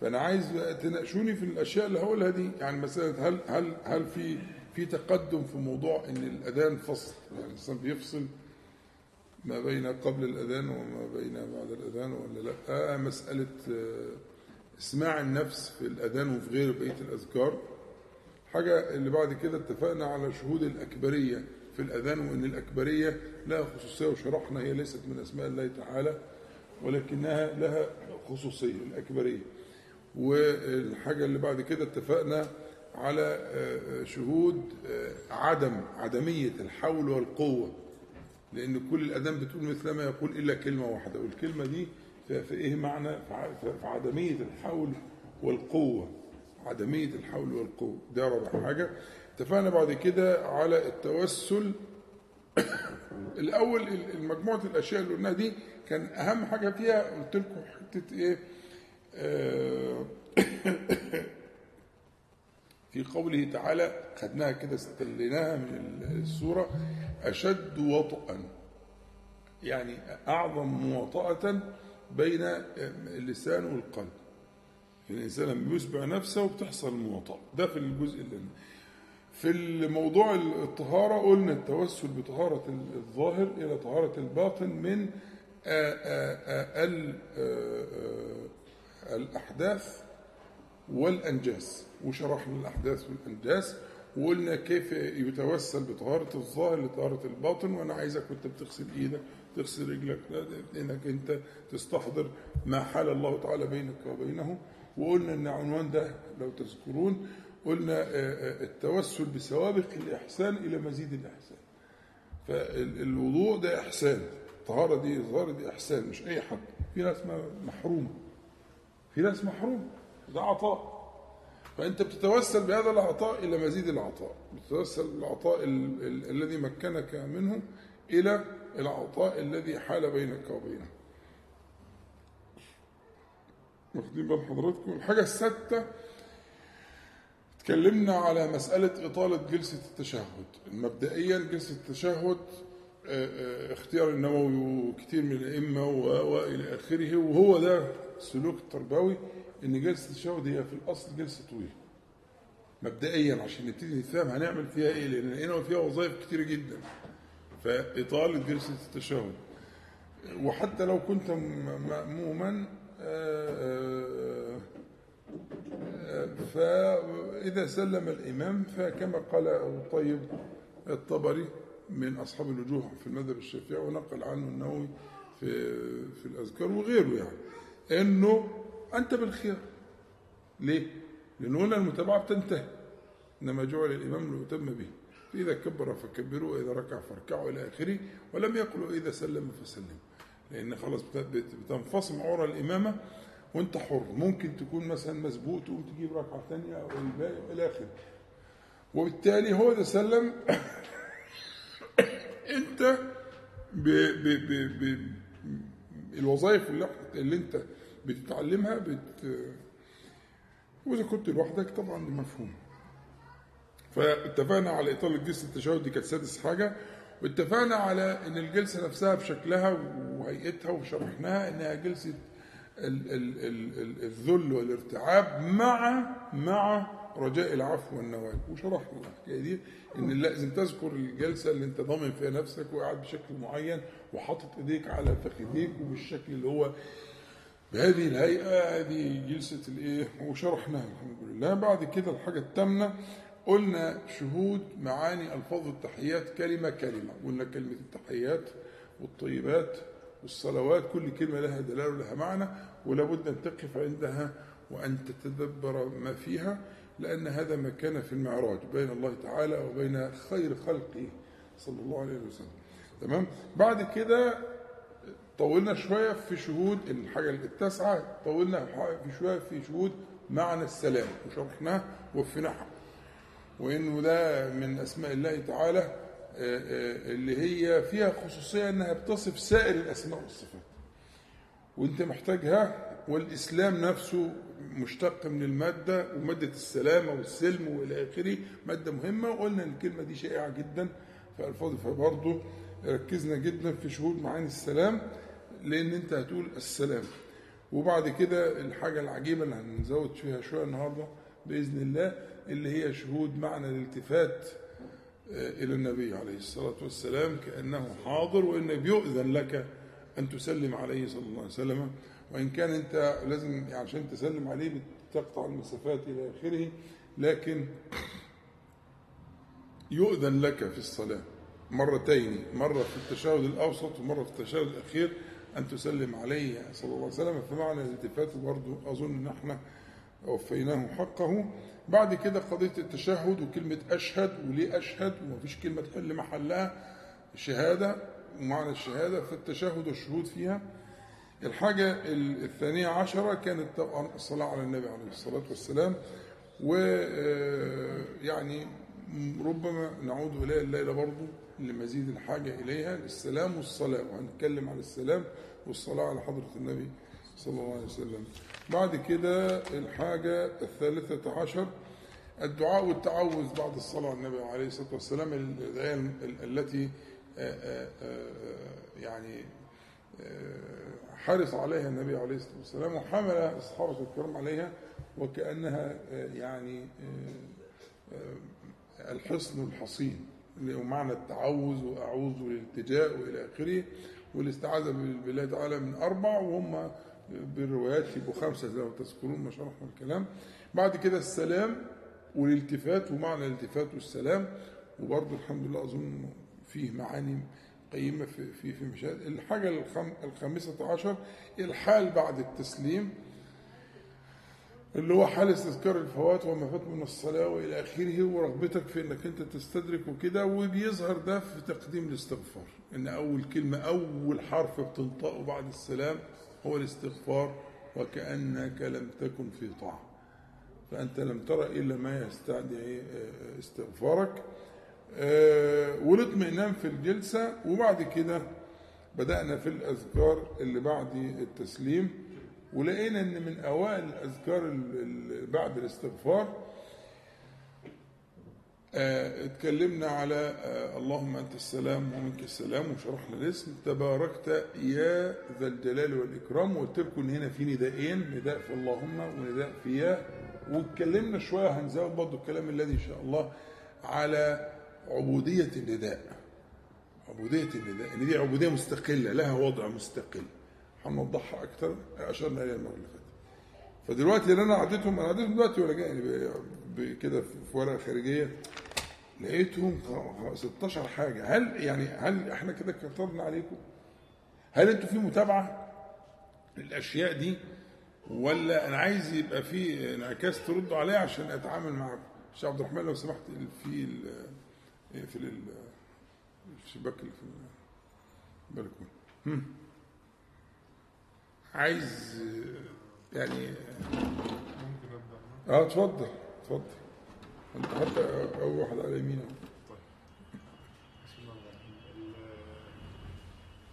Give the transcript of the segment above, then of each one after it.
فأنا عايز تناقشوني في الأشياء اللي هقولها دي. يعني مثلا هل هل هل في في تقدم في موضوع إن الأذان فصل؟ يعني الإنسان بيفصل ما بين قبل الأذان وما بين بعد الأذان ولا لأ؟ آه مسألة آه إسماع النفس في الأذان وفي غير بقية الأذكار. حاجة اللي بعد كده اتفقنا على شهود الأكبرية في الأذان وإن الأكبرية لها خصوصية وشرحنا هي ليست من أسماء الله تعالى ولكنها لها خصوصية الأكبرية. والحاجة اللي بعد كده اتفقنا على شهود عدم عدمية الحول والقوة. لأن كل الاذان بتقول مثل ما يقول إلا كلمة واحدة والكلمة دي في إيه معنى؟ في عدمية الحول والقوة. عدمية الحول والقوة. ده رابع حاجة. اتفقنا بعد كده على التوسل. الأول مجموعه الأشياء اللي قلناها دي كان أهم حاجة فيها قلت لكم حتة إيه؟ آه في قوله تعالى خدناها كده استليناها من السورة أشد وطئا. يعني أعظم مواطأة بين اللسان والقلب. الإنسان لما بيسبع نفسه وبتحصل المواطاه ده في الجزء اللي في الموضوع الطهارة قلنا التوسل بطهارة الظاهر إلى طهارة الباطن من آآ آآ الأحداث والأنجاس وشرحنا الأحداث والأنجاس وقلنا كيف يتوسل بطهارة الظاهر لطهارة الباطن وأنا عايزك وأنت بتغسل إيدك تغسل رجلك إنك أنت تستحضر ما حال الله تعالى بينك وبينه وقلنا إن عنوان ده لو تذكرون قلنا التوسل بسوابق الإحسان إلى مزيد الإحسان. فالوضوء ده إحسان الطهارة دي الظاهرة دي إحسان مش أي حد. في ناس محرومة. في ناس محرومة ده عطاء. فأنت بتتوسل بهذا العطاء إلى مزيد العطاء. بتتوسل العطاء ال ال الذي مكنك منه إلى العطاء الذي حال بينك وبينه. واخدين بال حضراتكم. الحاجة السادسة تكلمنا على مسألة إطالة جلسة التشهد. مبدئيا جلسة التشهد اختيار النووي وكثير من الأئمة وإلى آخره وهو ده السلوك التربوي إن جلسة التشهد هي في الأصل جلسة طويلة. مبدئيا عشان نبتدي نفهم هنعمل فيها إيه لأن هنا فيها وظائف كتير جدا. فإطالة جلسة التشهد وحتى لو كنت مأموما فإذا سلم الإمام فكما قال أبو طيب الطبري من أصحاب الوجوه في المذهب الشافعي ونقل عنه النووي في في الأذكار وغيره يعني. إنه أنت بالخيار ليه؟ لأن هنا المتابعة بتنتهي. إنما جعل الإمام ليتم به. فإذا كبر فكبروا وإذا ركع فاركعوا إلى آخره ولم يقلوا إذا سلم فسلموا لأن خلاص بتنفصل عورة الإمامة وأنت حر. ممكن تكون مثلا مسبوق تقوم تجيب ركعة ثانية أو الباقي إلى آخره. وبالتالي هو ده سلم انت ب ب ب ب الوظائف اللي, اللي انت بتتعلمها بت واذا كنت لوحدك طبعا مفهوم. فاتفقنا على اطاله جلسه التشهد دي كانت سادس حاجة. واتفقنا على إن الجلسة نفسها بشكلها وهيئتها وشرحناها إنها جلسة ال ال ال الذل والارتعاب مع مع رجاء العفو والنوال وشرحنا الحكاية دي إن لازم تذكر الجلسة اللي أنت ضامن فيها نفسك وقاعد بشكل معين وحاطط إيديك على فخذيك وبالشكل اللي هو بهذه الهيئة هذه جلسة الإيه وشرحناها الحمد لله. بعد كده الحاجة الثامنه قلنا شهود معاني ألفاظ التحيات كلمة كلمة. قلنا كلمة التحيات والطيبات والصلوات كل كلمة لها دلالة ولها معنى ولا بد أن تقف عندها وأن تتدبر ما فيها. لأن هذا ما كان في المعراج بين الله تعالى وبين خير خلقه صلى الله عليه وسلم. تمام؟ بعد كده طولنا شوية في شهود الحاجة التاسعة طولنا في شوية في شهود معنى السلام وشرحناه ووفيناه وإنه ده من أسماء الله تعالى اللي هي فيها خصوصية أنها بتصف سائر الأسماء والصفات. وأنت محتاجها والإسلام نفسه مشتق من المادة ومادة السلامة والسلم وإلى آخره مادة مهمة وقلنا أن الكلمة دي شائعة جدا في ألفاظ فبرضه ركزنا جدا في شهود معاني السلام لأن أنت هتقول السلام. وبعد كده الحاجة العجيبة اللي هنزود فيها شوية النهاردة بإذن الله اللي هي شهود معنى الالتفات آه، إلى النبي عليه الصلاة والسلام كأنه حاضر وإن بيؤذن لك أن تسلم عليه صلى الله عليه وسلم. وإن كان أنت لازم عشان تسلم عليه بتقطع المسافات إلى آخره لكن يؤذن لك في الصلاة مرتين مرة في التشهد الأوسط ومرة في التشهد الأخير أن تسلم عليه صلى الله عليه وسلم. فمعنى الالتفات برضه أظن أن إحنا وفيناه حقه. بعد كده قضية التشهد وكلمة أشهد وليه أشهد ومفيش كلمة تحل محلها شهادة ومعنى الشهادة في التشهد والشهود فيها. الحاجة الثانية عشرة كانت طبعا الصلاة على النبي عليه الصلاة والسلام ويعني ربما نعود إليها الليلة برضو لمزيد الحاجة إليها السلام والصلاة وهنتكلم عن السلام والصلاة على حضرة النبي صلى الله عليه وسلم. بعد كده الحاجة الثالثة عشر الدعاء والتعوذ بعد الصلاة على النبي عليه الصلاة والسلام التي يعني حرص عليها النبي عليه الصلاة والسلام وحمل الصحابة الكرام عليها وكأنها يعني الحصن الحصين اللي هو معنى التعوذ وأعوذ والالتجاء وإلى آخره والاستعاذة بالله تعالى من أربع وهم بالروايات يبقوا خمسة لو تذكرون ما شرحنا الكلام. بعد كده السلام والالتفات ومعنى الالتفات والسلام وبرضه الحمد لله أظن فيه معاني قيمة في في في مشاهد. الحاجة الخم الخامسة عشر الحال بعد التسليم اللي هو حال استذكار الفوات وما فات من الصلاة وإلى آخره ورغبتك في إنك أنت تستدرك وكده وبيظهر ده في تقديم الاستغفار. إن أول كلمة أول حرف بتنطقه بعد السلام هو الاستغفار وكأنك لم تكن في طاعة. فأنت لم ترى إلا ما يستدعي استغفارك. والاطمئنان في الجلسة وبعد كده بدأنا في الأذكار اللي بعد التسليم ولقينا إن من أوائل الأذكار بعد الاستغفار اتكلمنا على اللهم أنت السلام ومنك السلام وشرحنا الاسم تباركت يا ذا الجلال والإكرام وقلت لكم هنا في نداءين نداء في اللهم ونداء في يا واتكلمنا شوية هنزود برضه الكلام الذي إن شاء الله على عبودية النداء. عبودية النداء. ان دي عبودية مستقلة لها وضع مستقل. هنوضحها أكتر اشرنا اليها المرة اللي فاتت. فدلوقتي اللي أنا عديتهم أنا عديتهم دلوقتي ولا جاي؟ كده في ورقة خارجية. لقيتهم 16 حاجة. هل يعني هل إحنا كده كترنا عليكم؟ هل أنتوا في متابعة للأشياء دي؟ ولا أنا عايز يبقى في انعكاس تردوا عليها عشان أتعامل معاكم؟ الشيخ عبد الرحمن لو سمحت في في الشباك اللي في البلكونة. عايز يعني ممكن أبدأ آه اتفضل اتفضل. أنت حتى أول واحد على يمينك. طيب. بسم الله الرحمن الرحيم.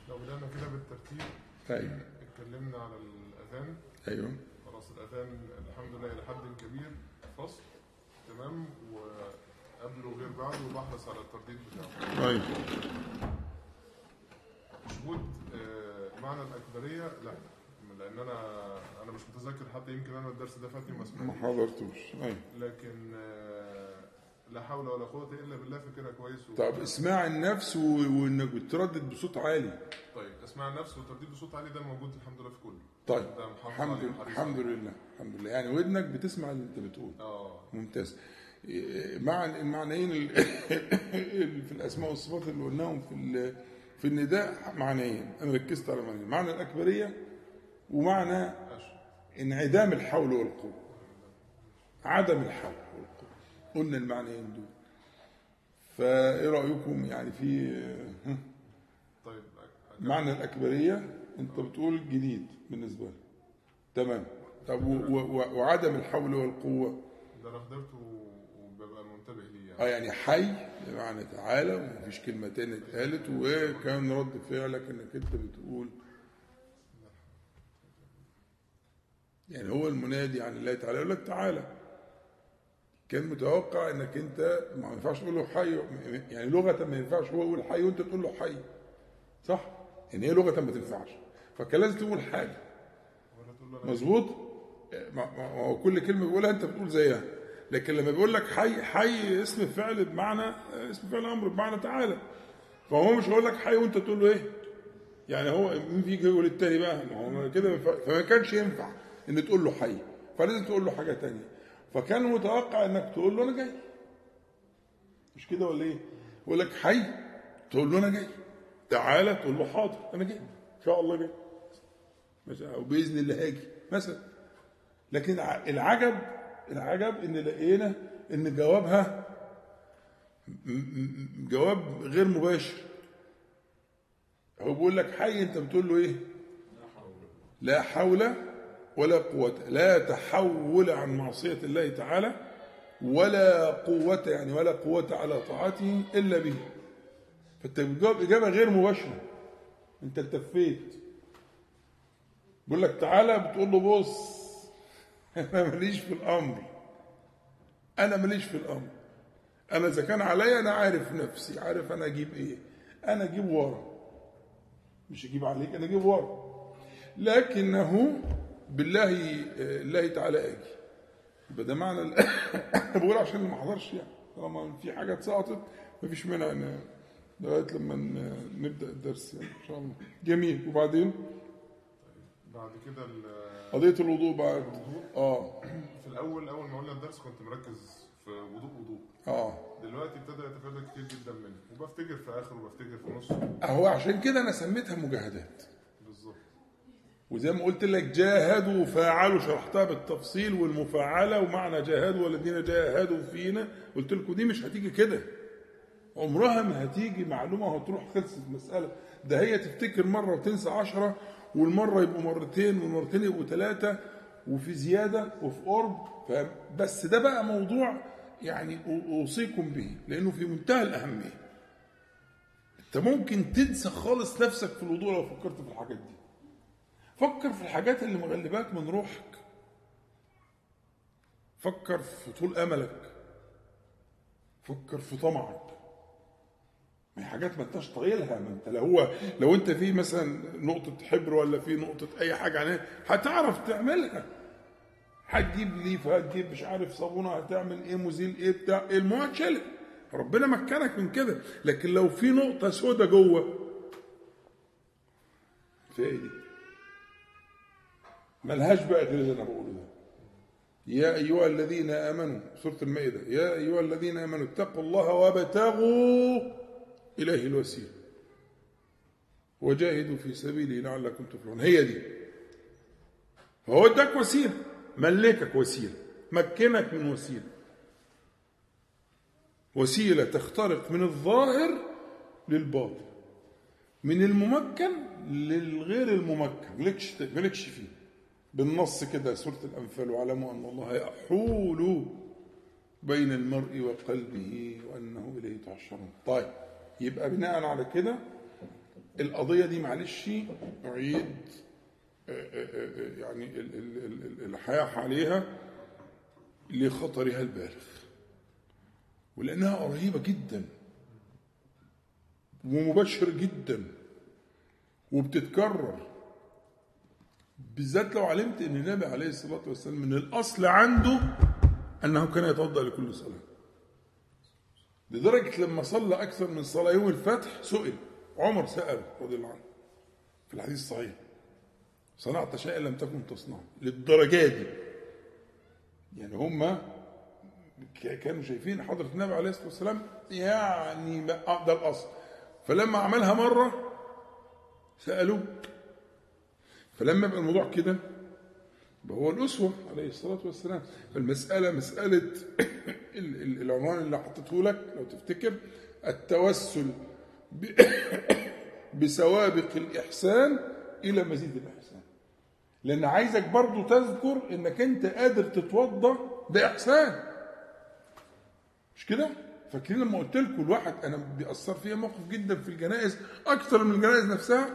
لو بدأنا كده بالترتيب. أيوه. اتكلمنا على الأذان. أيوه. خلاص الأذان الحمد لله إلى حد كبير. فصل. تمام. وقبله غير بعده وبحرص على الترديد بتاعه. طيب. شهود آه، معنى الأكبرية لا. لأن أنا أنا مش متذكر حتى يمكن أنا الدرس ده فاتني وما ما حضرتوش. أيوه لكن آه، لا حول ولا قوة إلا بالله فكرة كويس و... طب اسماع النفس وانك بتردد بصوت عالي. طيب اسماع النفس والترديد بصوت عالي ده موجود الحمد لله في كله. طيب. الحمد لله الحمد. لله. الحمد لله. يعني ودنك بتسمع اللي أنت بتقول آه. ممتاز. مع المعنيين في الأسماء والصفات اللي قلناهم في في النداء معنيين أنا ركزت على معنيين معنى الأكبرية ومعنى انعدام الحول والقوة. عدم الحول والقوة. قلنا المعنيين دول. فإيه رأيكم يعني في طيب معنى الأكبرية؟ أنت بتقول جديد بالنسبة لي. تمام. طب وعدم الحول والقوة. ده أنا حضرته وببقى منتبه ليه يعني آه يعني حي بمعنى تعالى ومفيش كلمة تانية اتقالت وكان رد فعلك انك انت بتقول يعني هو المنادي عن الله تعالى يقول لك تعالى. كان متوقع انك انت ما ينفعش تقول له حي يعني لغة ما ينفعش هو يقول حي وانت تقول له حي صح؟ يعني هي لغة ما تنفعش. فكان لازم تقول أنا مظبوط؟ ما هو كل كلمة بيقولها انت بتقول زيها. لكن لما بيقول لك حي حي اسم فعل بمعنى اسم فعل أمر بمعنى تعالى. فهو مش هيقول لك حي وأنت تقول له إيه؟ يعني هو مين فيك يقول التاني بقى؟ ما هو كده فما كانش ينفع إن تقول له حي. فلازم تقول له حاجة تانية. فكان متوقع إنك تقول له أنا جاي. مش كده ولا إيه؟ يقول لك حي تقول له أنا جاي. تعالى تقول له حاضر أنا جاي. إن شاء الله جاي. مثلا أو بإذن الله هاجي. مثلا. لكن العجب العجب إن لقينا إن جوابها جواب غير مباشر. هو بيقول لك حي أنت بتقول له إيه؟ لا حول ولا قوة لا تحول عن معصية الله تعالى ولا قوة يعني ولا قوة على طاعته إلا به. فأنت بتجاوب إجابة غير مباشرة. أنت التفيت. بيقول لك تعالى بتقول له بص أنا ماليش في الأمر. أنا ماليش في الأمر. أنا إذا كان عليا أنا عارف نفسي عارف أنا أجيب إيه. أنا أجيب ورا. مش أجيب عليك أنا أجيب ورا. لكنه بالله الله تعالى أجي. يبقى ده معنى بقول عشان ما حضرش يعني. طالما في حاجة اتسقطت مفيش مانع إن لغاية لما نبدأ الدرس يعني إن شاء الله. جميل. وبعدين؟ بعد كده قضية الوضوء بعد آه. في الأول أول ما قلنا الدرس كنت مركز في وضوء وضوء. آه. دلوقتي ابتدى يتفادى كتير جدا منه. وبفتكر في آخر وبفتكر في نص. هو عشان كده أنا سميتها مجاهدات. بالظبط. وزي ما قلت لك جاهدوا وفاعلوا شرحتها بالتفصيل والمفاعلة ومعنى جاهدوا والذين جاهدوا فينا. قلت لكم دي مش هتيجي كده. عمرها ما هتيجي معلومة وهتروح خلصت المساله ده هي تفتكر مرة وتنسى عشرة والمرة يبقوا مرتين والمرتين يبقوا ثلاثة وفي زيادة وفي قرب؟ بس ده بقى موضوع يعني أوصيكم به لأنه في منتهى الأهمية. أنت ممكن تنسى خالص نفسك في الوضوء لو فكرت في الحاجات دي. فكر في الحاجات اللي مغلباك من روحك. فكر في طول أملك. فكر في طمعك. ما هي حاجات ما انتش طايلها ما انت لو هو لو انت في مثلا نقطة حبر ولا في نقطة أي حاجة عليها هتعرف تعملها. هتجيب ليف هتجيب مش عارف صابونة هتعمل إيه مزيل إيه بتاع إيه المهم هتشيلها. ربنا مكنك من كده. لكن لو في نقطة سودة جوه في إيه دي؟ ملهاش بقى غير اللي أنا بقوله ده. يا أيها الذين آمنوا سورة المائدة يا أيها الذين آمنوا اتقوا الله وابتغوا إليه الوسيلة. وجاهدوا في سبيله لعلكم تفلحون. هي دي. فهو اداك وسيلة. ملكك وسيلة. مكنك من وسيلة. وسيلة تخترق من الظاهر للباطن. من الممكن للغير الممكن. ملكش ملكش فيه. بالنص كده سورة الأنفال واعلموا أن الله يحول بين المرء وقلبه وأنه إليه تحشرون. طيب. يبقى بناء على كده القضية دي معلش أعيد آه، آه، آه، يعني ال- ال- ال- ال- الحياة عليها لخطرها البالغ. ولأنها قريبة جدا ومبشر جدا وبتتكرر بالذات لو علمت إن النبي عليه الصلاة والسلام من الأصل عنده أنه كان يتوضأ لكل صلاة. لدرجة لما صلى أكثر من صلاة يوم الفتح سئل عمر سأل رضي الله عنه في الحديث الصحيح صنعت شيئا لم تكن تصنعه للدرجة دي. يعني هم كانوا شايفين حضرة النبي عليه الصلاة والسلام يعني ده الاصل فلما عملها مرة سالوه فلما يبقى الموضوع كده هو الأسوة عليه الصلاة والسلام. فالمسألة مسألة ال- ال- العنوان اللي حطيته لك لو تفتكر التوسل بسوابق الإحسان إلى مزيد الإحسان. لأن عايزك برضو تذكر إنك أنت قادر تتوضأ بإحسان. مش كده؟ فاكرين لما قلت لكم الواحد أنا بيأثر فيا موقف جدا في الجنائز أكثر من الجنائز نفسها.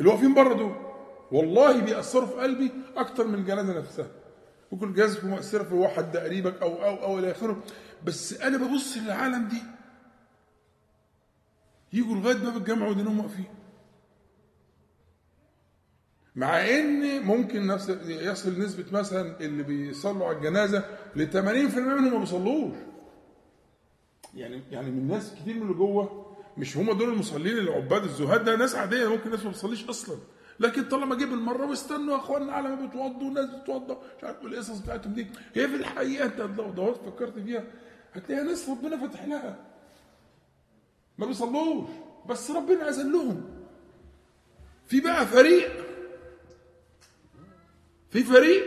اللي واقفين بره دول. والله بيأثروا في قلبي أكتر من الجنازة نفسها. ممكن الجنازة مؤثرة في واحد ده قريبك أو أو أو إلى آخره بس أنا ببص للعالم دي. يجوا لغاية باب الجامعة ودينهم واقفين. مع إن ممكن نفس يصل نسبة مثلا اللي بيصلوا على الجنازة ل 80% منهم ما بيصلوش. يعني يعني من ناس كتير من اللي جوه مش هم دول المصلين العباد الزهاد ده ناس عادية ممكن ناس ما بتصليش أصلا. لكن طالما جه بالمرة واستنوا يا اخوانا على ما بتوضوا الناس بتوضى مش عارف القصص بتاعتهم دي. هي في الحقيقة أنت لو دورت فكرت فيها هتلاقيها ناس ربنا فتح لها. ما بيصلوش. بس ربنا أذن لهم. في بقى فريق. في فريق.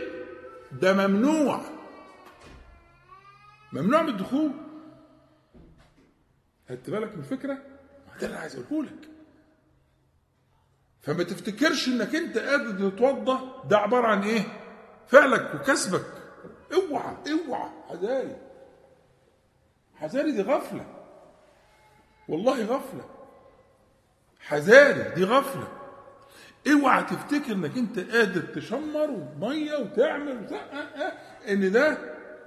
ده ممنوع. ممنوع من الدخول. خدت بالك من الفكرة؟ ده اللي عايز أقوله لك. فما تفتكرش إنك أنت قادر تتوضى ده عبارة عن إيه؟ فعلك وكسبك. اوعى اوعى. حذاري. حذاري دي غفلة. والله غفلة. حذاري دي غفلة. اوعى تفتكر إنك أنت قادر تشمر ومية وتعمل وتع... آه آه إن ده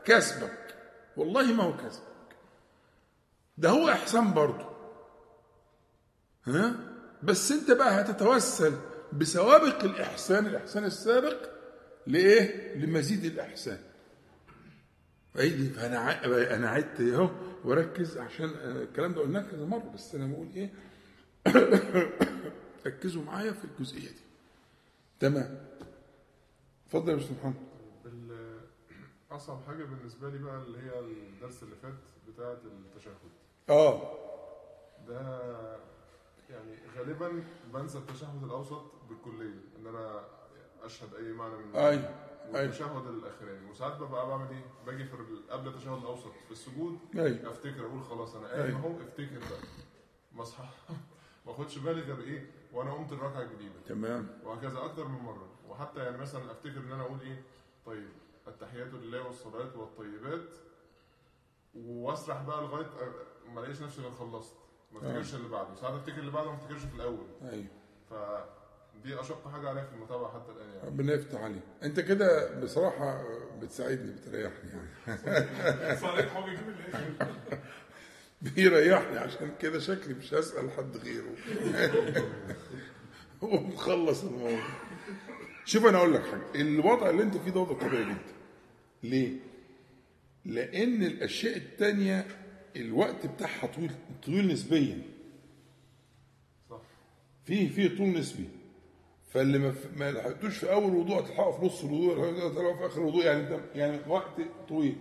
كسبك. والله ما هو كسبك. ده هو إحسان برضه. ها؟ بس انت بقى هتتوسل بسوابق الإحسان الإحسان السابق لإيه؟ لمزيد الإحسان. فأنا. أنا عدت أهو وركز عشان الكلام ده قلناه كذا مرة بس أنا بقول إيه؟ ركزوا معايا في الجزئية دي. تمام. اتفضل يا أستاذ محمد. أصعب حاجة بالنسبة لي بقى اللي هي الدرس اللي فات بتاعة التشهد. آه. ده يعني غالبا بنسى التشهد الأوسط بالكلية إن أنا أشهد أي معنى من أيوه والتشهد الاخراني وساعات ببقى بعمل إيه؟ باجي في قبل التشهد الأوسط في السجود أيوه أفتكر أقول خلاص أنا قايم. أهو أفتكر بقى. ما اصحى ما أخدش بالي غير إيه؟ وأنا قمت الركعة الجديدة. تمام. وهكذا أكتر من مرة. وحتى يعني مثلا أفتكر إن أنا أقول إيه؟ طيب التحيات لله والصلاة والطيبات وأسرح بقى لغاية ما الاقيش نفسي غير خلصت. ما افتكرش اللي بعده. ساعات افتكر اللي بعده ما افتكرش في الأول. أيوه. فدي أشق حاجة عليا في المتابعة حتى الآن يعني. ربنا يفتح عليك أنت كده بصراحة بتساعدني بتريحني يعني. صالح هو بيجيب بيريحني عشان كده شكلي مش هسأل حد غيره. هو مخلص الموضوع. شوف أنا أقول لك حاجة. الوضع اللي أنت فيه ده وضع طبيعي جدا. ليه؟ لأن الأشياء التانية الوقت بتاعها طويل طويل نسبيا. صح. في في طول نسبي. فاللي ما, ما لحقتوش في أول وضوء هتلحقه في نص الوضوء هتلحقه في آخر الوضوء. يعني ده يعني وقت طويل.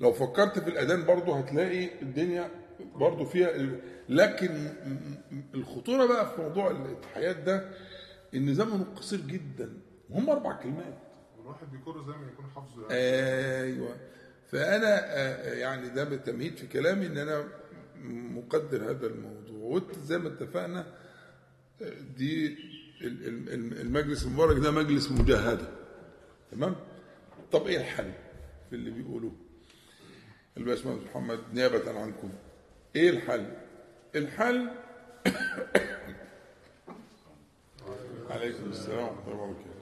لو فكرت في الأذان برضه هتلاقي الدنيا برضه فيها ال- لكن الخطورة بقى في موضوع التحيات ده إن زمنه قصير جدا. وهم أربع كلمات. والواحد بيكون زي ما يكون حافظه يعني. أيوه. فأنا آه، يعني ده بالتمهيد في كلامي إن أنا مقدر هذا الموضوع. وانت زي ما اتفقنا آه، دي ال- ال- ال- المجلس المبارك ده مجلس مجاهدة. تمام؟ طب إيه الحل في اللي بيقولوه؟ الباشمهندس محمد نيابة عنكم. إيه الحل؟ الحل عليكم السلام ورحمة الله وبركاته.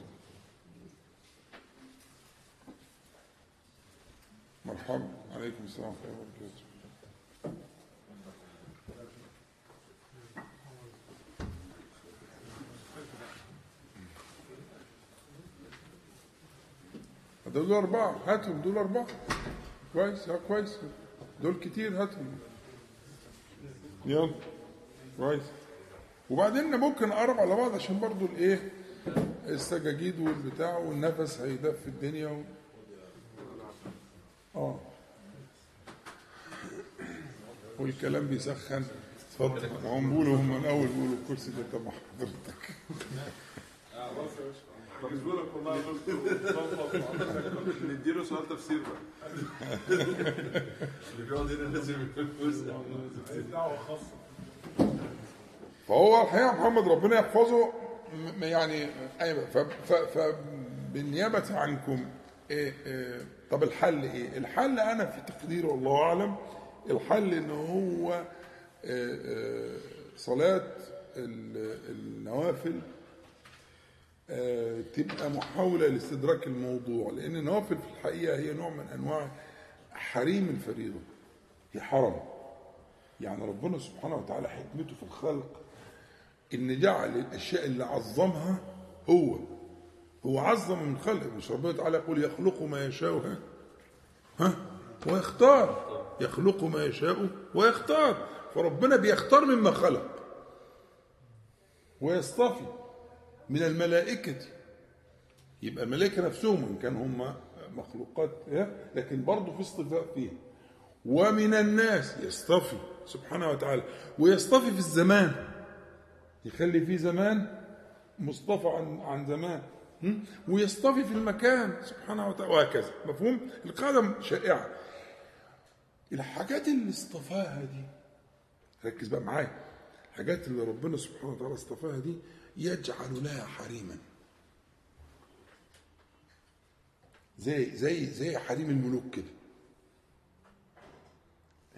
مرحبا. عليكم السلام ورحمة الله وبركاته. دول أربعة. هاتهم. دول أربعة. كويس. ها كويس. دول كتير. هاتهم. يلا. كويس. وبعدين ممكن نقرب على بعض عشان برضو الإيه السجاجيد والبتاع والنفس هيدفي الدنيا و... آه والكلام بيسخن. اتفضل. هم بيقولوا هم من اول بيقولوا الكرسي ده تبع حضرتك. بالنسبة لك والله نديله سؤال تفسير بقى. اللي بيقعد هنا لازم دعوه خاصه فهو الحقيقة محمد ربنا يحفظه. م- يعني أيوه فبالنيابة عنكم إيه إيه طب الحل إيه؟ الحل أنا في تقديري والله أعلم الحل إن هو إيه إيه صلاة ال- النوافل آه، تبقى محاولة لاستدراك الموضوع لأن النوافل في الحقيقة هي نوع من أنواع حريم الفريضة. هي حرم يعني ربنا سبحانه وتعالى حكمته في الخلق إن جعل الأشياء اللي عظمها هو. هو عظم من خلق مش ربنا تعالى يقول يخلق ما يشاء ها؟ ها؟ ويختار. يخلق ما يشاء ويختار. فربنا بيختار مما خلق. ويصطفي من الملائكة. يبقى الملائكة نفسهم إن كان هم مخلوقات؟ لكن برضه في اصطفاء فيها. ومن الناس يصطفي سبحانه وتعالى. ويصطفي في الزمان. يخلي في زمان مصطفى عن عن زمان? ويصطفي في المكان. سبحانه وتعالى وهكذا. مفهوم؟ القاعدة شائعة. الحاجات اللي اصطفاها دي ركز بقى معايا. الحاجات اللي ربنا سبحانه وتعالى اصطفاها دي يجعل لها حريما. زي زي زي حريم الملوك كده.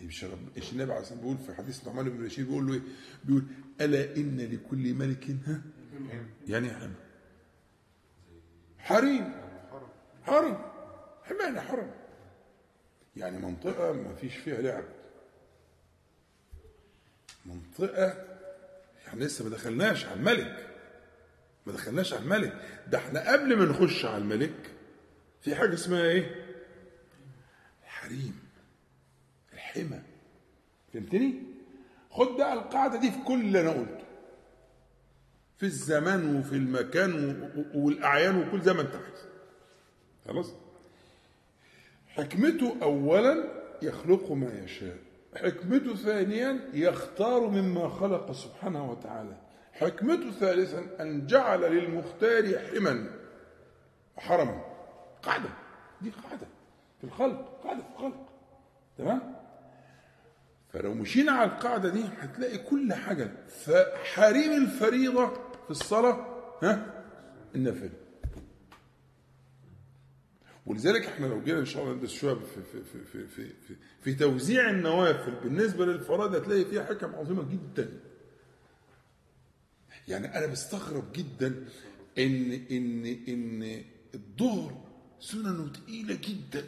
مش رب مش النبي عليه الصلاة بيقول في حديث نعمان بن بشير؟ بيقول له إيه؟ بيقول ألا إن لكل ملك ها؟ يعني حمى حريم. حرم. يعني حرم. يعني منطقة ما فيش فيها لعب. منطقة يعني لسه ما دخلناش على الملك. ما دخلناش على الملك. ده إحنا قبل ما نخش على الملك في حاجة اسمها إيه؟ الحريم. الحمى. فهمتني؟ خد بقى القاعدة دي في كل اللي أنا قلته. في الزمان وفي المكان و- و- والأعيان وكل زي ما انت عايز خلاص؟ حكمته اولا يخلق ما يشاء. حكمته ثانيا يختار مما خلق سبحانه وتعالى. حكمته ثالثا أن جعل للمختار حما وحرما. قاعدة. دي قاعدة. في الخلق. قاعدة في الخلق. تمام؟ فلو مشينا على القاعدة دي هتلاقي كل حاجة. فحريم الفريضة في الصلاة ها النافلة ولذلك إحنا لو جينا إن شاء الله ندرس شوية في في في في في, في, في توزيع النوافل بالنسبة للفرائض هتلاقي فيها حكم عظيمة جدا. يعني أنا بستغرب جدا ان ان إن الظهر سننه تقيلة جدا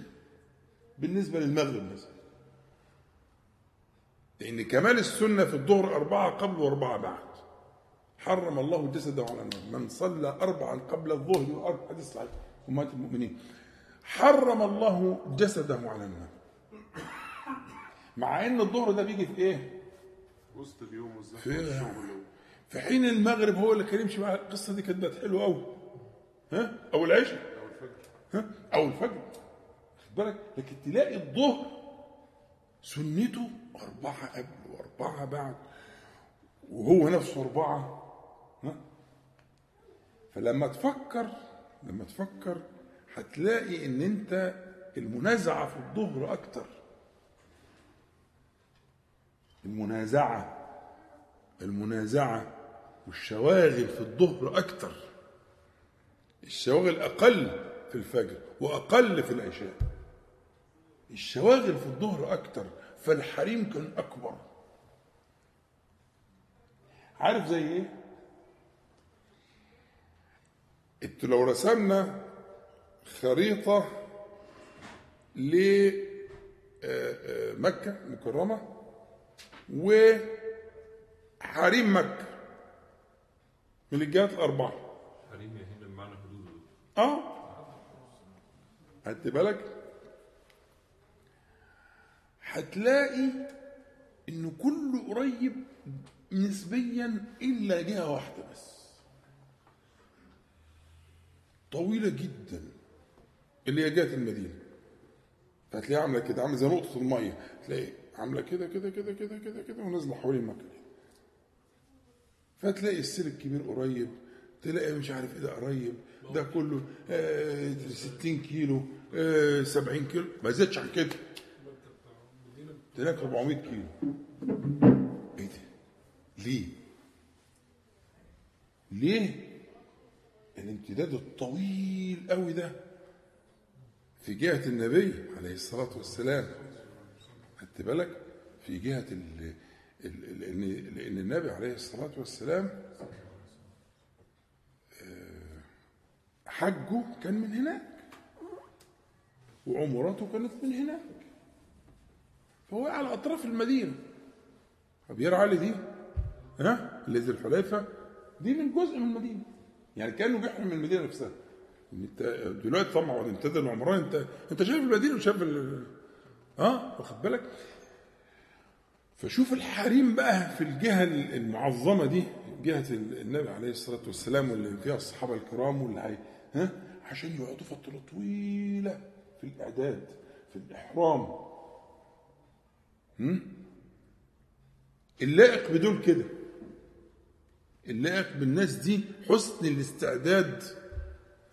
بالنسبة للمغرب مثلا. لأن كمال السنة في الظهر أربعة قبل وأربعة بعد. حرم الله جسده على النار. من صلى أربعا قبل الظهر وأربع حديث صحيح. أمهات المؤمنين. حرم الله جسده على النار. مع إن الظهر ده بيجي في إيه؟ وسط اليوم والزحمه في- والشغل. في حين المغرب هو اللي كان يمشي مع القصة دي كانت بقت حلوة قوي ها؟ أو العشاء. أو الفجر. ها؟ أو الفجر. خد بالك. لكن تلاقي الظهر سنته أربعة قبل وأربعة بعد. وهو نفسه أربعة. فلما تفكر لما تفكر هتلاقي إن أنت المنازعة في الظهر أكتر. المنازعة المنازعة والشواغل في الظهر أكتر. الشواغل أقل في الفجر وأقل في العشاء. الشواغل في الظهر أكتر فالحريم كان أكبر. عارف زي إيه؟ انت لو رسمنا خريطة لمكة مكرمة وحريم مكة من الجهات الأربعة. حريم هنا بمعنى حدود. آه. خدت بالك؟ هتلاقي إن كله قريب نسبيا إلا جهة واحدة بس. طويلة جدا. اللي هي جهه المدينة. فهتلاقيها عاملة كده عاملة زي نقطة المية. تلاقي عاملة كده كده كده كده كده كده ونازلة حوالين كده فتلاقي السير الكبير قريب تلاقي مش عارف إيه ده قريب ده كله آه 60 كيلو آه 70 كيلو. ما زادش عن كده. تلاقي 400 كيلو. إيه ده؟ ليه؟ ليه؟ الامتداد الطويل قوي ده في جهة النبي عليه الصلاة والسلام. خدت بالك؟ في جهة لأن لأن النبي عليه الصلاة والسلام آه، حجه كان من هناك وعمرته كانت من هناك. فهو على أطراف المدينة. أبيار علي دي؟ ها؟ اللي ذي الحليفة؟ دي من جزء من المدينة. يعني كأنه بيحرم من المدينة نفسها. أنت دلوقتي طبعا امتداد العمران انت أنت شايف المدينة وشايف ال... آه واخد بالك؟ فشوف الحريم بقى في الجهة المعظمة دي جهة النبي عليه الصلاة والسلام واللي فيها الصحابة الكرام واللي ها؟ عشان يقعدوا فترة طويلة في الإعداد في الإحرام؟ اللائق بدول كده. اللائق بالناس دي حسن الاستعداد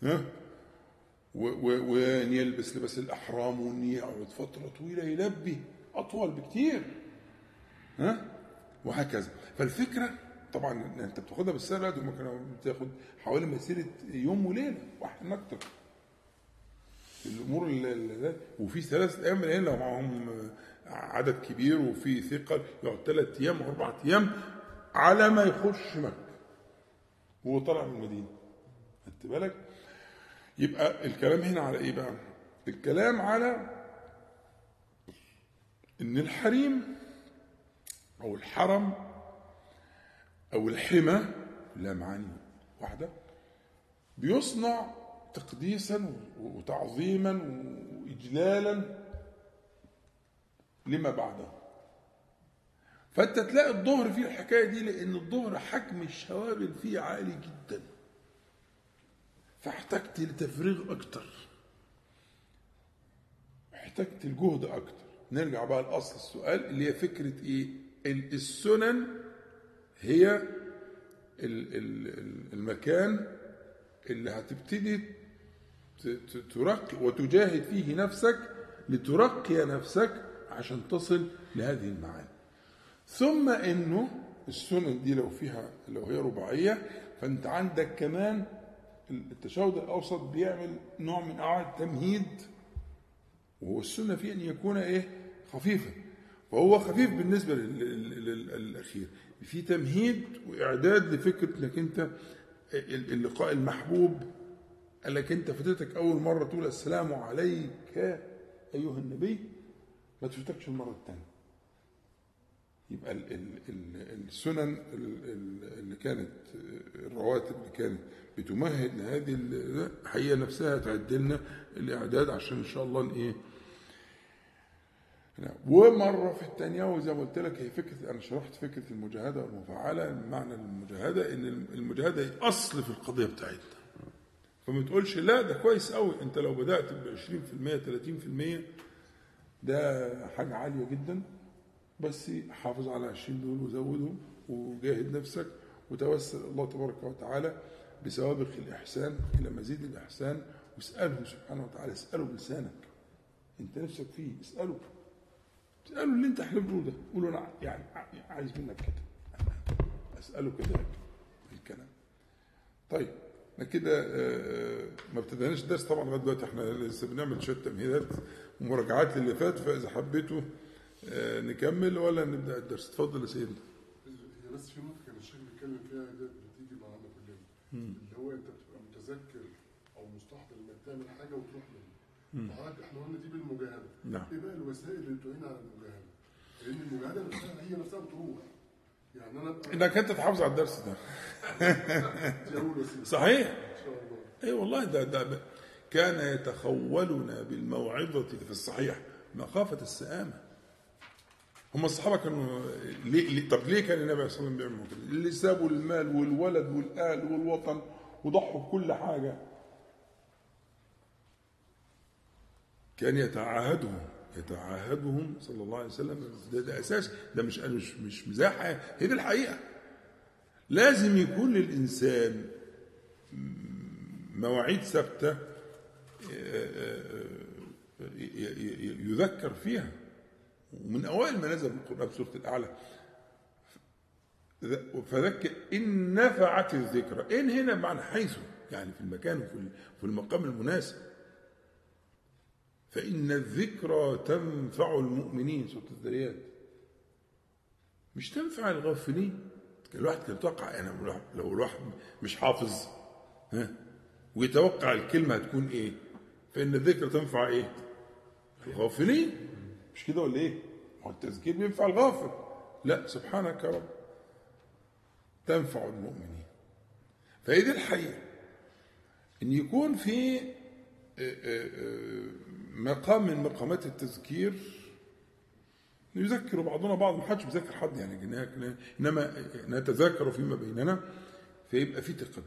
ها؟ وان يلبس لباس الأحرام وان يقعد فتره طويلة يلبي أطول بكتير ها؟ وهكذا. فالفكرة طبعا أنت بتاخدها بالسنه كانوا بتاخد حوالي مسيرة يوم وليلة واحد أكتر. الأمور ال- ال- وفي ثلاث أيام من لو معاهم عدد كبير وفي ثقل يقعد ثلاث أيام وأربع أيام على ما يخش مكه وهو طالع من المدينة. خدت بالك؟ يبقى الكلام هنا على إيه بقى؟ الكلام على إن الحريم أو الحرم أو الحمى لا معاني واحدة. بيصنع تقديسا وتعظيما واجلالا لما بعده. فانت تلاقي الظهر فيه الحكاية دي لأن الظهر حجم الشواغل فيه عالي جدا. فاحتجت لتفريغ أكتر. احتجت الجهد أكتر. نرجع بقى لأصل السؤال اللي هي فكرة إيه؟ ال- السنن هي ال- ال- ال- المكان اللي هتبتدي ترقي وتجاهد فيه نفسك لترقي نفسك عشان تصل لهذه المعاني. ثم إنه السنن دي لو فيها لو هي رباعية فأنت عندك كمان التشهد الأوسط بيعمل نوع من أنواع التمهيد وهو السنة فيه أن يكون إيه؟ خفيفا فهو خفيف بالنسبة لل- لل- لل- للأخير. في تمهيد وإعداد لفكرة إنك أنت ال- اللقاء المحبوب قال لك أنت فاتتك أول مرة تقول السلام عليك أيها النبي ما تفوتكش المرة الثانية يبقى ال ال ال السنن ال- ال- اللي كانت الرواتب اللي كانت بتمهد لهذه ال- هي نفسها تعد لنا الإعداد عشان إن شاء الله إيه. ومرة في الثانية وزي ما قلت لك هي فكرة أنا شرحت فكرة المجاهدة والمفاعلة معنى المجاهده إن المجاهدة هي أصل في القضية بتاعتنا فما تقولش لا ده كويس قوي أنت لو بدأت ب 20% 30% ده حاجة عالية جدا. بس حافظ على 20 دول وزودهم وجاهد نفسك وتوسل الله تبارك وتعالى بسوابق الإحسان إلى مزيد الإحسان. واسأله سبحانه وتعالى اسأله بلسانك أنت نفسك فيه اسأله. اسأله اللي أنت حلمت له ده. قول له أنا يعني عايز منك كده. أسأله كذلك الكلام طيب إحنا كده آه، ما ابتديناش الدرس طبعا لغاية دلوقتي. إحنا لسه بنعمل شوية تمهيدات ومراجعات للي فات. فإذا حبيتوا نكمل ولا نبدأ الدرس؟ اتفضل يا سيدنا. هي بس في نقطة كان الشيخ بيتكلم فيها دي بتيجي معانا كلنا اللي هو أنت بتبقى متذكر أو مستحضر إنك تعمل حاجة وتروح منها. فحضرتك إحنا قلنا دي بالمجاهدة. نعم. إيه بقى الوسائل اللي تعين على المجاهدة؟ لأن المجاهدة نفسها هي نفسها بتروح. يعني أنا ابقى إنك أنت تحافظ على الدرس ده. صحيح. إن شاء الله. اي والله ده ده كان يتخولنا بالموعظة في الصحيح مخافة السآمة. هم الصحابة كانوا ليه, ليه طب ليه كان النبي صلى الله عليه وسلم بيعمل كده؟ اللي سابوا المال والولد والاهل والوطن وضحوا بكل حاجة. كان يتعاهدهم يتعاهدهم صلى الله عليه وسلم. ده, ده أساس ده مش مش مش مزاح. هي دي الحقيقة. لازم يكون للإنسان مواعيد ثابتة يذكر فيها. ومن أوائل ما نزل القرآن سورة الأعلى. فذكر إن نفعت الذكرى. إن هنا بمعنى حيث يعني في المكان وفي في المقام المناسب. فإن الذكرى تنفع المؤمنين سورة الذريات. مش تنفع الغافلين. الواحد كان يتوقع يعني لو الواحد مش حافظ ها ويتوقع الكلمة هتكون إيه؟ فإن الذكر تنفع إيه؟ الغافلين. مش كده ولا إيه؟ هو التذكير بينفع الغافل. لا سبحانك يا رب. تنفع المؤمنين. فهي دي الحقيقة. إن يكون في آه، آه، آه، مقام من مقامات التذكير يذكر بعضنا بعض. ما حدش بيذكر حد يعني. إنما نتذاكر فيما بيننا فيبقى في تقدم.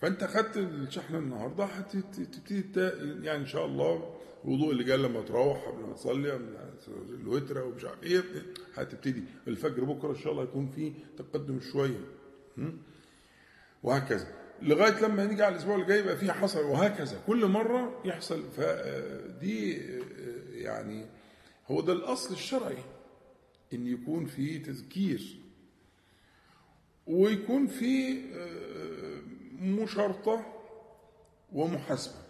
فأنت خدت الشحنه النهارده هتبتدي يعني إن شاء الله الوضوء اللي جاي لما تروح قبل ما تصلي الوتر ومش عارف إيه هتبتدي. الفجر بكرة إن شاء الله يكون في تقدم شوية? وهكذا. لغاية لما نيجي على الأسبوع اللي جاي يبقى في حصل وهكذا. كل مرة يحصل. فدي يعني هو ده الأصل الشرعي إن يكون في تذكير. ويكون في آه، مشارطة ومحاسبة.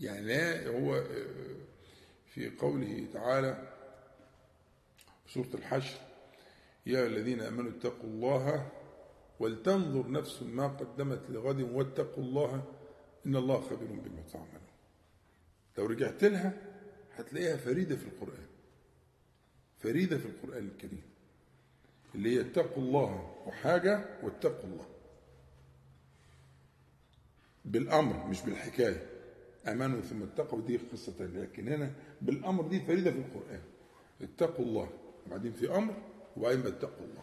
يعني لا هو آه، في قوله تعالى في سورة الحشر يا الذين آمنوا اتقوا الله ولتنظر نفس ما قدمت لغد واتقوا الله إن الله خبير بما تعملون. لو رجعت لها هتلاقيها فريدة في القرآن فريدة في القرآن الكريم اللي هي اتقوا الله وحاجة واتقوا الله بالأمر مش بالحكاية. امنوا ثم اتقوا دي قصة لكن هنا بالأمر دي فريدة في القرآن. اتقوا الله. وبعدين في أمر وبعدين اتقوا الله.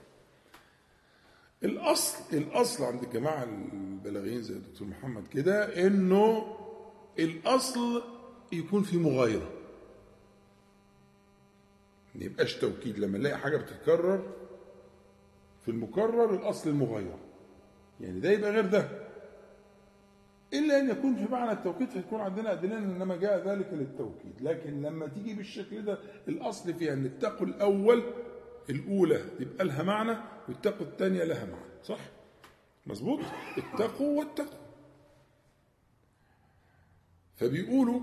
الأصل الأصل عند الجماعه البلاغيين زي الدكتور محمد كده إنه الأصل يكون في مغايرة. ما يبقاش توكيد. لما نلاقي حاجة بتتكرر في المكرر الأصل المغايرة. يعني ده يبقى غير ده. إلا أن يكون في معنى التوكيد فيكون عندنا ادله إنما جاء ذلك للتوكيد لكن لما تيجي بالشكل ده الأصل فيها إن اتقوا الأول الأولى يبقى لها معنى واتقوا الثانية لها معنى. صح؟ مظبوط؟ اتقوا واتقوا. فبيقولوا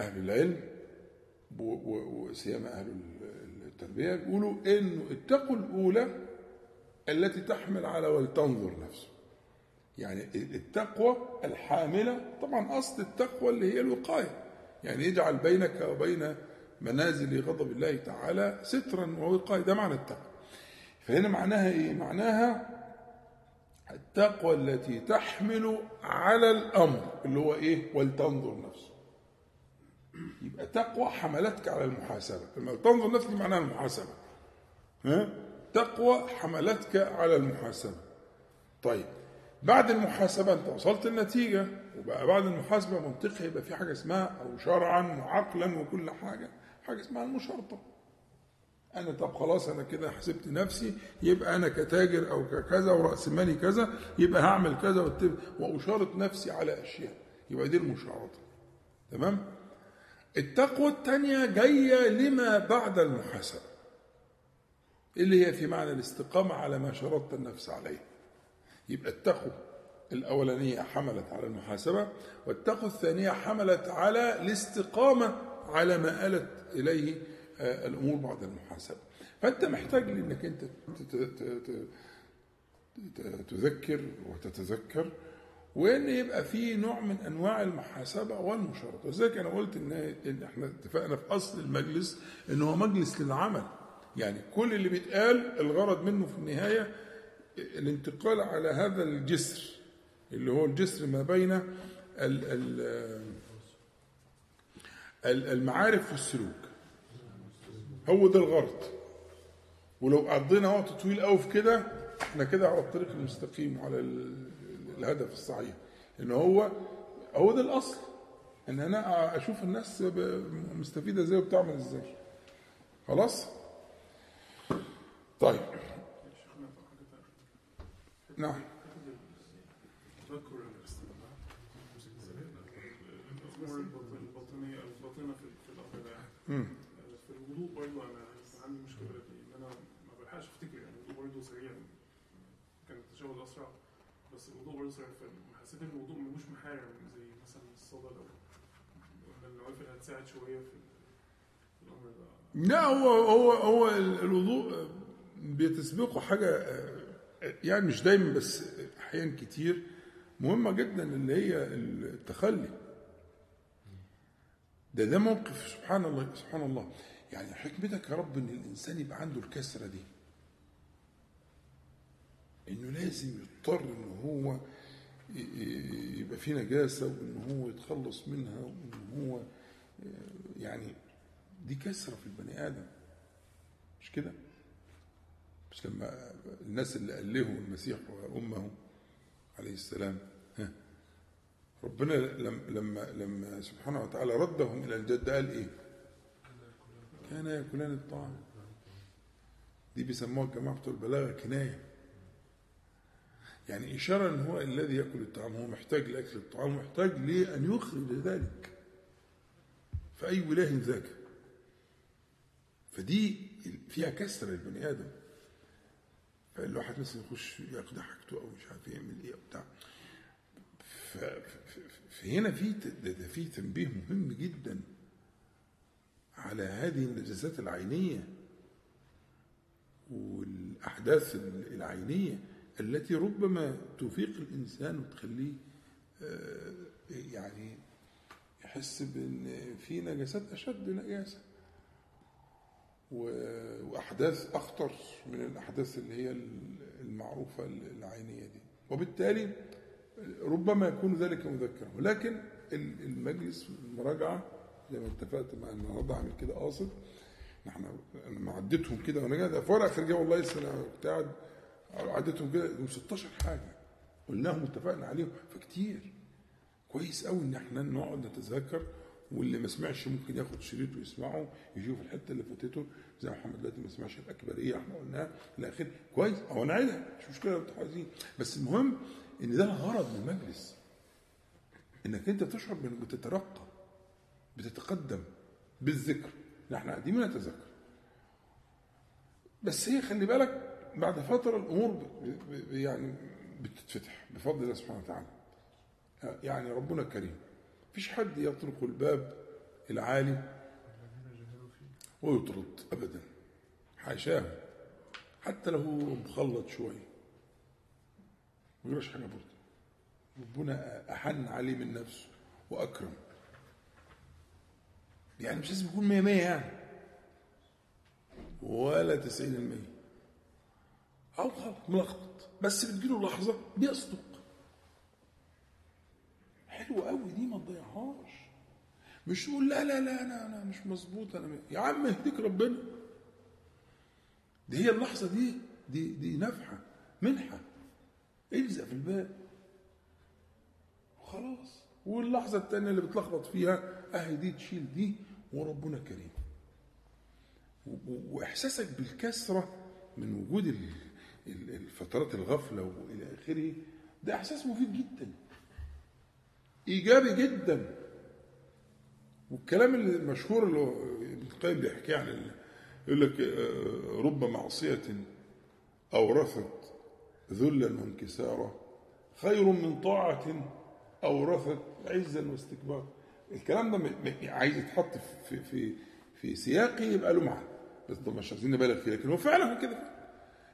أهل العلم وسيما أهل التربية بيقولوا إنه اتقوا الأولى التي تحمل على ولتنظر نفسه. يعني التقوى الحاملة. طبعا أصل التقوى اللي هي الوقاية. يعني يجعل بينك وبين منازل غضب الله تعالى سترا ووقاية. ده معنى التقوى. فهنا معناها إيه؟ معناها التقوى التي تحمل على الأمر اللي هو إيه؟ ولتنظر نفسه يبقى تقوى حملتك على المحاسبة. لما تنظر نفسك معناها المحاسبة. ها؟ تقوى حملتك على المحاسبة. طيب بعد المحاسبة أنت وصلت النتيجة وبقى بعد المحاسبة منطقي يبقى في حاجة اسمها أو شرعا وعقلا وكل حاجة حاجة اسمها المشارطة. أنا طب خلاص أنا كده حسبت نفسي يبقى أنا كتاجر أو ككذا ورأس مالي كذا يبقى هعمل كذا وأشارط نفسي على أشياء. يبقى دي المشارطة. تمام؟ التقوى الثانية جاية لما بعد المحاسبة اللي هي في معنى الاستقامة على ما شرطت النفس عليه. يبقى التقوى الأولانية حملت على المحاسبة والتقوى الثانية حملت على الاستقامة على ما آلت إليه آه، الأمور بعد المحاسبة. فأنت محتاج لأنك أنت تذكر وتتذكر وإن يبقى في نوع من أنواع المحاسبة والمشارطه وذلك أنا قلت إن إحنا اتفقنا في أصل المجلس إن هو مجلس للعمل. يعني كل اللي بيتقال الغرض منه في النهاية الانتقال على هذا الجسر اللي هو الجسر ما بين ال- ال- ال- المعارف والسلوك. هو ده الغرض. ولو قضينا وقت طويل قوي في كده إحنا كده على الطريق المستقيم وعلى ال- الهدف الصحيح. إن هو هو ده الأصل. إن أنا أشوف الناس مستفيدة إزاي وبتعمل إزاي. خلاص؟ طيب شيخنا في حاجة تانية. نعم الباطنيه الباطنه في مم. في الوضوء برضه أنا عندي مشكله دي ان أنا ما بلحقش افتكر يعني الوضوء برضه سريع كان التشهد اسرع بس الوضوء برضه سريع فحسيت ان الوضوء ملوش محارم زي مثلا الصلاه لو النوافل هتساعد شوية في في الامر ده لا هو هو هو الوضوء بتسبقه حاجة يعني مش دايما بس احيان كتير مهمة جدا اللي هي التخلي. ده ده موقف سبحان الله سبحان الله. يعني حكمتك يا رب إن الإنسان يبقى عنده الكسرة دي. إنه لازم يضطر إن هو يبقى في نجاسة وإن هو يتخلص منها وإن هو آه، يعني دي كسرة في البني آدم. مش كده؟ مش لما الناس اللي ألهوا المسيح وأمه عليه السلام ها ربنا لما لما لما سبحانه وتعالى ردهم إلى الجد قال إيه؟ كان يأكلان الطعام. دي بيسموها بتوع البلاغة كناية يعني إشارة أن هو الذي يأكل الطعام هو محتاج لأكل الطعام محتاج لأن يخرج ذلك فأي ولاة ذاك؟ فدي فيها كسر البني آدم. فالواحد مثلا يخش ياخد حاجته أو مش عارف يعمل أو بتاع. ف- ف- ف- فهنا في في تنبيه مهم جدا على هذه النجاسات العينية والأحداث العينية التي ربما تفيق الإنسان وتخليه آه، يعني يحس بأن في نجاسات أشد نجاسة. و- وأحداث أخطر من الأحداث اللي هي المعروفة العينية دي. وبالتالي ربما يكون ذلك مذكرا. ولكن المجلس المراجعة زي ما اتفقت مع النهارده عامل كده قاصد. إحنا لما عديتهم كده وأنا قاعد في ورقه خارجيه والله لسه أنا كنت قاعد عديتهم كده هم 16 حاجة. قلناهم واتفقنا عليهم. فكتير. كويس قوي إن إحنا نقعد نتذكر واللي ما سمعش ممكن ياخد شريط ويسمعه يشوف الحتة اللي فاتته. زي محمد دلوقتي ما سمعش الاكبريه إحنا قلناها إلى اخره كويس أو نعيدها مش مشكلة لو عايزين. بس المهم إن ده الغرض من المجلس. إنك أنت تشعر بانك بتترقى بتتقدم بالذكر. إحنا قاعدين بنتذكر. بس هي خلي بالك بعد فترة الأمور يعني بتتفتح بفضل الله سبحانه وتعالى. يعني ربنا كريم. مفيش حد يطرق الباب العالي ويطرد ابدا. حاشاه. حتى لو هو مخلط شوية ما يجراش حاجة برضه. ربنا أحن عليه من نفسه وأكرم. يعني مش لازم يكون 100 100 يعني. ولا 90 المية. أو غلط ملخبط. بس بتجيله لحظة بيصدق. حلوة قوي دي ما تضيعهاش. مش تقول لا لا لا أنا أنا مش مظبوط أنا يا عم يهديك ربنا. دي هي اللحظة دي دي دي نفحة منحة. الزق في الباب. وخلاص واللحظة التانية اللي بتلخبط فيها أهي دي تشيل دي وربنا كريم. وإحساسك بالكسرة من وجود ال- ال- الفترات الغفلة وإلى آخره ده إحساس مفيد جدا. إيجابي جدا. والكلام المشهور اللي ابن القيم بيحكيه عن يقول لك آه، رب معصية أورثت ذلا وانكسارا خير من طاعة أورثت عزا واستكبارا. الكلام ده عايز يتحط في في في سياقه يبقى له معنى بس طب مش عايزين نبالغ فيه لكن هو فعلا كده.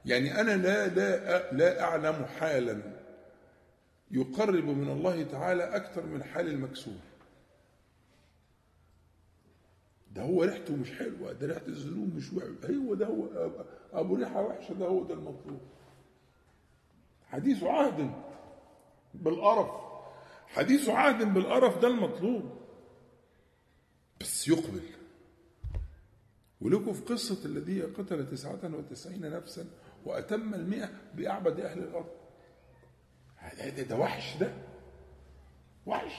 يعني أنا لا لا لا أعلم حالا يقرب من الله تعالى أكثر من حال المكسور. ده هو ريحته مش حلوة ده ريحة الذنوب مش وحشة. هو ده هو أبو ريحة وحشة ده هو ده المطلوب. حديث عهد بالقرف. حديث عهد بالقرف ده المطلوب. بس يقبل. ولكم في قصة الذي قتل تسعة وتسعين نفسا وأتم المئة بأعبد أهل الأرض. ده, ده, ده وحش ده وحش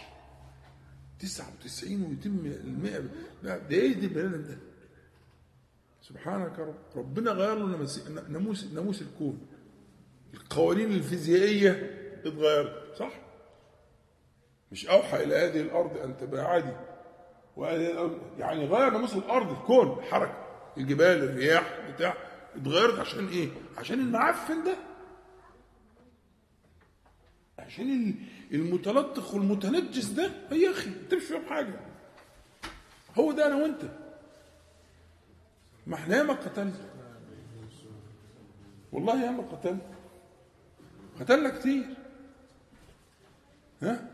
99 ويتم المئة ده ده إيه دي البني ده؟ سبحانك رب ربنا غير له ناموس ناموس الكون القوانين الفيزيائية اتغيرت صح؟ مش أوحى إلى هذه الأرض أن تباعدي يعني غير ناموس الأرض الكون الحركة الجبال الرياح بتاع اتغيرت عشان إيه؟ عشان المعفن ده عشان ال- المتلطخ والمتنجس ده يا أخي انت مش فاهم حاجة. هو ده أنا وأنت. ما إحنا ياما قتلنا. والله ياما قتلنا. قتلنا كتير. ها؟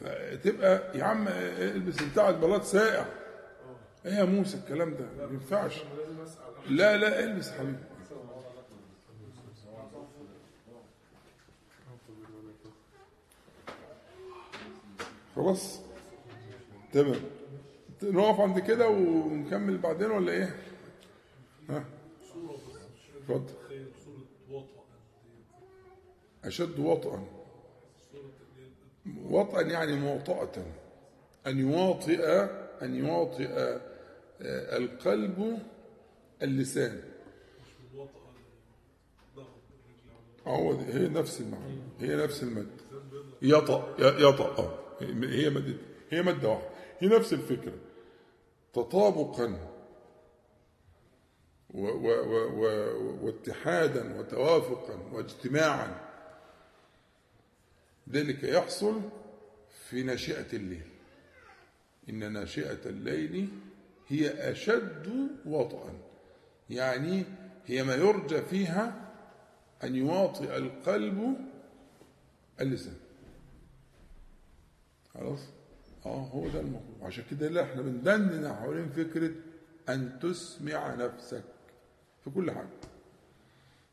فتبقى يا عم البس بتاع بلاط ساقع. إيه يا موسى الكلام ده؟ ما ينفعش. لا لا البس حبيبي. خلاص. تمام. نقف عند كده ونكمل بعدين ولا إيه؟ ها؟ اتفضل. أشد وطئا. وطئا يعني مواطأة أن يواطئ أن يواطئ آه، القلب اللسان. هو هي نفس المعنى. هي نفس المد يطأ يطأ. آه. هي مادة هي مادة واحدة. هي نفس الفكرة. تطابقا و و و و واتحادا وتوافقا واجتماعا. ذلك يحصل في ناشئة الليل. إن ناشئة الليل هي أشد وطئا. يعني هي ما يرجى فيها أن يواطئ القلب اللسان. خلاص؟ آه هو ده الموضوع عشان كده لا إحنا بندندن حوالين فكرة أن تسمع نفسك في كل حاجة.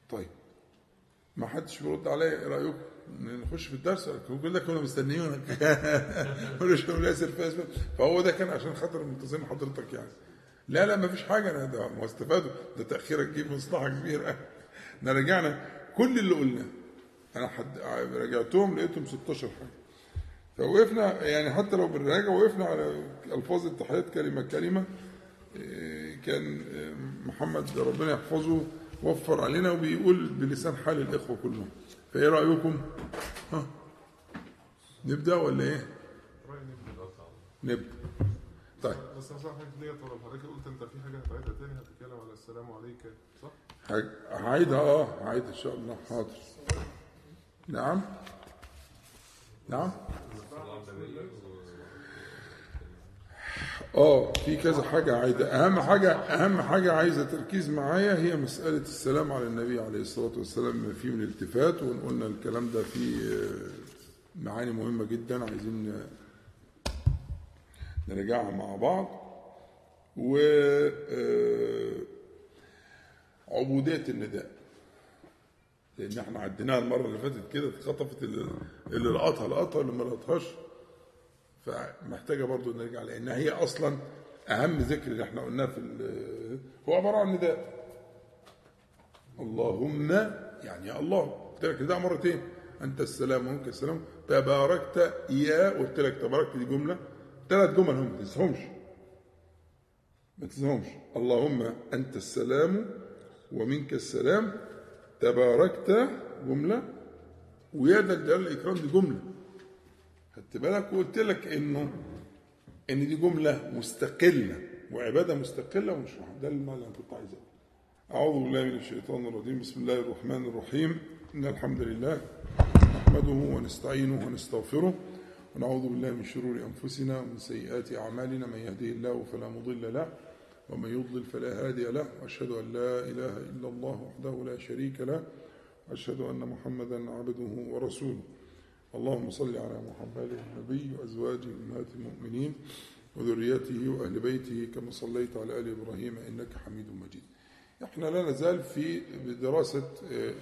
طيب ما حدش بيرد عليا إيه رايكم نخش في الدرس؟ كل ده كنا مستنيينك شوية ياسر فيسبوك فهو ده كان عشان خاطر منتظرين حضرتك يعني. لا لا ما فيش حاجة. أنا ده ما استفادوا ده تأخيرك تجيب مصلحة كبيرة. إحنا رجعنا. كل اللي قلناه أنا حد رجعتهم لقيتهم 16 حاجة. فوقفنا يعني حتى لو بنراجع وقفنا على ألفاظ التحيات كلمة كلمة إيه، كان إيه، محمد ربنا يحفظه وفر علينا وبيقول بلسان حال الإخوة كلهم. فإيه رأيكم؟ ها؟ نبدأ ولا إيه؟ نبدأ طيب. بس صح حضرتك ديت حضرتك قلت أنت في حاجة هتعيدها تاني؟ هتتكلم على السلام عليك صح؟ هعيدها آه هعيدها إن شاء الله. حاضر. نعم. نعم. آه في كذا حاجة عايزة أهم حاجة أهم حاجة عايزة تركيز معايا هي مسألة السلام على النبي عليه الصلاة والسلام ما فيه من التفات وقلنا الكلام ده فيه معاني مهمة جدا عايزين نراجعها مع بعض. و آه، عبودية النداء. لأن إحنا عديناها المرة اللي فاتت كده اتخطفت اللي اللي لقطها لقطها واللي ما لقطهاش؟ فمحتاجة برضو نرجع لأن هي أصلا أهم ذكر اللي إحنا قلناه في هو عبارة عن نداء. اللهم يعني يا الله قلت لك ده مرتين. أنت السلام وانت السلام. تباركت يا قلت لك تباركت دي جملة. ثلاث جمل هم ما تنساهمش. ما تنساهمش. اللهم أنت السلام ومنك السلام. تباركت جملة. ويا ذا الجلال والاكرام دي جملة. خدت بالك؟ وقلت لك إنه إن دي جملة مستقلة وعبادة مستقلة واحد. ده اللي أنا كنت عايز أعوذ بالله من الشيطان الرجيم. بسم الله الرحمن الرحيم. إن الحمد لله نحمده ونستعينه ونستغفره ونعوذ بالله من شرور أنفسنا ومن سيئات أعمالنا. من يهده الله فلا مضل له ومن يضلل فلا هادي له وأشهد أن لا إله إلا الله وحده لا شريك له وأشهد أن محمدا عبده ورسوله اللهم صل على محمد النبي وأزواجه أمهات المؤمنين وذريته وأهل بيته كما صليت على آل إبراهيم إنك حميد مجيد. إحنا لا نزال في دراسة آه،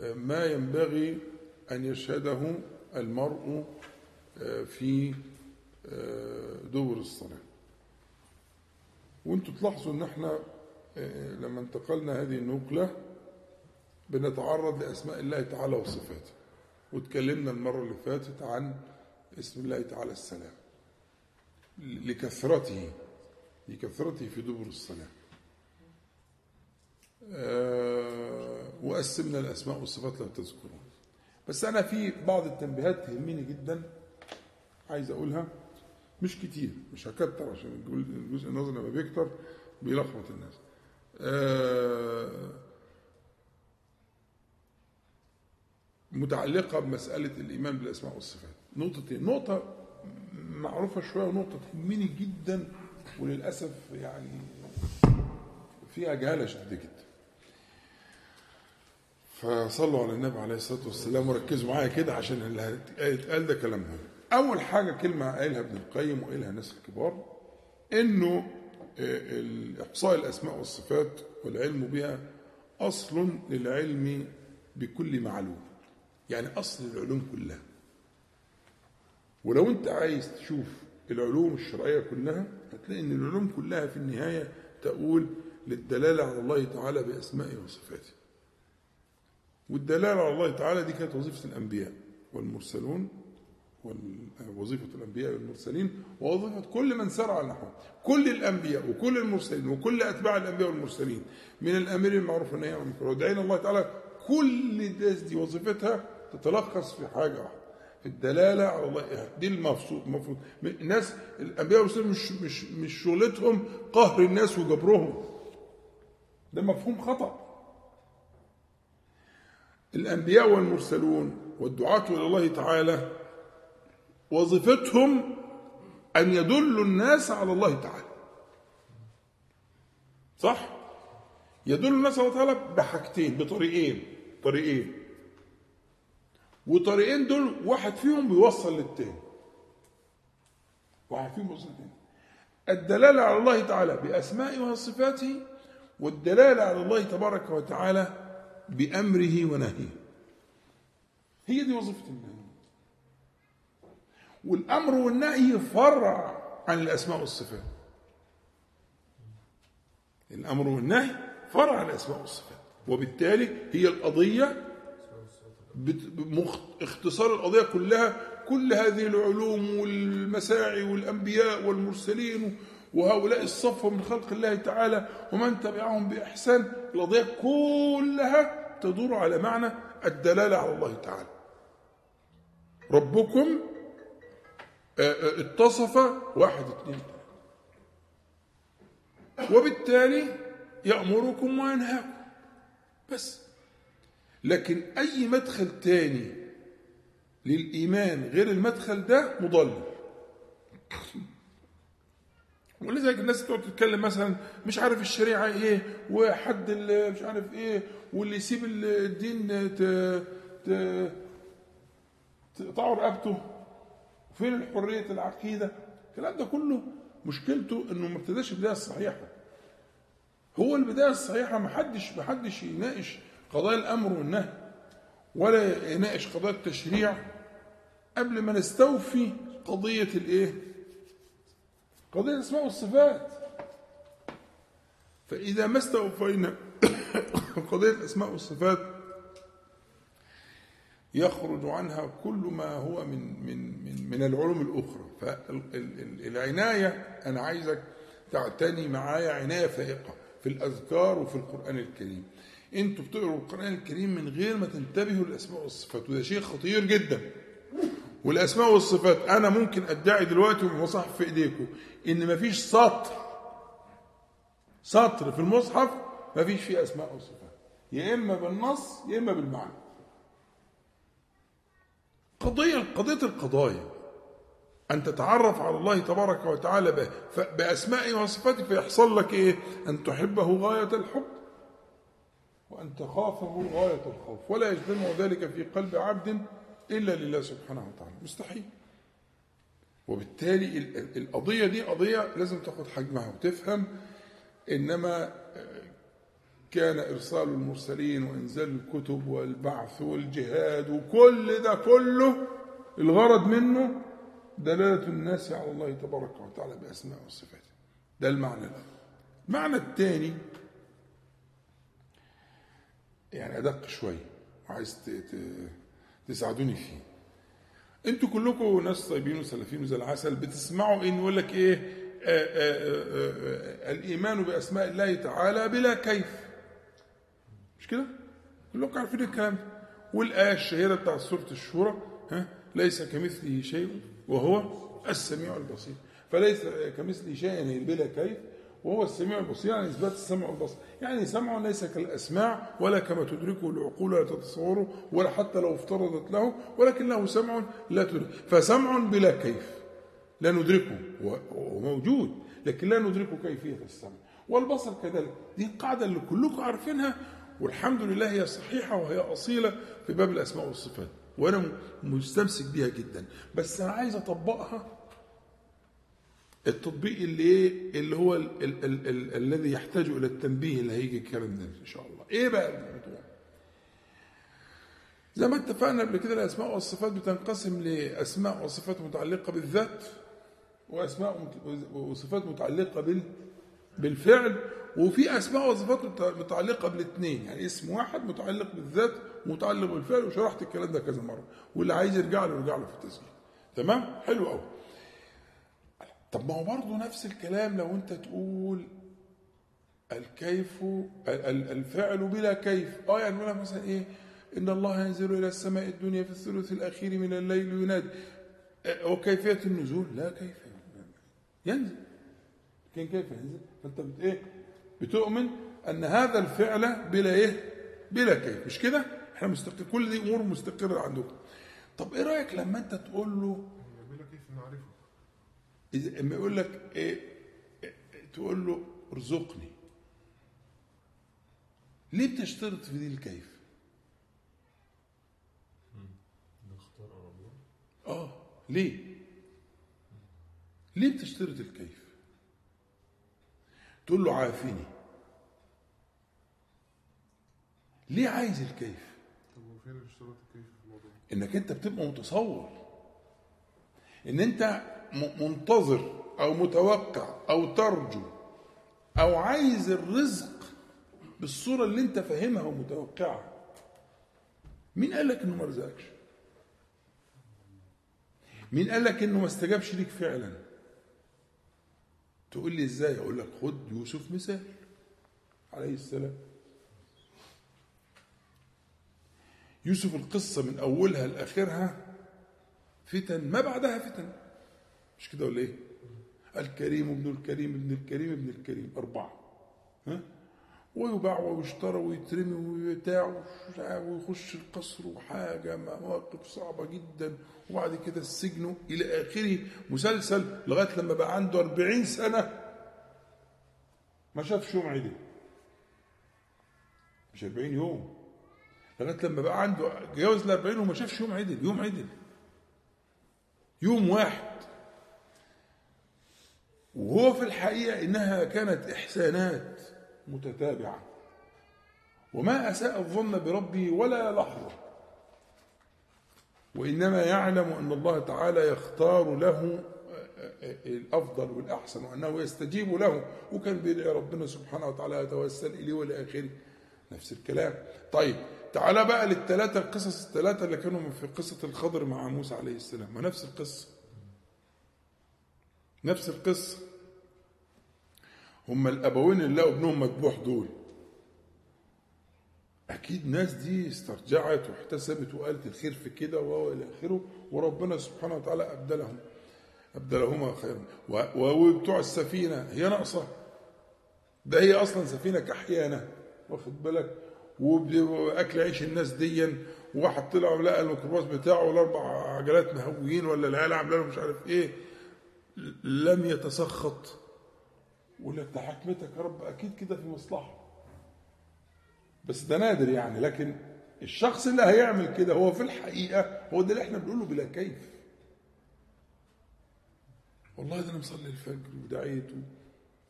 آه، ما ينبغي أن يشهده المرء آه، في آه، دبر الصلاة. وأنتم تلاحظوا ان إحنا آه، لما انتقلنا هذه النقلة بنتعرض لأسماء الله تعالى وصفاته. واتكلمنا المرة اللي فاتت عن اسم الله تعالى السلام. لكثرته لكثرته في دبر الصلاة. آه، وقسمنا الأسماء والصفات لو تذكرون بس أنا في بعض التنبيهات تهمني جدا عايز أقولها. مش كتير مش هكتر عشان الجزء- النظري لما بيكتر بيلخبط الناس. آه، متعلقة بمسألة الإيمان بالأسماء والصفات. نقطتين نقطة معروفة شوية ونقطة تهمني جدا وللأسف يعني فيها جهالة شديدة. جدا فصلوا على النبي عليه الصلاة والسلام وركزوا معايا كده عشان اللي هيتقال ده كلام مهم. أول حاجة كلمة قايلها ابن القيم وقايلها الناس الكبار إنه آه، إحصاء الأسماء والصفات والعلم بها أصل للعلم بكل معلوم يعني أصل العلوم كلها. ولو أنت عايز تشوف العلوم الشرعية كلها هتلاقي إن العلوم كلها في النهاية تقول للدلالة على الله تعالى باسمائه وصفاته. والدلالة على الله تعالى دي كانت وظيفة الأنبياء والمرسلون وظيفة الأنبياء والمرسلين ووظيفة كل من سار على نحوه. كل الأنبياء وكل المرسلين وكل أتباع الأنبياء والمرسلين من الأمير المعروف والنهي عن المنكر. ودعينا الله تعالى كل الناس دي وظيفتها تتلخص في حاجة واحدة في الدلالة على الله. دي المفروض المفروض. الناس الأنبياء والمرسلين مش مش مش شغلتهم قهر الناس وجبرهم. ده مفهوم خطأ. الأنبياء والمرسلون والدعاة إلى الله تعالى وظيفتهم أن يدلوا الناس على الله تعالى. صح؟ يدل الناس على الله تعالى بحاجتين بطريقين طريقين. وطريقين دول واحد فيهم بيوصل للتاني. واحد فيهم بيوصل للتاني. الدلالة على الله تعالى بأسمائه وصفاته والدلالة على الله تبارك وتعالى بأمره ونهيه. هي دي وظيفة النهي والأمر والنهي فرع عن الأسماء والصفات. الأمر والنهي فرع عن الأسماء والصفات. وبالتالي هي القضية اختصار القضية كلها كل هذه العلوم والمساعي والأنبياء والمرسلين وهؤلاء الصفوة من خلق الله تعالى ومن تبعهم بإحسان القضية كلها تدور على معنى الدلالة على الله تعالى. ربكم اتصف واحد اثنين. وبالتالي يأمركم وينهاكم. بس. لكن أي مدخل تاني للإيمان غير المدخل ده مضلل ولذلك الناس تقعد تتكلم مثلا مش عارف الشريعة إيه وحد مش عارف إيه واللي يسيب ال- الدين ت... ت... تقطعوا رقبته. فين حرية العقيدة؟ الكلام ده كله مشكلته إنه ما ابتداش البداية الصحيحة. هو البداية الصحيحة ما حدش ما حدش يناقش قضايا الأمر والنهي ولا يناقش قضايا التشريع قبل ما نستوفي قضية الإيه؟ قضية الأسماء والصفات. فإذا ما استوفينا قضية الأسماء والصفات يخرج عنها كل ما هو من من من من العلوم الأخرى. فالعناية أنا عايزك تعتني معايا عناية فائقة في الأذكار وفي القرآن الكريم. أنتوا بتقروا القرآن الكريم من غير ما تنتبهوا للأسماء والصفات وده شيء خطير جدا. والأسماء والصفات أنا ممكن أدعي دلوقتي والمصحف في إيديكم إن مفيش سطر. سطر في المصحف مفيش فيه أسماء وصفات. يا إما بالنص يا إما بالمعنى. قضية قضية القضايا. أن تتعرف على الله تبارك وتعالى بأسمائه وصفاته فيحصل لك إيه؟ أن تحبه غاية الحب. وأن تخافه غاية الخوف. ولا يجتمع ذلك في قلب عبد إلا لله سبحانه وتعالى. مستحيل. وبالتالي ال- ال- القضية دي قضية لازم تاخد حجمها وتفهم إنما كان إرسال المرسلين وإنزال الكتب والبعث والجهاد وكل ده كله الغرض منه دلالة الناس على الله تبارك وتعالى بأسماء وصفاته ده المعنى الأول. المعنى الثاني يعني أدق شوية وعايز تساعدوني فيه. أنتوا كلكم ناس طيبين وسلفيين وزي العسل بتسمعوا إن يقول لك إيه؟ آآ آآ آآ الإيمان بأسماء الله تعالى بلا كيف. مش كده؟ كلكم عارفين الكلام ده والآية الشهيرة بتاع سورة الشورى ها ليس كمثله شيء وهو السميع البصير. فليس كمثله شيء يعني بلا كيف وهو السميع البصير يعني إثبات السمع والبصر. يعني سمع ليس كالأسماع ولا كما تدركه العقول ولا تتصوره ولا حتى لو افترضت له ولكن له سمع لا تدرك. فسمع بلا كيف لا ندركه هو هو موجود لكن لا ندركه كيفية السمع. والبصر كذلك. دي القاعده اللي كلكم عارفينها. والحمد لله هي صحيحة وهي أصيلة في باب الأسماء والصفات وأنا م- مستمسك بيها جدا. بس أنا عايز أطبقها. التطبيق اللي إيه اللي هو ال ال ال ال الذي يحتاج إلى التنبيه اللي هيجي الكلام ده إن شاء الله. إيه بقى الموضوع؟ زي ما اتفقنا قبل كده الأسماء والصفات بتنقسم لأسماء وصفات متعلقة بالذات وأسماء وصفات متعلقة بال بالفعل وفي أسماء وصفات مت- متعلقة بالاثنين. يعني اسم واحد متعلق بالذات ومتعلق بالفعل وشرحت الكلام ده كذا مرة. واللي عايز يرجع له يرجع له في التسجيل. تمام؟ حلو قوي طب ما هو برضه نفس الكلام لو أنت تقول الكيف ال- ال- الفعل بلا كيف. آه يعني مثلا إيه؟ إن الله ينزل إلى السماء الدنيا في الثلث الأخير من الليل ينادي آه، وكيفية النزول؟ لا كيف ينزل؟ لكن كيف ينزل؟ فأنت بت إيه؟ بتؤمن أن هذا الفعل بلا إيه؟ بلا كيف. مش كده؟ إحنا مستقر كل دي أمور مستقرة عندكم. طب إيه رأيك لما أنت تقول له؟ بلا كيف نعرفه إذا اما يقول لك إيه؟ إيه، تقول له ارزقني. ليه بتشترط في دي الكيف؟ آه ليه؟ ليه بتشترط الكيف؟ تقول له عافني ليه عايز الكيف؟ إنك أنت بتبقى متصور. إن أنت منتظر أو متوقع أو ترجو أو عايز الرزق بالصورة اللي أنت فاهمها ومتوقعها. مين قال لك إنه ما رزقكش؟ مين قال لك إنه ما استجابش ليك فعلا؟ تقول لي إزاي؟ أقول لك خد يوسف مثال. عليه السلام. يوسف القصة من أولها لآخرها فتن ما بعدها فتن. مش كده ولا إيه؟ الكريم ابن الكريم ابن الكريم ابن الكريم. أربعة. ها؟ ويباع ويشترى ويترمي ويبتاع ويخش القصر وحاجة مواقف صعبة جدا. وبعد كده السجن إلى آخره. مسلسل لغاية لما بقى عنده أربعين سنة. ما شافش يوم عدل مش أربعين يوم. لغاية لما بقى عنده جاوز ال 40 وما شافش يوم عدل يوم عدل يوم واحد. وهو في الحقيقة إنها كانت إحسانات. متتابعة. وما أساء الظن بربه ولا لحظة. وإنما يعلم أن الله تعالى يختار له الأفضل والأحسن وأنه يستجيب له. وكان بيدعي ربنا سبحانه وتعالى يتوسل إليه والى اخره نفس الكلام. طيب تعالى بقى للثلاثة القصص الثلاثة اللي كانوا في قصة الخضر مع موسى عليه السلام. ما نفس القصة. نفس القصة. هما الأبوين اللي لقوا ابنهم مذبوح دول. أكيد ناس دي استرجعت واحتسبت وقالت الخير في كده وإلى آخره وربنا سبحانه وتعالى أبدلهم أبدلهما خيرا. وبتوع السفينة هي ناقصة. ده هي أصلا سفينة كحيانة واخد بالك؟ وأكل عيش الناس ديا وواحد طلع ولقى الميكروباص بتاعه والأربع عجلات مهويين ولا العيال عاملة له مش عارف إيه لم يتسخط. ولا ده حكمتك يا رب أكيد كده في مصلحة. بس ده نادر يعني لكن الشخص اللي هيعمل كده هو في الحقيقة هو ده اللي إحنا بنقوله بلا كيف. والله ده أنا مصلي الفجر ودعيت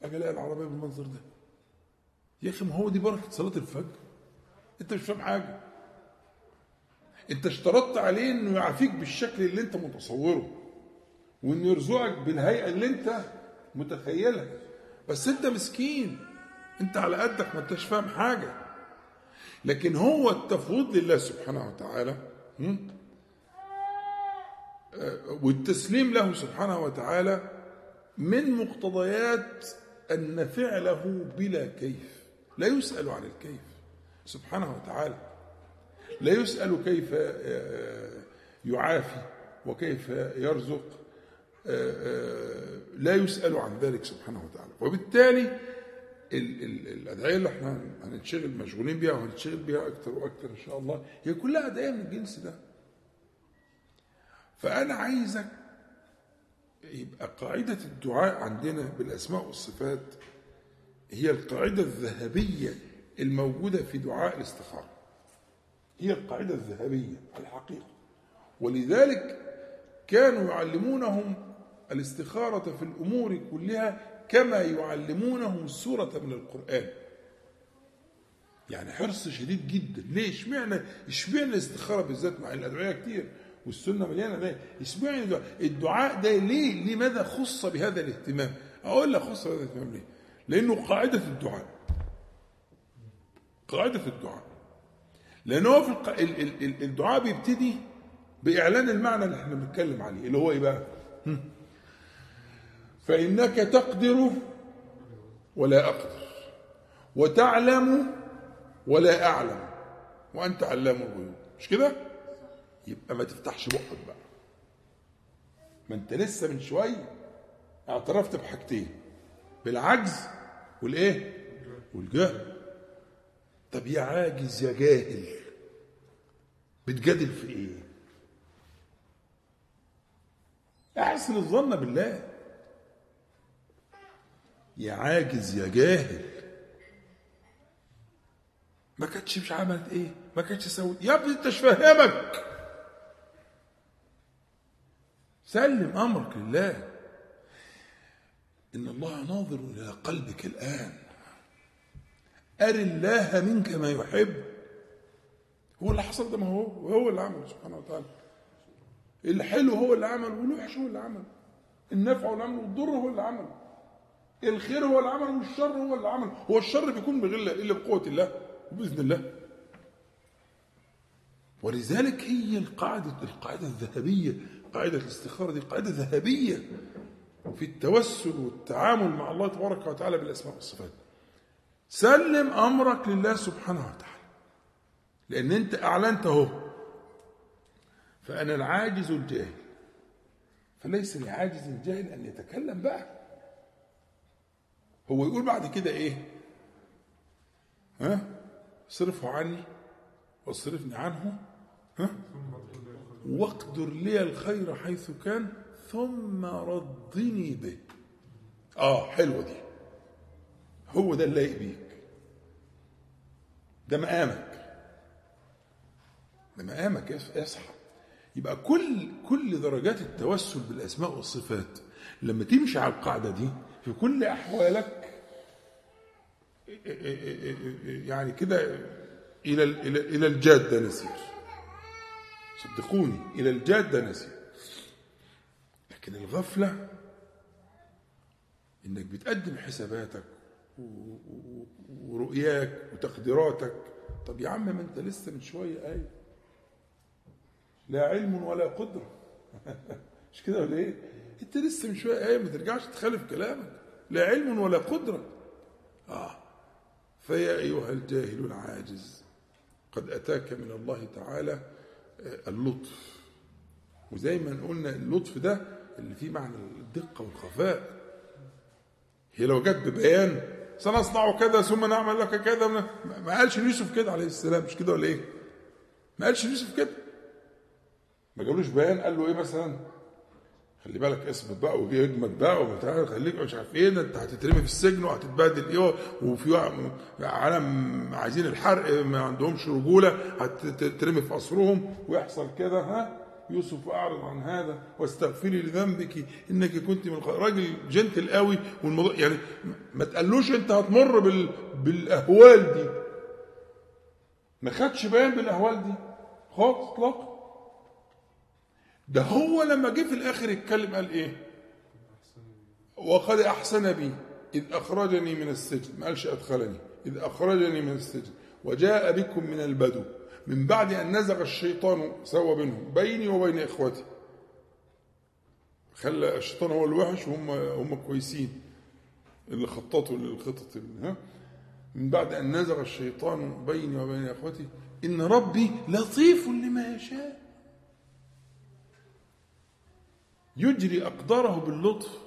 أجي ألاقي العربية بالمنظر ده. يا أخي ما هو دي بركة صلاة الفجر. أنت مش فاهم حاجة. أنت اشترطت عليه إنه يعافيك بالشكل اللي أنت متصوره وإنه يرزقك بالهيئة اللي أنت متخيلها. بس انت مسكين. انت على قدك ما انتش فاهم حاجة. لكن هو التفويض لله سبحانه وتعالى؟ آه، والتسليم له سبحانه وتعالى من مقتضيات أن فعله بلا كيف. لا يسأل عن الكيف سبحانه وتعالى. لا يسأل كيف آه، يعافي وكيف يرزق آه، آه، لا يسأل عن ذلك سبحانه وتعالى. وبالتالي ال- ال- الأدعية اللي إحنا هنتشغل مشغولين بيها وهنتشغل بيها أكتر وأكتر إن شاء الله هي كلها أدعية من الجنس ده. فأنا عايزك يبقى قاعدة الدعاء عندنا بالأسماء والصفات هي القاعدة الذهبية الموجودة في دعاء الاستخارة. هي القاعدة الذهبية الحقيقة. ولذلك كانوا يعلمونهم الاستخارة في الأمور كلها كما يعلمونهم السورة من القرآن. يعني حرص شديد جدا. ليه؟ اشمعنى؟ اشمعنى الاستخارة بالذات مع الأدعية كتير والسنة مليانة ده اشمعنى الدعاء؟ الدعاء ده ليه؟ لماذا خص بهذا الاهتمام؟ أقول لك خص بهذا الاهتمام ليه؟ لأنه قاعدة الدعاء. قاعدة الدعاء. لأن هو في الق... ال... ال... ال- الدعاء بيبتدي بإعلان المعنى اللي إحنا بنتكلم عليه اللي هو إيه بقى؟ هم. فإنك تقدر ولا أقدر وتعلم ولا أعلم وأنت علام الغيوب. مش كده؟ يبقى ما تفتحش بقك بقى. ما أنت لسه من شوية اعترفت بحاجتين بالعجز والإيه؟ والجهل. طب يا عاجز يا جاهل بتجادل في إيه؟ أحسن الظن بالله. يا عاجز يا جاهل. ما كانتش مش عملت إيه؟ ما كانتش سوت يا ابني أنت فاهمك. سلم أمرك لله. إن الله ناظر إلى قلبك الآن. ار الله منك ما يحب. هو اللي حصل ده؟ ما هو هو اللي عمله سبحانه وتعالى. الحلو هو اللي عمله والوحش هو اللي عمله. النفع هو اللي عمله والضر هو اللي عمله. الخير هو اللي عمله والشر هو اللي عمله هو الشر بيكون بغله إلا بقوة الله وبإذن الله. ولذلك هي القاعدة القاعدة الذهبية قاعدة الاستخارة دي قاعدة ذهبية في التوسل والتعامل مع الله تبارك وتعالى بالأسماء والصفات. سلم أمرك لله سبحانه وتعالى. لأن أنت أعلنت أهو. فأنا العاجز الجاهل. فليس لعاجز الجاهل أن يتكلم بقى. هو يقول بعد كده إيه؟ ها؟ صرفه عني واصرفني عنه ها؟ واقدر لي الخير حيث كان ثم ردني به. آه حلوة دي. هو ده اللايق بيك. ده مقامك. ده مقامك يصحى يبقى كل كل درجات التوسل بالأسماء والصفات لما تمشي على القاعدة دي في كل أحوالك يعني كده إلى إلى الجادة نسير. صدقوني إلى الجادة نسير. لكن الغفلة إنك بتقدم حساباتك ورؤياك وتقديراتك. طب يا عم ما أنت لسه من شوية قايل. لا علم ولا قدرة. مش كده ولا إيه؟ أنت لسه من شوية قايل ما ترجعش تخالف كلامك. لا علم ولا قدرة. آه. فيا أيها الجاهل العاجز قد أتاك من الله تعالى آه، اللطف وزي ما قلنا اللطف ده اللي فيه معنى الدقة والخفاء هي لو جت ببيان سنصنع كذا ثم نعمل لك كذا ما قالش يوسف كده عليه السلام مش كده ولا إيه؟ ما قالش يوسف كده ما جابلوش بيان قال له إيه مثلا؟ خلي بالك اثبت بقى وجي يجمد بقى وبتاع خليك مش عارف إيه ده انت هتترمي في السجن وهتتبهدل إيه وفي عالم عايزين الحرق ما عندهمش رجولة هتترمي في قصرهم ويحصل كده ها؟ يوسف أعرض عن هذا واستغفري لذنبك إنك كنت من راجل جنتل قوي والموضوع يعني ما تقلوش أنت هتمر بال بالأهوال دي. ما خدش بيان بالأهوال دي خالص اطلاقا. ده هو لما جه في الآخر يتكلم قال إيه؟ وقد أحسن بي إذ أخرجني من السجن. ما قالش أدخلني إذ أخرجني من السجن. وجاء بكم من البدو. من بعد أن نزغ الشيطان سوى بينهم بيني وبين إخوتي. خلى الشيطان هو الوحش وهم هم كويسين. اللي خططوا للخطط ها؟ من بعد أن نزغ الشيطان بيني وبين إخوتي إن ربي لطيف لما يشاء. يجري أقداره باللطف.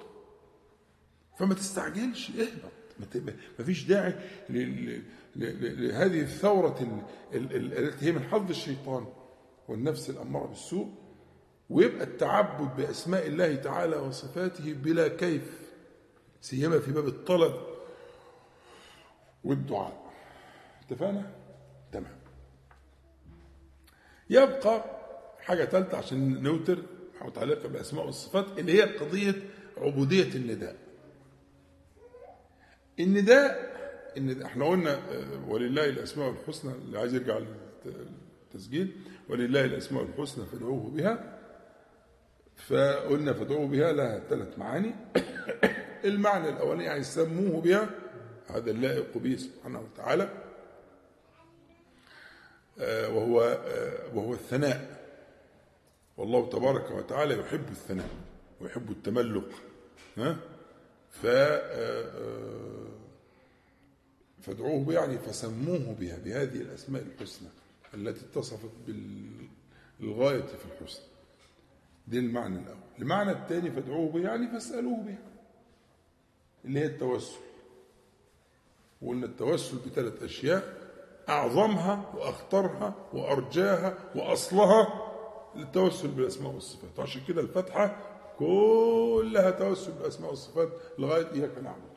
فما تستعجلش اهبط. ما فيش داعي لهذه الثورة ال- ال- ال- التي هي من حظ الشيطان والنفس الأمارة بالسوء ويبقى التعبد بأسماء الله تعالى وصفاته بلا كيف سيما في باب الطلب والدعاء. اتفقنا؟ تمام. يبقى حاجة ثالثة عشان نوتر. متعلقة بالأسماء والصفات اللي هي قضية عبودية النداء. النداء ان إحنا قلنا آه، ولله الأسماء الحسنى اللي عايز يرجع للتسجيل ولله الأسماء الحسنى فادعوه بها. فقلنا فادعوه بها لها ثلاث معاني. المعنى الأولاني يعني سموه بها هذا اللائق به سبحانه وتعالى. آه، وهو آه، وهو الثناء. والله تبارك وتعالى يحب الثناء ويحب التملق ها؟ ف آه، فادعوه به يعني فسموه بها بهذه الأسماء الحسنى التي اتصفت بالغاية في الحسن. دي المعنى الأول. المعنى الثاني فادعوه به يعني فاسألوه بها اللي هي التوسل. وقلنا التوسل بثلاث أشياء أعظمها وأخطرها وأرجاها وأصلها التوسل بالأسماء والصفات. عشان كده الفاتحة كلها توسل بالأسماء والصفات لغاية إياك نعبد.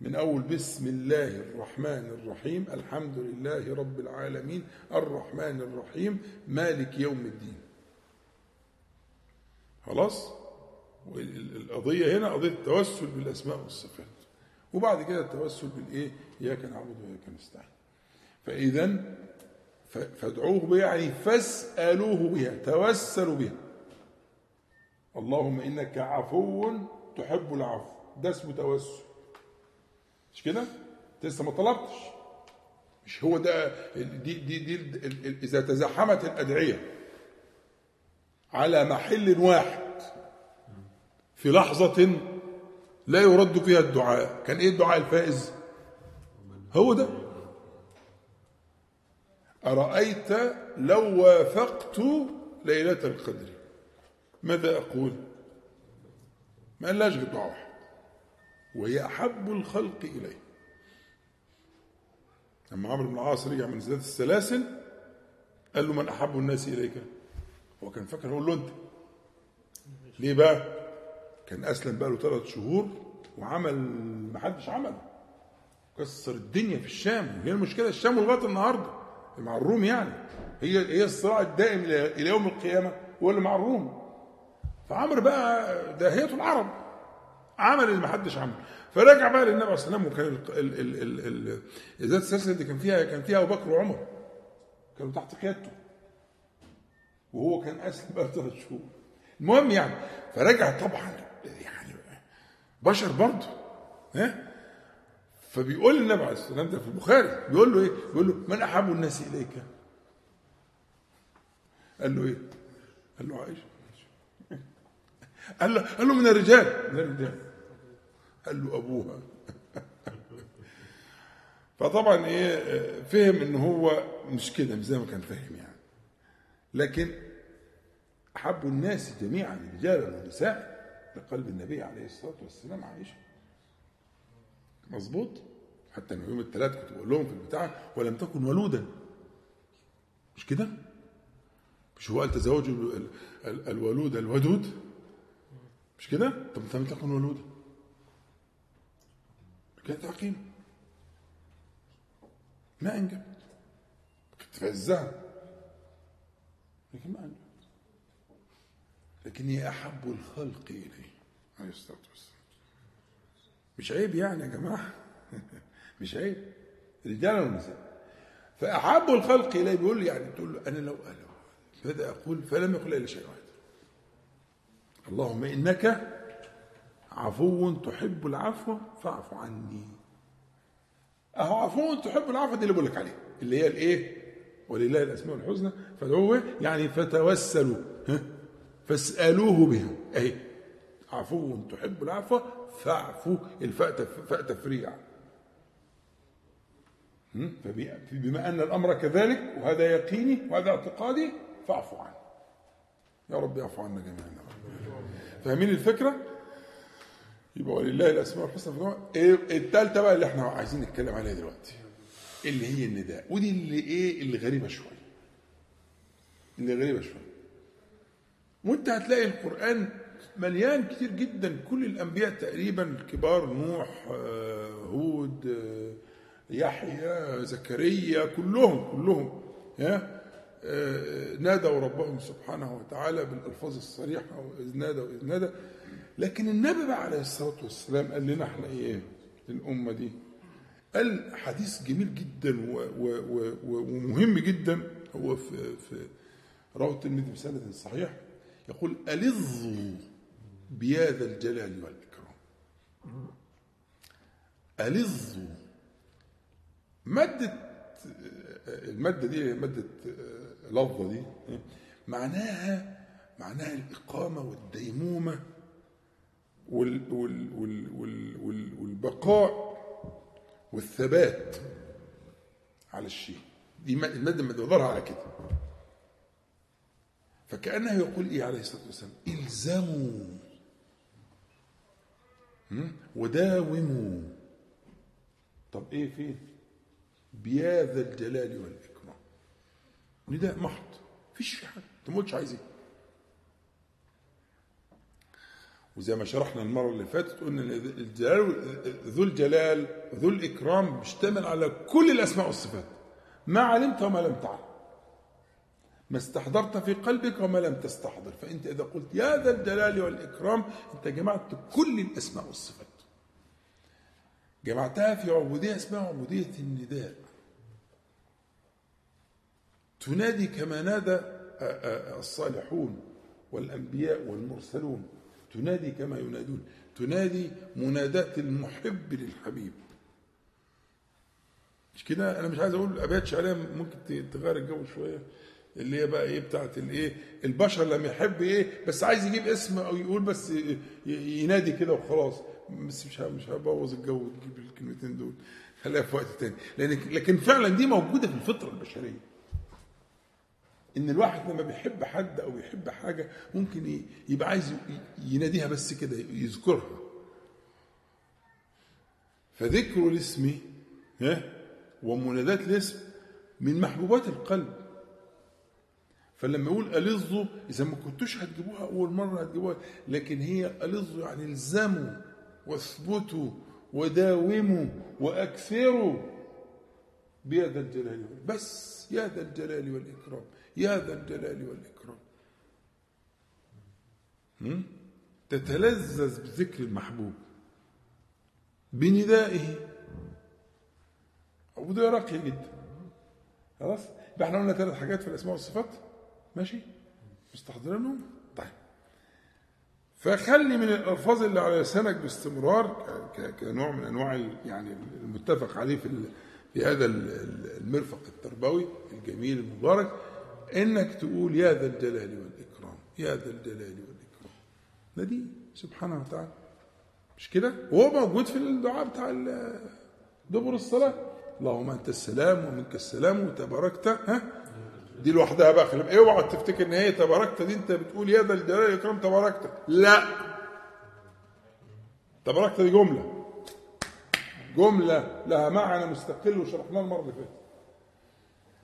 من أول بسم الله الرحمن الرحيم الحمد لله رب العالمين الرحمن الرحيم مالك يوم الدين. خلاص؟ القضية هنا قضية التوسل بالأسماء والصفات. وبعد كده التوسل بالإيه؟ إياك نعبد وإياك نستعين. فاذا فادعوه بها يعني فاسألوه بها توسلوا بها. اللهم إنك عفو تحب العفو ده اسمه توسل. مش كده؟ أنت لسه ما طلبتش. مش هو ده دي دي دي إذا تزاحمت الأدعية على محل واحد في لحظة لا يرد فيها الدعاء كان إيه الدعاء الفائز؟ هو ده. أرأيت لو وافقت ليلة القدر؟ ماذا أقول؟ ما قالهاش دعاء واحد. وهي أحب الخلق إليه لما عمرو بن العاص رجع من زيادة السلاسل قال له من أحب الناس إليك؟ هو كان فاكر هو له أنت ليه بقى؟ كان أسلم بقى له ثلاث شهور وعمل ما حدش عمله. كسر الدنيا في الشام. هي المشكلة الشام لغاية النهاردة. مع الروم يعني. هي هي الصراع الدائم إلى يوم القيامة هو اللي مع الروم. فعمرو بقى داهية العرب. عمل اللي ما حدش عمله فرجع بقى للنبي عليه الصلاه والسلام وكان ذات السلسلة دي كان فيها كان فيها أبو بكر وعمر. كانوا تحت قيادته. وهو كان أسلم بقى ثلاث شهور. المهم يعني فرجع طبعا يعني بشر برضه. ها؟ فبيقول للنبي عليه والسلام ده في البخاري. بيقول له إيه؟ بيقول له من أحب الناس إليك؟ قال له إيه؟ قال له عائشة. قال له قال له من الرجال. من الرجال. قال له أبوها. فطبعا إيه فهم إن هو مش كده مش زي ما كان فاهم يعني. لكن أحب الناس جميعا رجالا ونساء لقلب النبي عليه الصلاة والسلام عائشة. مظبوط. حتى أنا يوم الثلاث كنت بقول لهم في البتاع ولم تكن ولودا. مش كده؟ مش هو قال تزوجوا ال- ال- الولود الودود؟ مش كده؟ طب انت لم تكن ولودا. كانت عقيمة ما انجبت كنت في عزها. لكن ما انجبت لكن هي أحب الخلق إليه عليه الصلاة والسلام. مش عيب يعني يا جماعة. مش عيب. رجالا ونساء. فأحب الخلق إليه. بيقول يعني تقول له أنا لو أنا بدأ أقول فلم يقل الا شيء واحد. اللهم إنك عفو تحب العفو فاعف عني. أهو عفو تحب العفو دي اللي بقول لك عليه. اللي هي الإيه؟ ولله الأسماء الحسنى. فادعوه يعني فتوسلوا. ها؟ فاسألوه بها. أهي. عفو تحب العفو فاعفو الفاء فاء تفريع هم؟ فبي- بما أن الأمر كذلك وهذا يقيني وهذا اعتقادي فاعفو عنه يا رب يعفو عنا جميعا. فاهمين الفكرة؟ يبقى ولله الأسماء الحسنى فادعوه. إيه الثالثه بقى اللي إحنا عايزين نتكلم عليها دلوقتي اللي هي النداء ودي اللي إيه اللي غريبة شوية اللي غريبة شوية وأنت هتلاقي القرآن مليان كتير جدا. كل الأنبياء تقريبا كبار نوح آه، هود آه، يحيى زكريا كلهم كلهم ها؟ آه، نادوا ربهم سبحانه وتعالى بالألفاظ الصريحة وإذ نادى واذ نادى. لكن النبي بقى عليه الصلاة والسلام قال لنا إحنا إيه؟ الأمة دي. قال حديث جميل جدا ومهم جدا. هو في في رواه الترمذي بسند صحيح. يقول ألظوا بهذا الجلال والإكرام. ألظوا مادة المادة دي مادة لفظة دي معناها معناها الإقامة والديمومة وال وال وال وال وال والبقاء والثبات على الشيء. دي ما- المادة مدورها على كده. فكأنه يقول إيه عليه الصلاة والسلام؟ إلزموا هم؟ وداوموا. طب إيه فين؟ بهذا الجلال والإكرام. نداء محض. فيش في حاجة أنت ما قلتش عايز إيه وزي ما شرحنا المرة اللي فاتت قلنا الجلال ذو الجلال ذو الإكرام بيشتمل على كل الأسماء والصفات. ما علمت وما لم تعلم. ما استحضرت في قلبك وما لم تستحضر. فأنت إذا قلت يا ذا الجلال والإكرام أنت جمعت كل الأسماء والصفات. جمعتها في عبودية اسمها عبودية النداء. تنادي كما نادى آه، آه، الصالحون والأنبياء والمرسلون. تنادي كما ينادون. تنادي مناداة المحب للحبيب. مش كده؟ أنا مش عايز أقول ابيات شعريه ممكن تغير الجو شوية. اللي هي بقى إيه بتاعت الايه البشر لما يحب إيه بس عايز يجيب اسم أو يقول بس ينادي كده وخلاص. بس مش مش هبوظ الجو وتجيب الكلمتين دول. خليها في وقت تاني. لأن لكن فعلا دي موجودة في الفطرة البشرية. إن الواحد لما بيحب حد أو يحب حاجة ممكن يبقى عايز يناديها بس كده يذكرها. فذكر الاسم ها ومناداة الاسم من محبوبات القلب. فلما يقول ألظوا إذا ما كنتوش هتجيبوها أول مرة هتجيبوها لكن هي ألظوا يعني الزموا واثبتوا وداوموا وأكثروا بهذا الجلال وال- بس يا ذا الجلال والإكرام يا ذا الجلال والإكرام؟ تتلذذ بذكر المحبوب بندائه. عبودية راقية جدا. خلاص؟ إحنا قلنا ثلاث حاجات في الأسماء والصفات. ماشي؟ مستحضرينهم؟ طيب. فخلي من الألفاظ اللي على لسانك باستمرار كنوع من أنواع يعني المتفق عليه في في هذا ال- ال- المرفق التربوي الجميل المبارك إنك تقول يا ذا الجلال والإكرام يا ذا الجلال والإكرام. ده دي سبحانه وتعالى. مش كده؟ وهو موجود في الدعاء بتاع دبر الصلاة. اللهم أنت السلام ومنك السلام وتباركت ها؟ دي لوحدها بقى خلي اوعى تفتكر إن هي تباركت دي؟ أنت بتقول يا ذا الجلال والإكرام تباركت. لا. تباركت دي جملة. جملة لها معنى مستقل وشرحناه المرة اللي فاتت.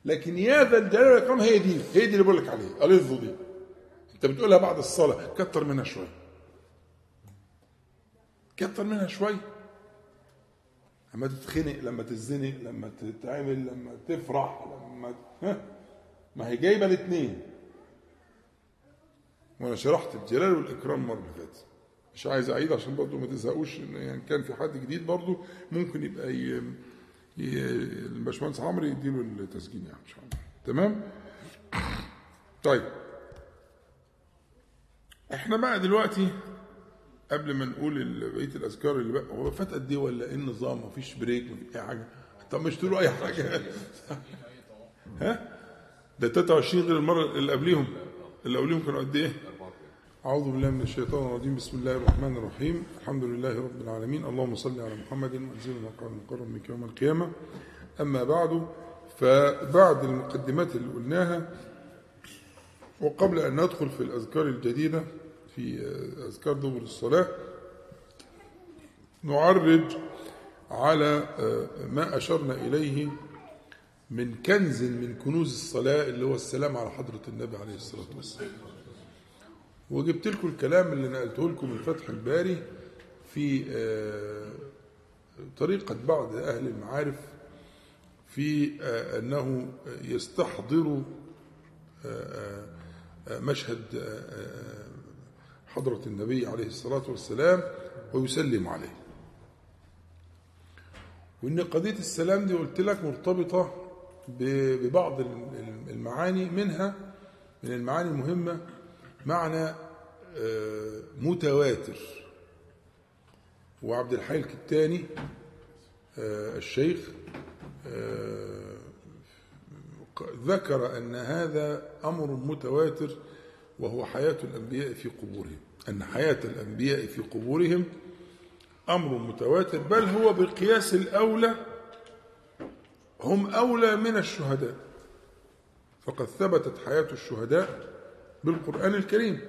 لكن يا ذا الجلال والإكرام هي دي هي دي اللي بقول لك عليها. الظ دي. أنت بتقولها بعد الصلاة. كتر منها شوية. كتر منها شوية. لما تتخنق لما تتزنق لما تتعمل لما تفرح لما ها؟ ما هي جايبة الاثنين. وأنا شرحت الجلال والإكرام المرة اللي فاتت. مش عايز أعيد عشان برضه ما تزهقوش إن يعني كان في حد جديد برضه ممكن يبقى ي... ي... الباشمهندس عمرو يديله التسجيل يعني شاء الله. تمام؟ طيب. إحنا بقى دلوقتي قبل ما نقول بقية الأذكار اللي بقى هو فات قد إيه ولا إيه النظام؟ مفيش بريك مفيش أي حاجة؟ طب مش تقولوا أي حاجة؟ ها؟ ده 23 غير المرة اللي قبليهم. اللي قبليهم كانوا قد إيه؟ أعوذ بالله من الشيطان الرجيم. بسم الله الرحمن الرحيم. الحمد لله رب العالمين. اللهم صل على محمد وأنزل مقام المقرب منك يوم القيامة. أما بعد فبعد المقدمات اللي قلناها وقبل أن ندخل في الأذكار الجديدة في أذكار دبر الصلاة نعرج على ما أشرنا إليه من كنز من كنوز الصلاة اللي هو السلام على حضرة النبي عليه الصلاة والسلام. وجبت لكم الكلام اللي نقلته لكم من فتح الباري في آه، طريقة بعض أهل المعارف في آه، أنه يستحضر آه، مشهد حضرة النبي عليه الصلاة والسلام ويسلم عليه. وإن قضية السلام دي قلت لك مرتبطة ببعض ال- ال- المعاني منها من المعاني المهمة معنى آه، متواتر. وعبد الحي الكتاني آه، الشيخ آه، ذكر أن هذا أمر متواتر وهو حياة الأنبياء في قبورهم. أن حياة الأنبياء في قبورهم أمر متواتر بل هو بالقياس الأولى هم أولى من الشهداء. فقد ثبتت حياة الشهداء بالقرآن الكريم.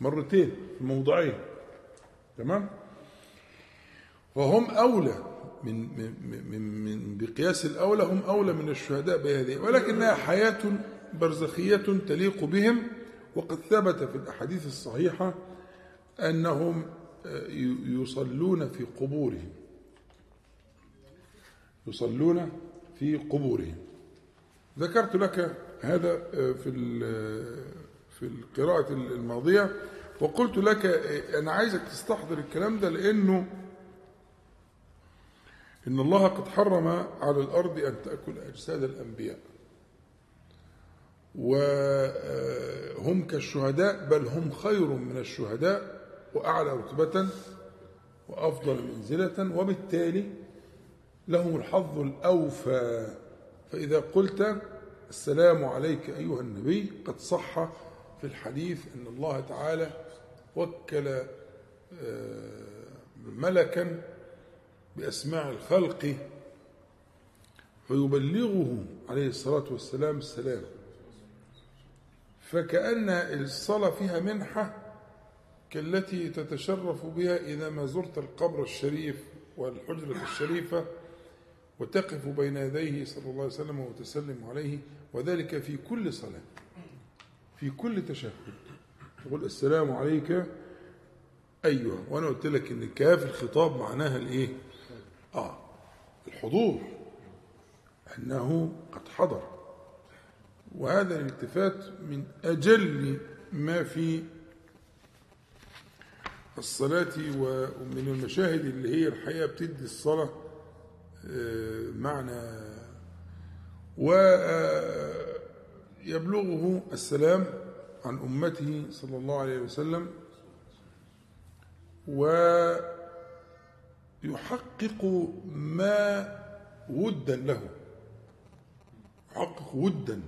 مرتين في موضعين. تمام؟ فهم أولى من, من, من, من بقياس الأولى هم أولى من الشهداء بهذه. ولكنها حياة برزخية تليق بهم. وقد ثبت في الأحاديث الصحيحة أنهم آه، يصلون في قبورهم. يصلون في قبورهم. ذكرت لك هذا آه، في ال- في القراءة الماضية وقلت لك آه، أنا عايزك تستحضر الكلام ده لأنه إن الله قد حرم على الأرض أن تأكل أجساد الأنبياء. وهم كالشهداء بل هم خير من الشهداء وأعلى رتبة وأفضل منزلة وبالتالي لهم الحظ الأوفى. فإذا قلت السلام عليك أيها النبي قد صح في الحديث أن الله تعالى وكل آه، ملكا بأسماع الخلق فيبلغه عليه الصلاة والسلام السلام. فكأن الصلاة فيها منحة كالتي تتشرف بها إذا ما زرت القبر الشريف والحجرة الشريفة وتقف بين يديه صلى الله عليه وسلم وتسلم عليه وذلك في كل صلاة في كل تشهد تقول السلام عليك أيها وأنا قلت لك إن كاف الخطاب معناها الإيه؟ آه الحضور أنه قد حضر وهذا الالتفات من أجل ما في الصلاة ومن المشاهد اللي هي الحقيقة بتدي الصلاة معنى ويبلغه السلام عن أمته صلى الله عليه وسلم ويحقق ما ودا له. يحقق ودا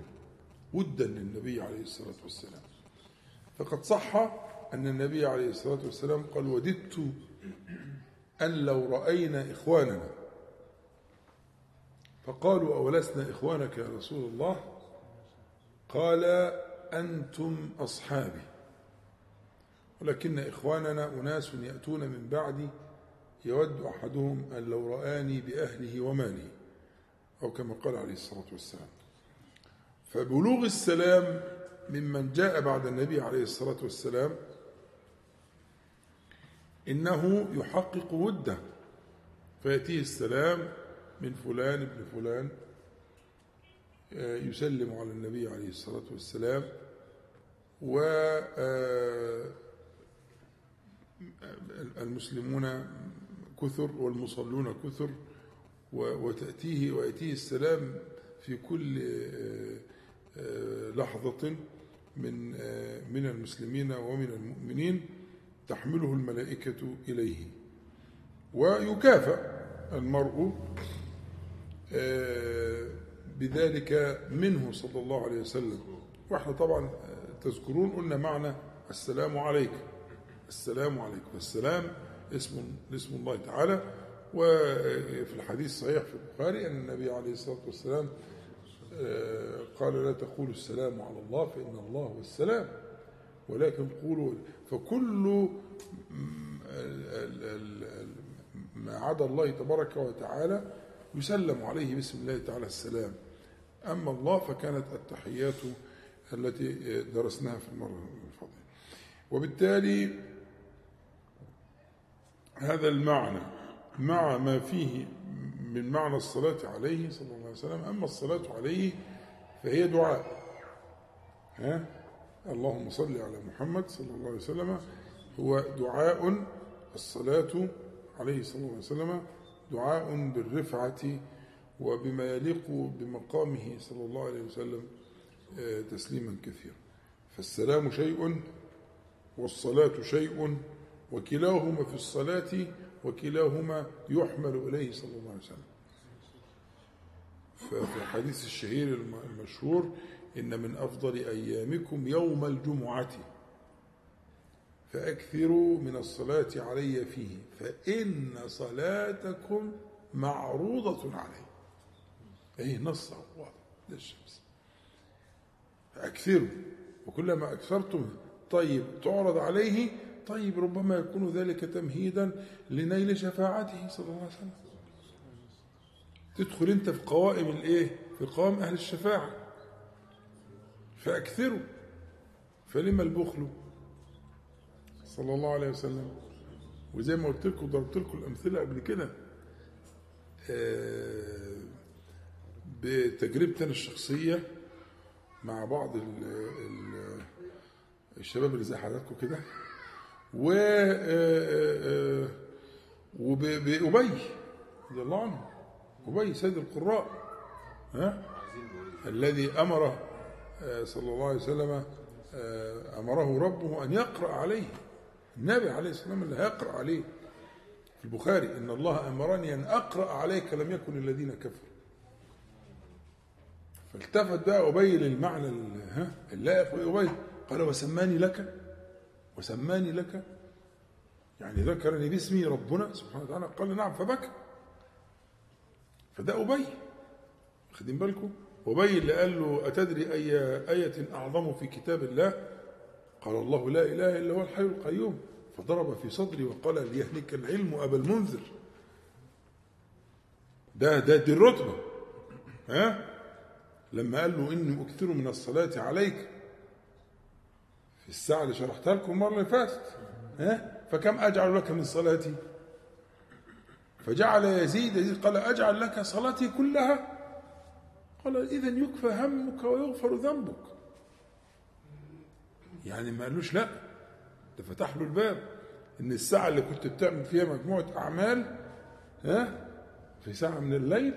ودا للنبي عليه الصلاة والسلام. فقد صح أن النبي عليه الصلاة والسلام قال وددت أن لو رأينا إخواننا. فقالوا أولسنا إخوانك يا رسول الله؟ قال أنتم أصحابي. ولكن إخواننا أناس يأتون من بعدي يود أحدهم أن لو رآني بأهله وماله أو كما قال عليه الصلاة والسلام. فبلوغ السلام ممن جاء بعد النبي عليه الصلاة والسلام إنه يحقق وده فيأتيه السلام من فلان ابن فلان آه، يسلم على النبي عليه الصلاة والسلام و آه، المسلمون كثر والمصلون كثر وتأتيه ويأتيه السلام في كل آه، لحظة من من المسلمين ومن المؤمنين تحمله الملائكة إليه. ويكافأ المرء بذلك منه صلى الله عليه وسلم. وإحنا طبعا آه، تذكرون قلنا معنى السلام عليك. السلام عليك. والسلام اسم اسم الله تعالى. وفي الحديث الصحيح في البخاري أن النبي عليه الصلاة والسلام آه، قال لا تقولوا السلام على الله فإن الله هو السلام. ولكن قولوا فكل ما عدا الله تبارك وتعالى يسلم عليه بسم الله تعالى السلام. أما الله فكانت التحيات التي درسناها في المرة الماضية وبالتالي هذا المعنى مع ما فيه من معنى الصلاة عليه صلى الله عليه وسلم أما الصلاة عليه فهي دعاء. ها؟ اللهم صل على محمد صلى الله عليه وسلم هو دعاء الصلاة عليه صلى الله عليه وسلم دعاء بالرفعة وبما يليق بمقامه صلى الله عليه وسلم آه، تسليما كثيرا. فالسلام شيء والصلاة شيء وكلاهما في الصلاة وكلاهما يحمل إليه صلى الله عليه وسلم. ففي الحديث الشهير الم- المشهور إن من أفضل أيامكم يوم الجمعة. فأكثروا من الصلاة علي فيه فإن صلاتكم معروضة علي. أي نص واضح للشمس فأكثروا وكلما أكثرتم طيب تعرض عليه طيب ربما يكون ذلك تمهيدا لنيل شفاعته صلى الله عليه وسلم. تدخل أنت في قوائم الإيه؟ في قوائم أهل الشفاعة. فاكثروا فلما البخل؟ صلى الله عليه وسلم. وزي ما قلت لكم ضربت لكم الأمثلة قبل كده. آه، بتجربتي أنا الشخصية مع بعض ال ال الشباب اللي زي حضراتكم كده. و آه، آه، وبأبي رضي الله عنه. أبي سيد القراء ها الذي أمر آه، صلى الله عليه وسلم أمره ربه أن يقرأ عليه. النبي عليه الصلاة والسلام اللي هيقرأ عليه في البخاري إن الله أمرني أن أقرأ عليك لم يكن الذين كفروا. فالتفت بقى أبي للمعنى اللائق بأبي قال وسماني لك وسماني لك يعني ذكرني باسمي ربنا سبحانه وتعالى. قال نعم فبكى. فده أبي. واخدين بالكم؟ أبي اللي قال له أتدري أي آية أعظم في كتاب الله؟ قال الله لا إله إلا هو الحي القيوم. فضرب في صدري وقال ليهلك العلم أبا المنذر. ده ده دي الرتبة. ها؟ لما قال له إني أكثر من الصلاة عليك. في الساعة اللي شرحتها لكم المرة اللي فاتت. ها؟ فكم أجعل لك من صلاتي؟ فجعل يزيد يزيد قال أجعل لك صلاتي كلها. قال إذا يكفى همك ويغفر ذنبك. يعني ما قالوش لا. ده فتح له الباب. إن الساعة اللي كنت بتعمل فيها مجموعة أعمال ها في ساعة من الليل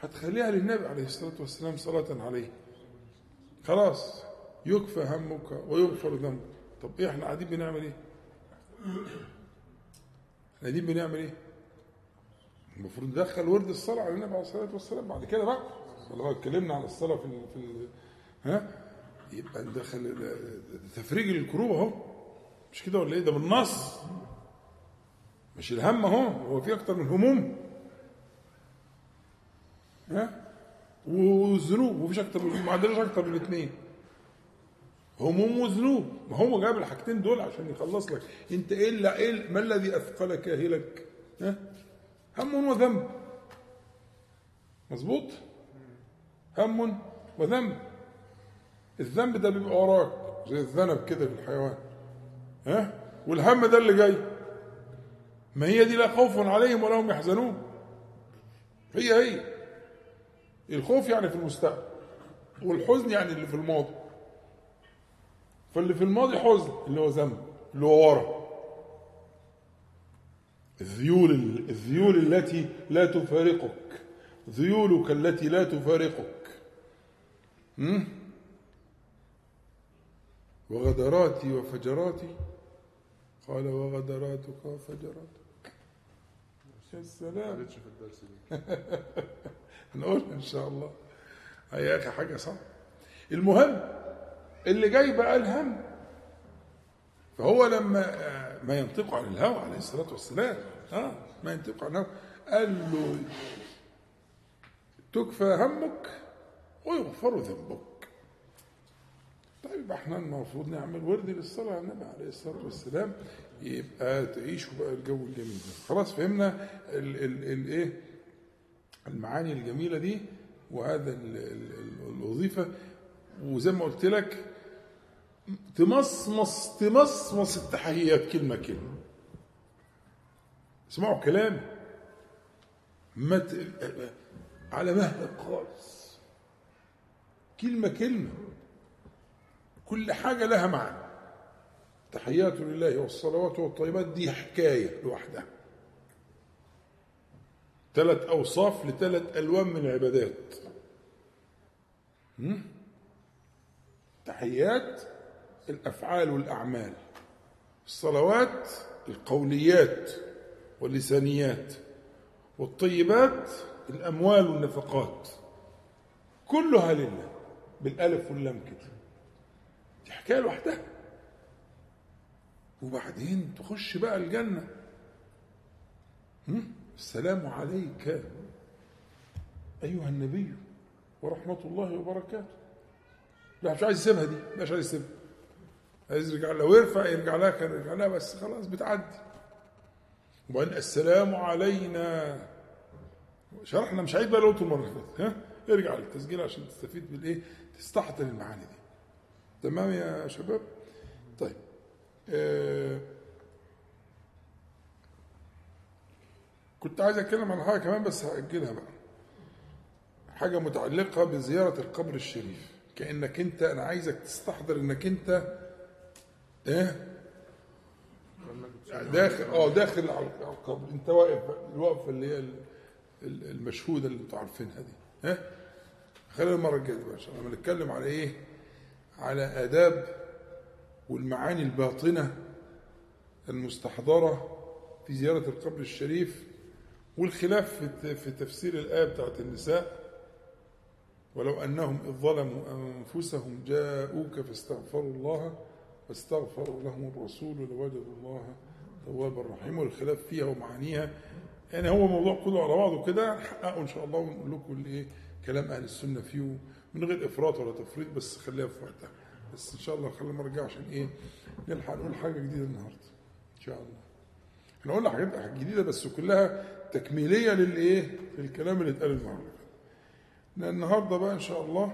هتخليها للنبي عليه الصلاة والسلام صلاة عليه. خلاص يكفى همك ويغفر ذنبك. طب إيه إحنا قاعدين بنعمل إيه؟ إحنا قاعدين بنعمل إيه؟ المفروض ندخل ورد الصلاة على النبي عليه الصلاة والسلام. بعد كده بقى لو اتكلمنا على الصلاة في في ها؟ يبقى ندخل تفريج الكروب اهو. مش كده ولا إيه؟ ده بالنص. مش الهم اهو هو في أكتر من هموم. ها؟ وذنوب ومفيش أكتر من ما عندناش أكتر من الاثنين هموم وذنوب ما هو جاب الحاجتين دول عشان يخلص لك. انت إيه اللي إيه ما الذي اثقلك اهلك ها؟ هم وذنب. مظبوط؟ هم وذنب. الذنب ده بيبقى وراك زي الذنب كده في الحيوان. ها؟ والهم ده اللي جاي. ما هي دي لا خوف عليهم ولا هم يحزنون. هي هي. الخوف يعني في المستقبل والحزن يعني اللي في الماضي. فاللي في الماضي حزن اللي هو ذنب اللي هو ورا. الذيول الذيول التي لا تفارقك. ذيولك التي لا تفارقك? وغدراتي وفجراتي. قال وغدراتك وفجراتك. يا سلام. في الدرس دي. هنقول إن شاء الله. يا أخي حاجة صعبه المهم اللي جاي بقى الهم. فهو لما آه، ما ينطق عن الهوى عليه الصلاة والسلام آه ما ينطق عن الهوى قال له تكفى همك ويغفر ذنبك. طيب إحنا المفروض نعمل ورد للصلاة على النبي عليه الصلاة والسلام يبقى تعيشوا بقى الجو الجميل ده. خلاص فهمنا ال- ال- الايه المعاني الجميلة دي وهذا ال- ال- ال- الوظيفة. وزي ما قلت لك تمصمص تمصمص التحيات كلمة كلمة. اسمعوا كلامي ما. على مهلك خالص. كلمة كلمة. كل حاجة لها معنى. تحيات لله والصلوات والطيبات دي حكاية لوحدها. ثلاث أوصاف لثلاث ألوان من العبادات؟ تحيات الأفعال والأعمال. الصلوات القوليات واللسانيات. والطيبات الأموال والنفقات. كلها لله. بالألف واللام كده. دي حكاية لوحدها. وبعدين تخش بقى الجنة. هم؟ السلام عليك. أيها النبي ورحمة الله وبركاته. لا مش عايز يسيبها دي. مش عايز يسيبها. عايز يرجع لو يرفع يرجع لها كان يرجع لها بس خلاص بتعدي. وبعدين السلام علينا. شرحنا مش عيد بقى لو المرة اللي فاتت ها؟ ارجع للتسجيل عشان تستفيد بالإيه؟ تستحضر المعاني دي. تمام يا شباب؟ طيب آه كنت عايز أتكلم عن حاجة كمان بس هأجلها بقى. حاجة متعلقة بزيارة القبر الشريف. كأنك أنت أنا عايزك تستحضر إنك أنت إيه؟ داخل آه داخل على القبر. أنت واقف الوقفة اللي هي ال- ال- المشهودة اللي أنتوا عارفينها دي ها خلينا المرة الجاية بقى ان شاء الله على إيه؟ على آداب والمعاني الباطنة المستحضرة في زيارة القبر الشريف والخلاف في تفسير الآية بتاعت النساء. ولو أنهم إذ ظلموا أنفسهم جاءوك فاستغفروا الله واستغفر لهم الرسول لوجدوا الله توابا رحيما. والخلاف فيها ومعانيها يعني هو موضوع كله على بعضه كده نحققه إن شاء الله ونقول لكم الايه كلام أهل السنة فيه من غير إفراط ولا تفريط بس خليها في وقتها. بس إن شاء الله خلينا نرجع عشان إيه؟ نلحق نقول حاجة جديدة النهارده. إن شاء الله. إحنا قلنا حاجات جديدة بس كلها تكميلية للإيه؟ للكلام اللي اتقال فاتت لأن النهارده بقى إن شاء الله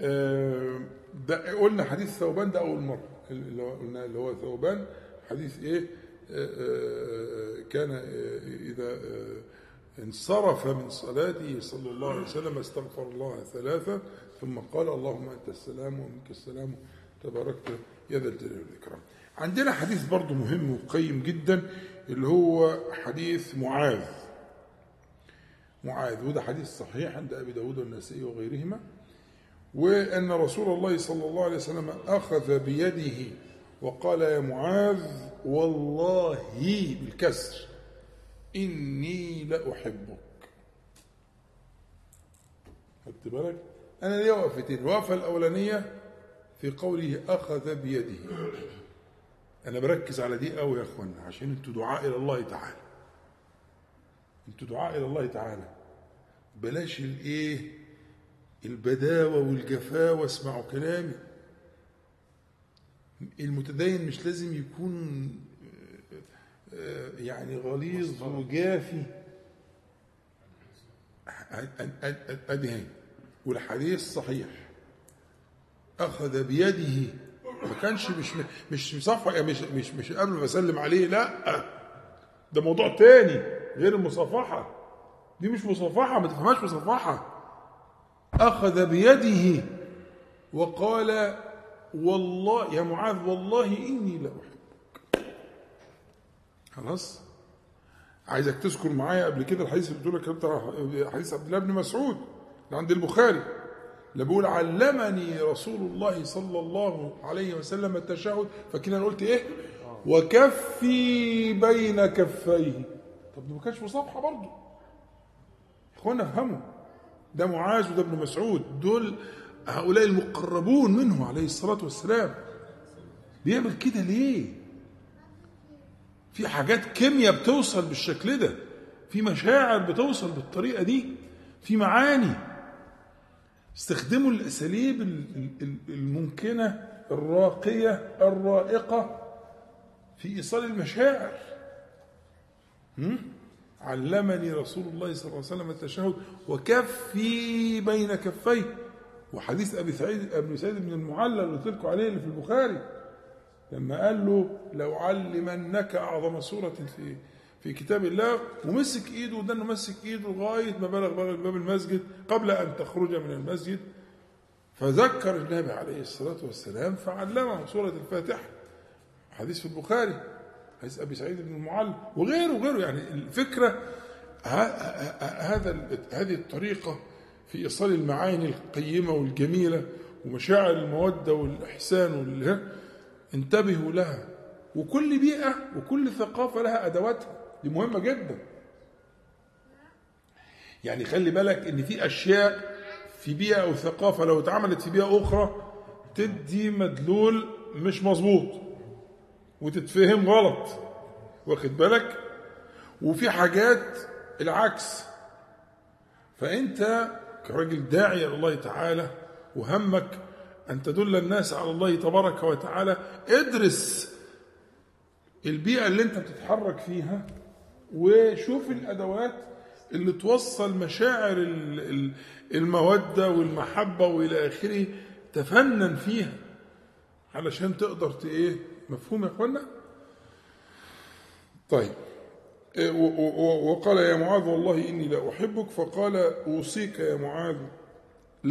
آه، ده قلنا حديث ثوبان ده أول مرة. اللي هو قلنا اللي هو ثوبان حديث إيه؟ آه، آه، كان إذا انصرف من صلاته صلى الله عليه وسلم استغفر الله ثلاثة ثم قال اللهم أنت السلام ومنك السلام. تباركت يا ذا الجلال والإكرام. عندنا حديث برضه مهم وقيم جدا اللي هو حديث معاذ. معاذ وده حديث صحيح عند أبي داود والنسائي وغيرهما وأن رسول الله صلى الله عليه وسلم أخذ بيده وقال يا معاذ والله بالكسر. إني لأحبك. خدت بالك؟ أنا ليا وقفتين الوقفة الأولانية في قوله أخذ بيده. أنا بركز على دي قوي يا أخوانا عشان أنتوا دعاء إلى الله تعالى. أنتوا دعاء إلى الله تعالى. بلاش الإيه؟ البداوة والجفاوة. اسمعوا كلامي. المتدين مش لازم يكون يعني غليظ وجافي. أ- أ- أ- أدي هي والحديث صحيح. أخذ بيده. ما كانش مش مش مصفح مش مش مش قبل ما أسلم عليه لا. ده موضوع تاني غير المصافحه دي مش مصافحه ما تفهمهاش مصافحه أخذ بيده. وقال والله يا معاذ والله إني لأحبك. خلاص؟ عايزك تذكر معايا قبل كده الحديث اللي بتقول لك بتاع حديث عبد الله بن مسعود اللي عند البخاري. اللي بيقول علمني رسول الله صلى الله عليه وسلم التشهد. فكده أنا قلت إيه؟ وكفي بين كفيه. طب ما كانش مصافحة برضه. إخوانا افهموا. ده معاذ وده ابن مسعود. دول هؤلاء المقربون منه عليه الصلاة والسلام. بيعمل كده ليه؟ في حاجات كيمياء بتوصل بالشكل ده في مشاعر بتوصل بالطريقة دي في معاني. استخدموا الأساليب ال- ال- ال- الممكنة الراقية الرائقة في إيصال المشاعر؟ علمني رسول الله صلى الله عليه وسلم التشهد وكفي بين كفيه. وحديث أبي سعيد ابن سعيد بن المعلى اللي قلت عليه اللي في البخاري. لما قال له لو علمنك أعظم سورة في في كتاب الله ومسك إيده إنه مسك إيده لغاية ما بلغ باب المسجد قبل أن تخرج من المسجد فذكر النبي عليه الصلاة والسلام فعلمه سورة الفاتحة. حديث في البخاري حديث أبي سعيد بن المعلم وغيره وغيره. يعني الفكرة هذا هذه الطريقة في إيصال المعاني القيمة والجميلة ومشاعر المودة والإحسان وال انتبهوا لها. وكل بيئة وكل ثقافة لها أدواتها. دي مهمة جدا. يعني خلي بالك إن في أشياء في بيئة أو ثقافة لو اتعملت في بيئة أخرى تدي مدلول مش مظبوط وتتفهم غلط. واخد بالك؟ وفي حاجات العكس. فأنت كراجل داعي إلى الله تعالى وهمك أن تدل الناس على الله تبارك وتعالى. ادرس البيئة اللي أنت بتتحرك فيها وشوف الأدوات اللي توصل مشاعر ال- ال- المودة والمحبة وإلى آخره تفنن فيها. علشان تقدر إيه؟ مفهوم يا إخوانا؟ طيب. إيه، وقال يا معاذ والله إني لا أحبك. فقال أوصيك يا معاذ.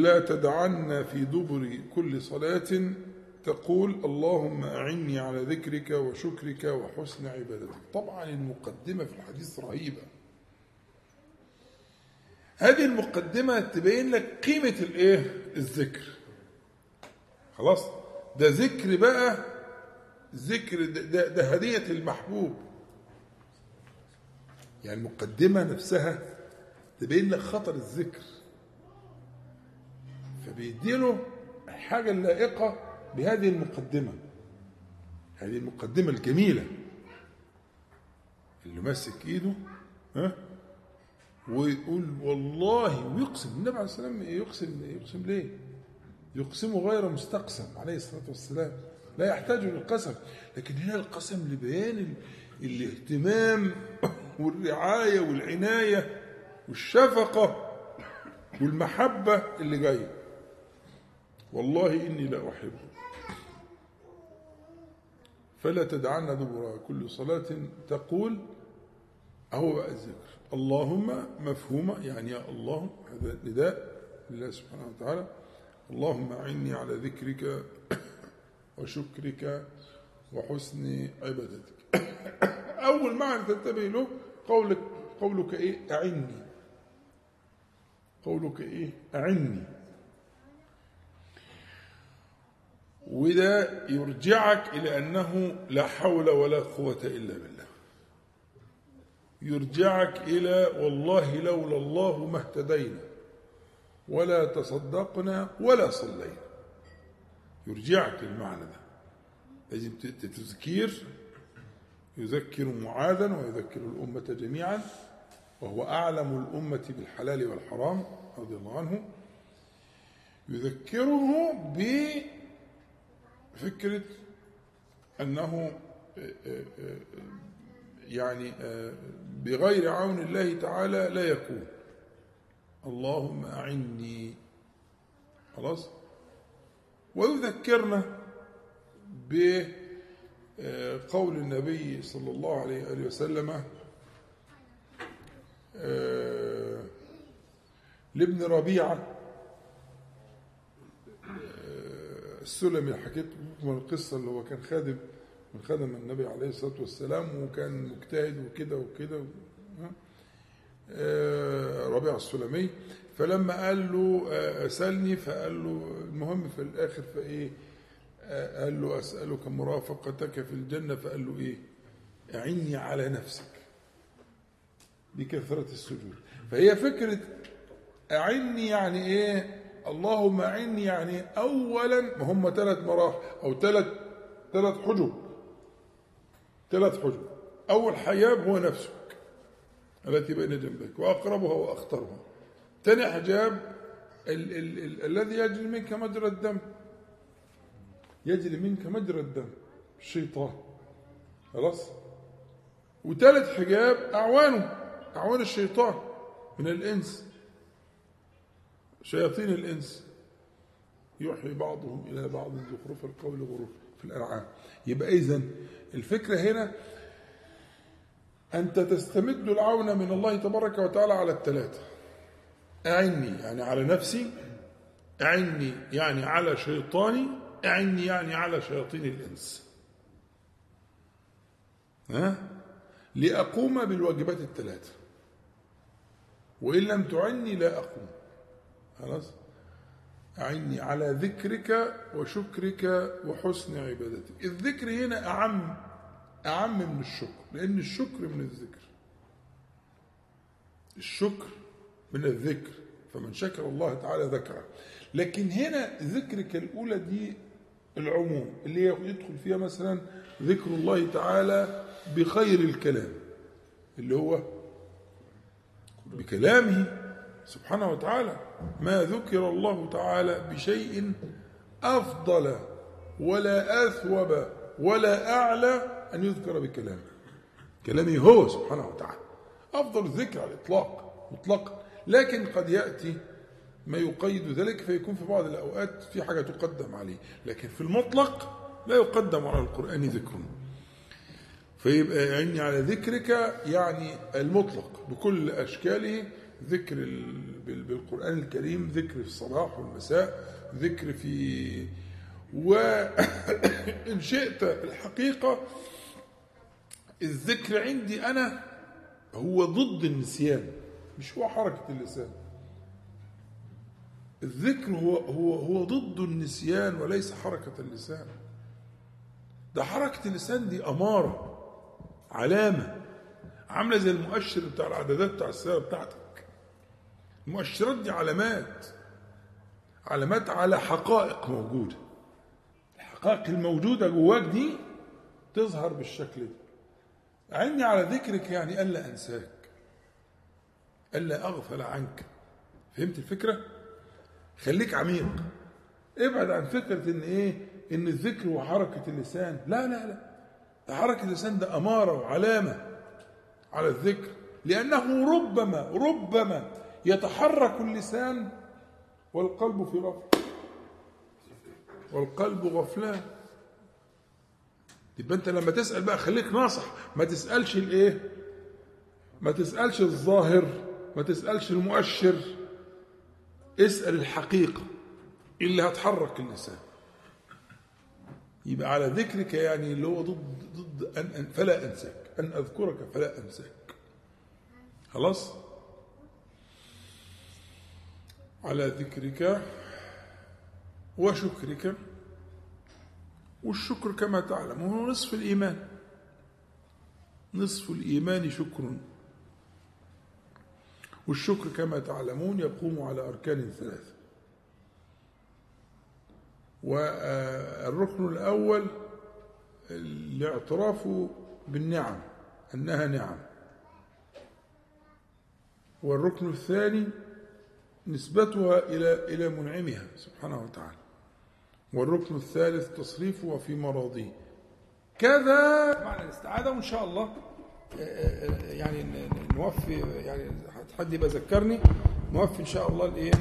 لا تدعن في دبر كل صلاة تقول اللهم أعني على ذكرك وشكرك وحسن عبادتك. طبعا المقدمة في الحديث رهيبة. هذه المقدمة تبين لك قيمة الإيه؟ الذكر. خلاص؟ ده ذكر بقى ذكر ده, ده, ده هدية المحبوب. يعني المقدمة نفسها تبين لك خطر الذكر. فبيديله الحاجة اللائقة بهذه المقدمة. هذه المقدمة الجميلة. اللي ماسك إيده ها؟ ويقول والله ويقسم النبي عليه والسلام يقسم يقسم ليه؟ يقسم غير مستقسم عليه الصلاة والسلام. لا يحتاج للقسم لكن هنا القسم لبيان ال- الاهتمام والرعاية والعناية والشفقة والمحبة اللي جاية. والله إني لا أحبه. فلا تدعن دبر كل صلاة تقول أهو بقى الذكر. اللهم مفهومة يعني يا الله هذا نداء لله سبحانه وتعالى. اللهم أعني على ذكرك وشكرك وحسن عبادتك. أول معنى تنتبه له قولك قولك إيه؟ أعني. قولك إيه؟ أعني. وده يرجعك إلى أنه لا حول ولا قوة إلا بالله. يرجعك إلى والله لولا الله ما اهتدينا ولا تصدقنا ولا صلينا. يرجعك للمعنى ده. لازم تذكير يذكر معاذا ويذكر الأمة جميعا وهو أعلم الأمة بالحلال والحرام رضي الله عنه. يذكره بفكرة أنه يعني بغير عون الله تعالى لا يكون. اللهم أعني. خلاص؟ ويذكرنا بقول النبي صلى الله عليه وآله وسلم آه، لابن ربيعة آه، السلمي حكيت لكم القصة اللي هو كان خادم من خدم النبي عليه الصلاة والسلام وكان مجتهد وكده وكده؟ آه، ربيعة السلمي. فلما قال له آه، أسألني فقال له المهم في الآخر فإيه آه، قال له أسألك مرافقتك في الجنة فقال له إيه؟ أعني على نفسك بكثرة السجود. فهي فكرة أعني يعني إيه؟ اللهم أعني يعني أولا هم ثلاث مراحل أو ثلاث ثلاث حجب. ثلاث حجب. أول حجاب هو نفسك التي بين جنبك وأقربها وأخطرها. ثاني حجاب ال- ال- ال- الذي يجري منك مجرى الدم. يجري منك مجرى الدم الشيطان. خلاص؟ وثالث حجاب أعوانه أعوان الشيطان من الإنس. شياطين الإنس يوحي بعضهم إلى بعض زخرف القول غرور في الأنعام يبقى إذن الفكرة هنا أنت تستمد العون من الله تبارك وتعالى على الثلاثة أعني يعني على نفسي أعني يعني على شيطاني أعني يعني على شياطين الإنس. ها؟ لأقوم بالواجبات الثلاثة وإن لم تعني لا أقوم. خلاص؟ أعني على ذكرك وشكرك وحسن عبادتك. الذكر هنا أعم أعم من الشكر لأن الشكر من الذكر. الشكر من الذكر فمن شكر الله تعالى ذكره. لكن هنا ذكرك الأولى دي العموم اللي يدخل فيها مثلا ذكر الله تعالى بخير الكلام اللي هو بكلامه. سبحانه وتعالى ما ذكر الله تعالى بشيء أفضل ولا أثوب ولا أعلى أن يذكر بكلامه. كلامه هو سبحانه وتعالى. أفضل الذكر على الإطلاق مطلقا لكن قد يأتي ما يقيد ذلك فيكون في بعض الأوقات في حاجة تقدم عليه. لكن في المطلق لا يقدم على القرآن ذكر. فيبقى يعني على ذكرك يعني المطلق بكل أشكاله ذكر ال- بال- بالقرآن الكريم ذكر في الصباح والمساء ذكر في وإن شئت الحقيقة الذكر عندي أنا هو ضد النسيان مش هو حركة اللسان. الذكر هو هو هو ضد النسيان وليس حركة اللسان. ده حركة اللسان دي أمارة علامة عاملة زي المؤشر بتاع العدادات بتاع السيارة بتاعتك. المؤشرات دي علامات. علامات على حقائق موجودة. الحقائق الموجودة جواك دي تظهر بالشكل ده. أعني على ذكرك يعني ألا أنساك. ألا أغفل عنك. فهمت الفكرة؟ خليك عميق. ابعد عن فكرة إن إيه؟ إن الذكر وحركة اللسان. لا لا لا. ده حركة اللسان ده أمارة وعلامة على الذكر. لأنه ربما ربما يتحرك اللسان والقلب في غفلة والقلب غفلان. يبقى انت لما تسأل بقى خليك ناصح. ما تسألش الايه؟ ما تسألش الظاهر. ما تسألش المؤشر. اسأل الحقيقة. اللي هتحرك اللسان. يبقى على ذكرك يعني اللي هو ضد ضد أن, أن فلا أنساك. أن أذكرك فلا أنساك. خلاص؟ على ذكرك وشكرك. والشكر كما تعلم هو نصف الإيمان. نصف الإيمان شكر. والشكر كما تعلمون يقوم على أركان ثلاثة. والركن الأول الاعتراف بالنعم أنها نعم. والركن الثاني نسبتها إلى إلى منعمها سبحانه وتعالى. والركن الثالث تصريفها في مراضيه. كذا معنى الاستعاذة وإن شاء الله آه، آه، يعني نوفي يعني حد يبقى ذكرني نوفي إن شاء الله الإيه؟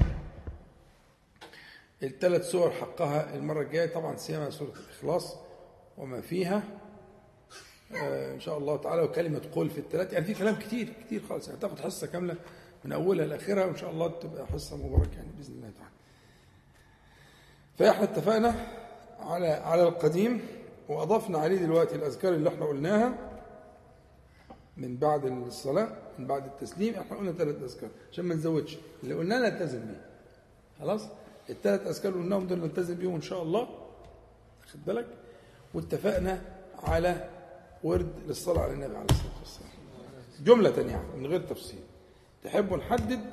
الثلاث سور حقها. المرة الجاية طبعا سيما سورة الإخلاص وما فيها. آه، إن شاء الله تعالى وكلمة قول في الثلاث. يعني في كلام كتير كتير خالص. يعني تاخد حصة كاملة. من أولها لآخرها وإن شاء الله تبقى حصة مباركة يعني بإذن الله تعالى. فاحنا اتفقنا على على القديم وأضفنا عليه دلوقتي الأذكار اللي إحنا قلناها من بعد الصلاة من بعد التسليم. إحنا قلنا ثلاث أذكار عشان ما نزودش. اللي قلناه نلتزم بيه. خلاص؟ الثلاث أذكار اللي قلناهم دول نلتزم بيهم إن شاء الله. خد بالك؟ واتفقنا على ورد للصلاة على النبي عليه الصلاة والسلام. جملة يعني من غير تفصيل. تحبوا نحدد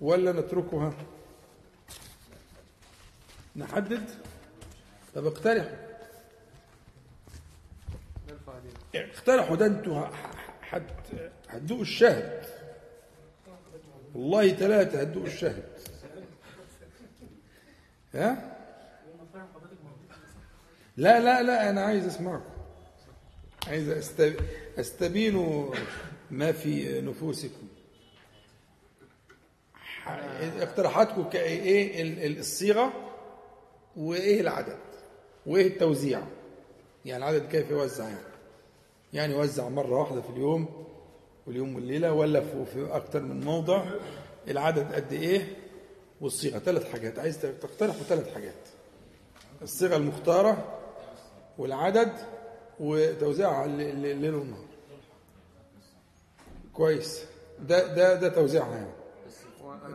ولا نتركها نحدد؟ طب اقترحوا. اقترحوا ده أنتوا هتدوقوا الشهد والله ثلاثة هتدوقوا الشهد ها؟ لا لا لا أنا عايز أسمعكم. عايز أست- استبين ما في نفوسكم. اقتراحاتكم ال- الصيغة وإيه العدد وإيه التوزيع؟ يعني العدد كيف يوزع يعني؟ يعني يوزع مرة واحدة في اليوم واليوم والليلة ولا في أكتر من موضع؟ العدد قد إيه؟ والصيغة. ثلاث حاجات. عايز تقترحوا ثلاث حاجات. الصيغة المختارة والعدد وتوزيعها الليل والنهار. كويس. ده ده ده توزيعها يعني.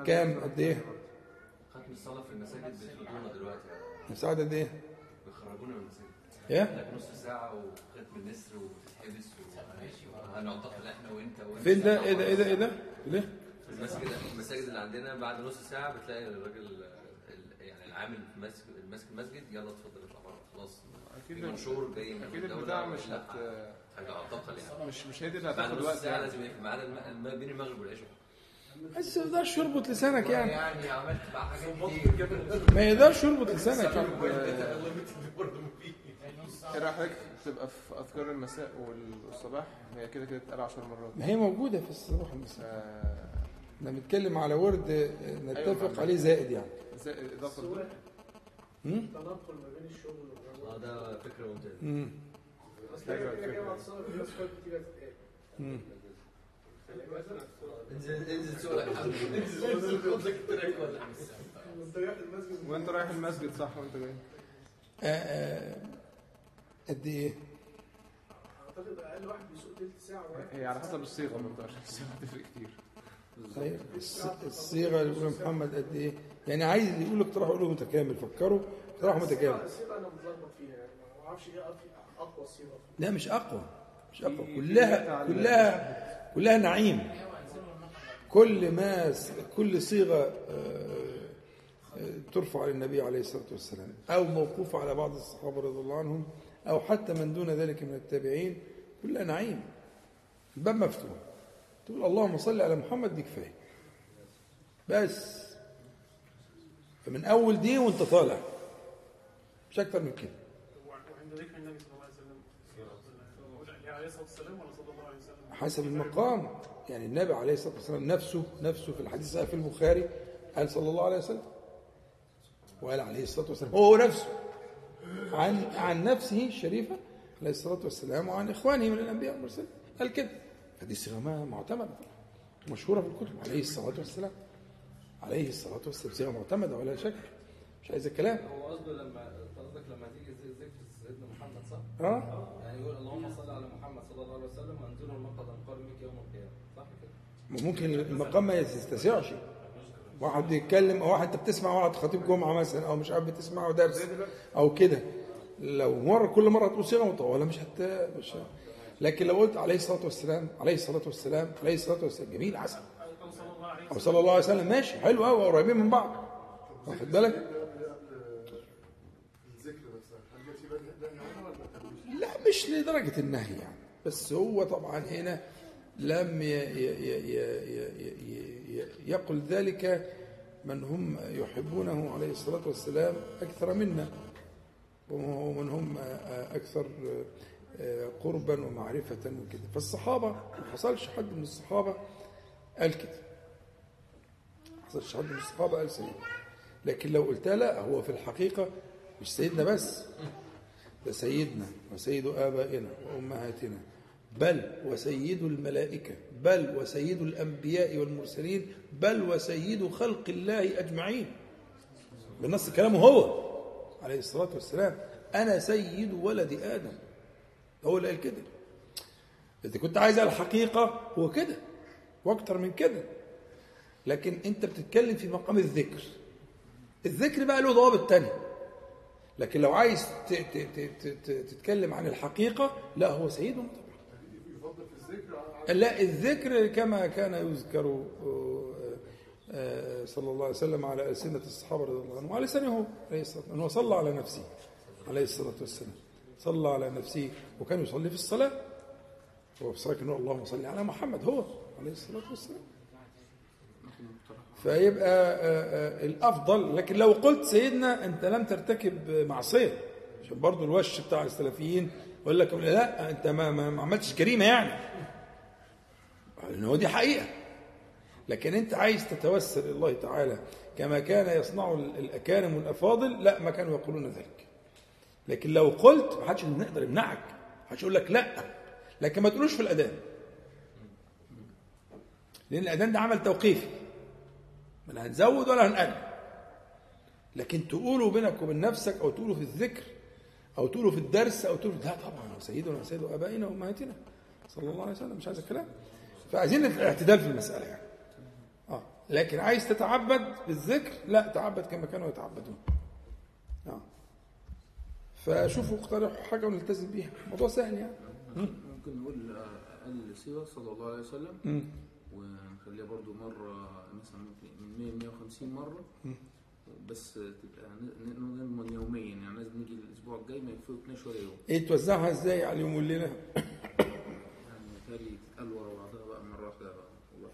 كام؟ قد إيه؟ ختم الصلاة في المساجد بيطردونا دلوقتي مساعدة قد إيه؟ بيخرجونا من المساجد. إيه؟ لك نص ساعة وختم النسر وتتحبس وهنعتقل إحنا وإنت وإنت فين ده؟ إيه ده؟ إيه ده؟ إيه ده؟ ليه؟ في المسجد المساجد اللي عندنا بعد نص ساعة بتلاقي الراجل ال- يعني العامل في المسجد ماسك المسجد يلا اتفضل اطلع بره. خلاص. أكيد منشور جاي من أكيد الدولة البتاع مش هت اعتقل يعني. مش مش هي دي اللي بعد هتاخد نص وقت ساعة يعني. لازم يقفل. الم- بين المغرب والعشاء. بس ما يقدرش يربط لسانك يعني. يعني عملت بقى حاجات كتير. ما يقدرش يربط لسانك يعني. إيه رايك حضرتك تبقى في اذكار المساء والصباح؟ هي كده كده اتقال 10 مرات. ما هي موجودة في الصباح والمساء. آه، إحنا بنتكلم على ورد نتفق أيوة. عليه زائد يعني. زي إضافة؟ تنقل ما بين الشغل آه ده فكرة ممتازة. هم. أصل كده الفكرة. جامعة الصغر في أسفار كتيرة تتقال هم. يعني مثلا انزل انزل سوق لك حاجة. انزل خد لك التراك ولا وانت رايح المسجد وانت رايح المسجد صح؟ وانت جاي. آه، آه، قد إيه؟ أعتقد أقل واحد بيسوق تلت ساعة واحد هي على حسب الصيغة برضه عشان الصيغة تفرق كتير. طيب الص- الصيغة اللي بيقولها محمد قد إيه؟ يعني عايز اللي يقول اقتراح يقول له متكامل فكروا اقتراح متكامل. الصيغة أنا متلخبط فيها يعني ما أعرفش إيه أقوى- أقوى صيغة لا مش أقوى مش أقوى. كلها كلها كلها نعيم. كل ما كل صيغة آه، آه، ترفع للنبي عليه الصلاة والسلام أو موقوفة على بعض الصحابة رضي الله عنهم أو حتى من دون ذلك من التابعين كلها نعيم. الباب مفتوح. تقول اللهم صل على محمد دي كفاية. بس. فمن أول دي وانت طالع. مش أكتر من كده. وعند ذكر النبي صلى الله عليه وسلم عليه الصلاة والسلام ولا صلى الله عليه وسلم؟ حسب المقام. يعني النبي عليه الصلاة والسلام نفسه نفسه في الحديث في البخاري قال صلى الله عليه وسلم وقال عليه الصلاة والسلام هو نفسه عن عن نفسه الشريفه عليه الصلاة والسلام وعن إخوانه من الأنبياء والمرسلين. قال كده. فدي صيغة ما- معتمدة مشهورة في الكتب. عليه الصلاة والسلام عليه الصلاة والسلام صيغة معتمدة ولا شك مش عايز الكلام. هو قصده لما قصدك لما تيجي زي ذكر سيدنا محمد صح؟ آه يعني يقول اللهم صل على محمد صلى الله عليه وسلم وانزله المقعد القائم بك يوم القيامه صح كده؟ ممكن المقام ما يستسعش واحد بيتكلم أو واحد أنت بتسمع واحد خطيب جمعة مثلا أو مش عارف بتسمعه درس أو كده. لو مرة كل مرة تقول صيغه مطوله مش هت مش ه- لكن لو قلت عليه الصلاة والسلام عليه الصلاة والسلام عليه الصلاة والسلام جميل عسل أو صلى الله عليه وسلم ماشي حلو قوي قريبين من بعض. واخد بالك؟ لا مش لدرجة النهي يعني. بس هو طبعا هنا لم يقل ذلك من هم يحبونه عليه الصلاة والسلام أكثر منا. ومن هم أكثر قربا ومعرفة وكده فالصحابة ما حصلش حد من الصحابة قال كده. ما حصلش حد من الصحابة قال سيدنا. لكن لو قلت لا هو في الحقيقة مش سيدنا بس ده سيدنا وسيد آبائنا وأمهاتنا. بل وسيد الملائكة بل وسيد الأنبياء والمرسلين بل وسيد خلق الله أجمعين. بالنص كلامه هو عليه الصلاة والسلام. أنا سيد ولد آدم. هو اللي قال كده. إذا كنت عايز الحقيقة هو كده وأكتر من كده. لكن أنت بتتكلم في مقام الذكر. الذكر بقى له ضوابط تانية. لكن لو عايز تتكلم عن الحقيقة لا هو طبعا يفضل في الذكر على لا الذكر كما كان يذكر آه، آه، صلى الله عليه وسلم على ألسنة الصحابة رضي الله عنهم. وعلى لسانه هو عليه الصلاة والسلام هو صلى على نفسه عليه الصلاة والسلام. صلى على نفسه وكان يصلي في الصلاة. هو في يقول اللهم صل على محمد هو عليه الصلاة والسلام. فيبقى آه، الأفضل لكن لو قلت سيدنا أنت لم ترتكب معصية عشان برضو الوش بتاع السلفيين يقول لك لا أنت ما, ما, عملتش جريمة يعني. لأن هو دي حقيقة. لكن أنت عايز تتوسل الله تعالى كما كان يصنع ال- الأكارم والافاضل لا ما كانوا يقولون ذلك. لكن لو قلت ما حدش نقدر يمنعك حدش يقول لك لا. لكن ما تقولوش في الأذان. لأن الأذان ده عمل توقيفي. لا هنزود ولا هنقلل. لكن تقوله بينك وبين نفسك أو تقوله في الذكر أو تقوله في الدرس أو تقوله لا طبعا سيدنا وسيد أبائنا وأمهاتنا. صلى الله عليه وسلم مش عايز الكلام. فعايزين الاعتدال في المسألة يعني. آه. لكن عايز تتعبد بالذكر لا تعبد كما كانوا يتعبدون. آه. فشوفوا اقترحوا حاجة ونلتزم بيها. الموضوع سهل يعني. ممكن نقول أقل سيرة صلى الله عليه وسلم. ونخليها برضو مرة مثلا من 100 150 مرة. بس تبقى نضمن يوميا يعني لازم نيجي الأسبوع الجاي ما يفوتناش ولا يوم. إيه توزعها إزاي على اليوم والليلة؟ يعني تتقال ورا بعضها بقى مرة واحدة بقى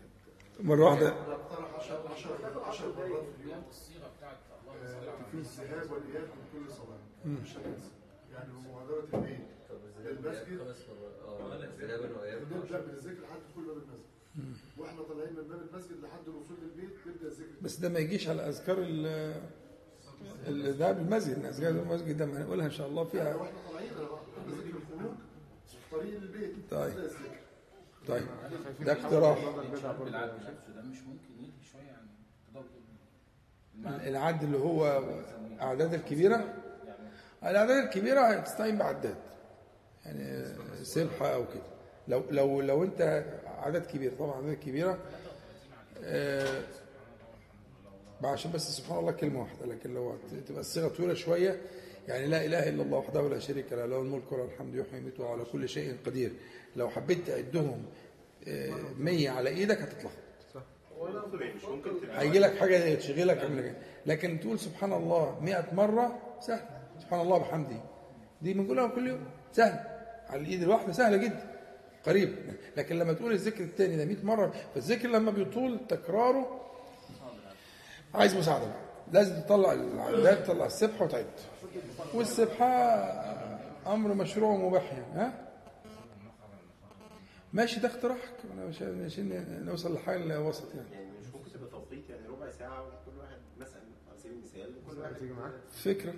الواحد مرة واحدة. اقترح 10 10 10 مرات في اليوم آه، الذهاب والإياب من كل صلاة. مش هننسى. يعني البيت المسجد. آه وايابا نبدا بالذكر لحد كل باب المسجد. وإحنا طالعين من باب المسجد لحد الوصول للبيت نبدأ الذكر. بس ده ما يجيش على أذكار ال الذهاب المسجد. أذكار المسجد ده ما هنقولها إن شاء الله فيها. وإحنا طالعين أنا بقى ذكر الخروج في طريق البيت طيب. طيب ده اقتراح. العد اللي هو أعداد الكبيرة؟ الأعداد الكبيرة هتستعين بعداد يعني سبحة أو كده. لو لو لو أنت عدد كبير طبعا عدد كبيرة آه، عشان بس سبحان الله كلمة واحدة لكن لو تبقى الصيغة طويلة شوية يعني لا إله إلا الله وحده لا شريك له له الملك وله الحمد يحيي ويميت وهو على كل شيء قدير. لو حبيت تعدهم آه، 100 على إيدك هتتلخبط هيجي لك حاجة تشغلك. لكن تقول سبحان الله 100 مرة سهل. سبحان الله بحمده دي بنقولها كل يوم. سهل. على الإيد الواحدة سهلة جدا. قريب. لكن لما تقول الذكر الثاني ده 100 مرة فالذكر لما بيطول تكراره عايز مساعدة بقى. لازم تطلع العداد تطلع السبحه وتعد. والسبحه أمر مشروع ومباح يعني ها؟ ماشي ده اقتراحك. أنا مش عشان نوصل لحاجة وسط يعني. يعني مش ممكن تبقى توقيت يعني ربع ساعة وكل واحد مثلا على سبيل المثال كل واحد تيجي معاك؟ فكرة.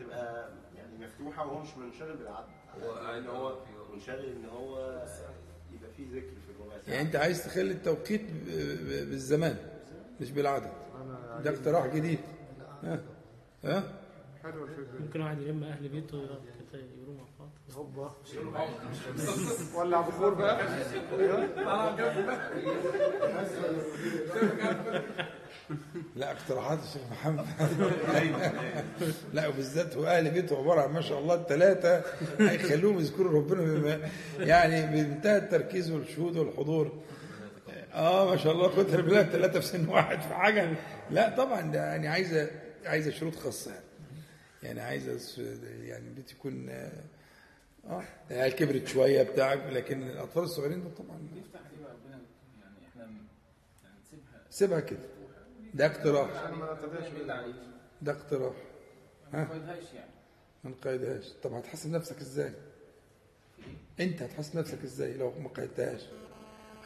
تبقى يعني مفتوحة وهو مش منشغل بالعد هو قاعد إن هو منشغل إن هو يبقى فيه ذكر في الربع ساعة. يعني أنت عايز تخلي التوقيت بالزمان. مش بالعدد. ده اقتراح جديد. ها؟ ها؟ الفكرة. ممكن واحد يلم أهل بيته ويقعد كده يقولوا مع بعض. هوبا. ولع بخور بقى. لا اقتراحات الشيخ محمد. لا وبالذات واهل بيته عبارة عن ما شاء الله الثلاثه هيخلوهم يذكروا ربنا بما يعني بمنتهى التركيز والشهود والحضور. آه ما شاء الله قدر بالله الثلاثه في سن واحد. في حاجة لا طبعا ده يعني عايزة عايزة شروط خاصة. يعني يعني عايزه يعني البيت يكون آه آه، العيال كبرت شوية بتاع لكن الأطفال الصغيرين ده طبعا. يفتح دي بقى ربنا؟ يعني إحنا يعني نسيبها. سيبها كده. ده اقتراح. عليك ده اقتراح. ما ها؟ نقيدهاش يعني. ما نقيدهاش. طب هتحاسب نفسك إزاي؟ أنت هتحاسب نفسك إزاي لو ما قيدتهاش؟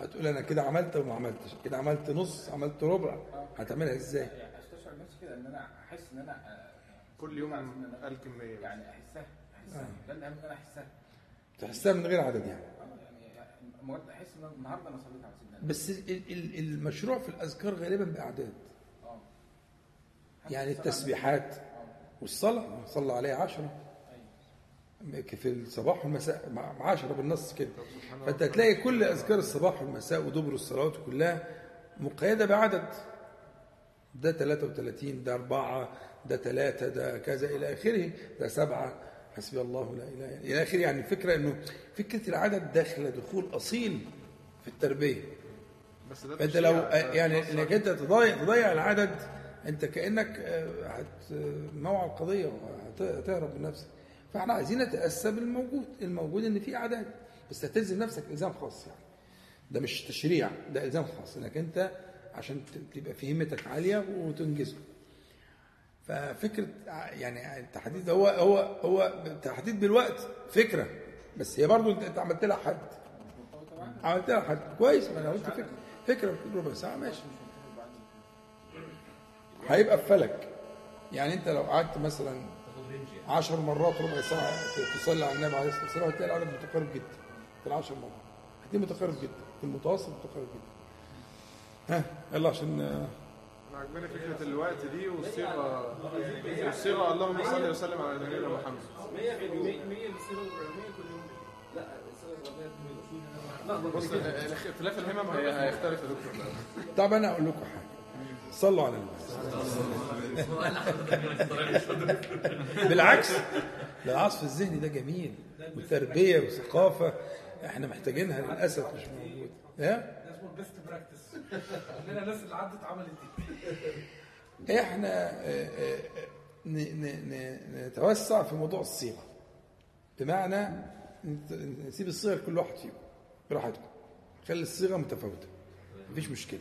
هتقول أنا كده عملت وما عملتش كده عملت نص عملت ربع هتعملها إزاي؟ يعني استشعر نفسي كده إن أنا أحس إن أنا آه، كل يوم قال كمية. يعني أحسها أحسها ده الاهم ان أنا أحسها. تحسها من غير عدد يعني. آه، يعني أحس إن النهارده أنا صليت على سيدنا النبي. بس ال- ال- المشروع في الأذكار غالبا بأعداد. آه. يعني التسبيحات. آه. والصلاة صلى عليه عشرة. في الصباح والمساء. مع عشرة بالنص كده. فانت هتلاقي كل أذكار الصباح والمساء ودبر الصلوات كلها مقيدة بعدد. ده 33 ده أربعة ده ثلاثة ده كذا إلى آخره. ده سبعة. حسبي الله لا إله إلا إلى آخره. يعني الفكرة إنه فكرة العدد داخلة دخول أصيل في التربية. بس ده فأنت لو. يعني إنك أنت تضيع تضيع العدد أنت كأنك آه، هتموع القضية وهتهرب من نفسك. فاحنا عايزين نتأسى بالموجود الموجود إن في أعداد. بس تلزم نفسك إلزام خاص يعني. ده مش تشريع ده إلزام خاص. إنك أنت عشان تبقى في همتك عالية وتنجزه. ففكرة ع- يعني التحديد هو هو هو تحديد بالوقت فكرة. بس هي برضو أنت, انت عملت لها حد. عملت لها حد. كويس ما أنا قلت فكرة في ربع ساعة ماشي. هيبقى في فلك. يعني أنت لو قعدت مثلا عشر مرات ربع ساعة ت- تصلي على النبي عليه الصلاة والسلام هتلاقي العدد متقارب جدا في العشر مرات. هتلاقيه متقارب جدا في المتوسط متقارب جدا. ها يلا عشان آه، عجباني فكرة الوقت دي والصيغة والصيغة اللهم صل وسلم على نبينا محمد. 100 في 100 100 للصيغه الابراهيميه كل يوم لا الصيغه الابراهيميه بص اختلاف الهمم هي هيختلف يا دكتور طب أنا أقول لكم حاجة. صلوا على النبي. بالعكس ده العصف الذهني ده جميل وتربيه وثقافه إحنا محتاجينها للأسف مش موجود ها؟ ال best practice عندنا ناس اللي عدت عملت دي إحنا آه، آه، نتوسع في موضوع الصيغة. بمعنى نسيب الصيغة لكل واحد فيكم براحتكم. خلي الصيغة متفاوتة. مفيش مشكلة.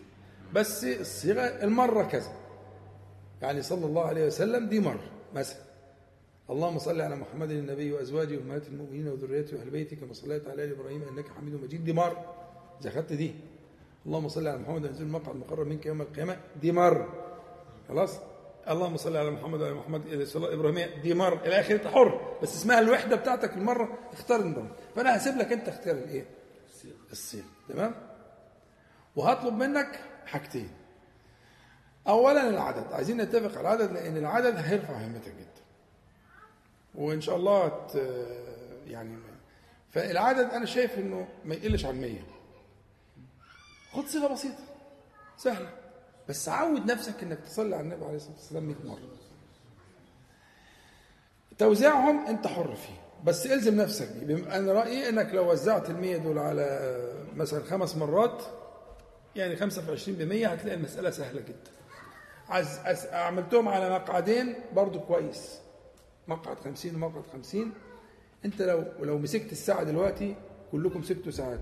بس الصيغه المرة كذا. يعني صلى الله عليه وسلم دي مرة مثلا. اللهم صل على محمد النبي وأزواجه وأمهات المؤمنين وذريته واهل بيته كما صليت على إبراهيم إنك حميد مجيد. دي مرة. إذا خدت دي. اللهم صل على محمد وأنزل المقعد المقرب منك يوم القيامة. دي مرة. خلاص؟ اللهم صل على محمد وعلى محمد صلاة إبراهيم. دي مرة. إلى اخره أنت حر. بس اسمها الوحدة بتاعتك المرة. اختار النظام. فأنا هسيب لك أنت اختيار الإيه؟ الصيغه تمام؟ وهطلب منك حاجتين. اولا العدد. عايزين نتفق على العدد لأن العدد هيرفع همتك جدا. وإن شاء الله يعني فالعدد أنا شايف إنه ما يقلش عن 100 خد صيغه بسيطة. سهلة. بس عود نفسك إنك تصلي على النبي عليه الصلاة والسلام 100 مرة. توزيعهم أنت حر فيه. بس إلزم نفسك أنا رأيي إنك لو وزعت ال 100 دول على مثلا خمس مرات يعني 5 في 20 ب 100 هتلاقي المسألة سهلة جدا. عايز أس- عملتهم على مقعدين برضو كويس. مقعد 50 ومقعد 50 أنت لو لو مسكت الساعة دلوقتي كلكم مسكتوا ساعات.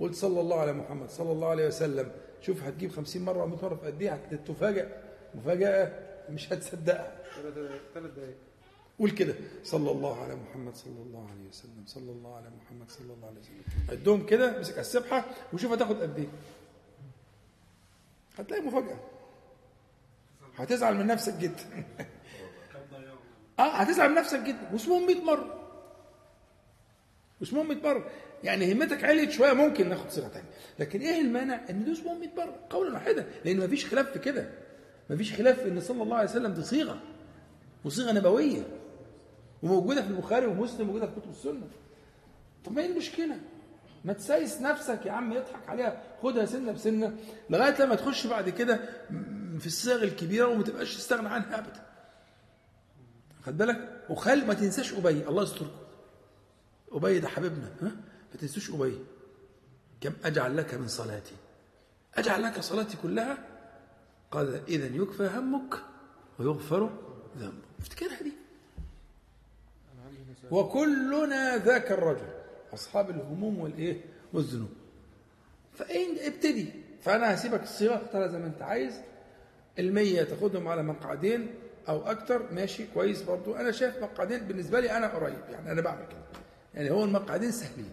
قلت صلى الله على محمد صلى الله عليه وسلم. شوف هتجيب 50 مرة أو 100 مرة في قد إيه هتتفاجئ مفاجأة مش هتصدقها. ثلاث دقايق. قول كده. صلى الله على محمد صلى الله عليه وسلم. صلى الله على محمد صلى الله عليه وسلم. عدهم كده امسك على السبحة وشوف هتاخد قد إيه. هتلاقي مفاجأة. هتزعل من نفسك جدا. آه هتزعل من نفسك جدا. واسمهم 100 مرة. واسمهم 100 مرة. يعني همتك عليت شوية ممكن ناخد صيغة ثانية لكن إيه المانع إن دول اسمهم 100 مرة؟ قولا واحدا. لأن مفيش خلاف في كده. مفيش خلاف في إن صلى الله عليه وسلم دي صيغة. وصيغة نبوية. وموجودة في البخاري ومسلم موجودة في كتب السنة. طب ما إيه المشكلة؟ ما تسايس نفسك يا عم يضحك عليها. خدها سنة بسنة لغاية لما تخش بعد كده في الصيغ الكبيرة وما تبقاش تستغنى عنها ابدا. خد بالك؟ وخل ما تنساش أبي الله يستركم. أبي ده حبيبنا ها؟ ما تنسوش أبي. كم أجعل لك من صلاتي؟ أجعل لك صلاتي كلها؟ قال اذا يكفى همك ويغفر ذنبك. افتكرها دي وكلنا ذاك الرجل. أصحاب الهموم والإيه؟ والذنوب. فإن ابتدي فأنا هسيبك الصيغه اختارها زي ما أنت عايز. المية تاخدهم على مقعدين أو أكتر ماشي كويس برضو. أنا شايف مقعدين بالنسبة لي أنا قريب يعني أنا بعمل كده. يعني هو المقعدين سهلين.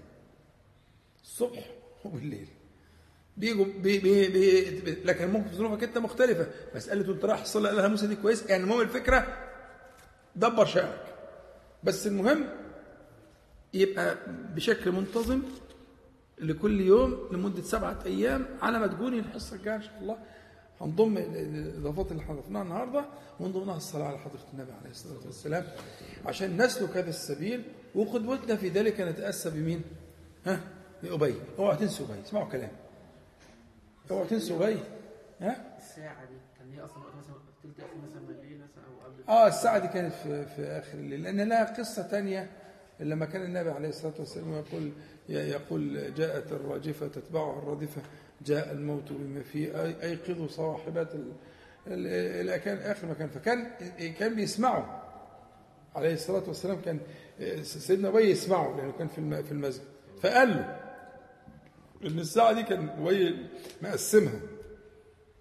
الصبح وبالليل. بيجوا بي بي بي لكن ممكن ظروفك أنت مختلفة. مسألة انت رايح تصلي لها موسى دي كويس. يعني المهم الفكرة دبر شأنك بس المهم يبقى بشكل منتظم لكل يوم لمدة سبعة أيام على ما تكوني الحصة الجاية إن شاء الله هنضم ال- ال- الإضافات اللي حضرناها النهاردة ومن ضمنها الصلاة على حضرة النبي عليه الصلاة والسلام عشان نسلك هذا السبيل وقدوتنا في ذلك نتأسى بمين؟ ها؟ بأبي اوعوا تنسوا أبي اسمعوا كلام اوعوا تنسوا أبي ها؟ الساعة دي كان هي أصلا مثلا تلت آخر مثلا من الليل مثلا أو قبل آه الساعة دي كانت في, في آخر الليل لأن لها قصة تانية لما كان النبي عليه الصلاة والسلام يقول يقول جاءت الراجفة تتبعها الرادفة جاء الموت بما فيه أي- أيقظوا صاحبات ال- ال- ال- كان آخر مكان. فكان كان بيسمعه عليه الصلاة والسلام كان سيدنا أبي يسمعه لأنه كان في المسجد. فقال له إن الساعة دي كان أبي مقسمها.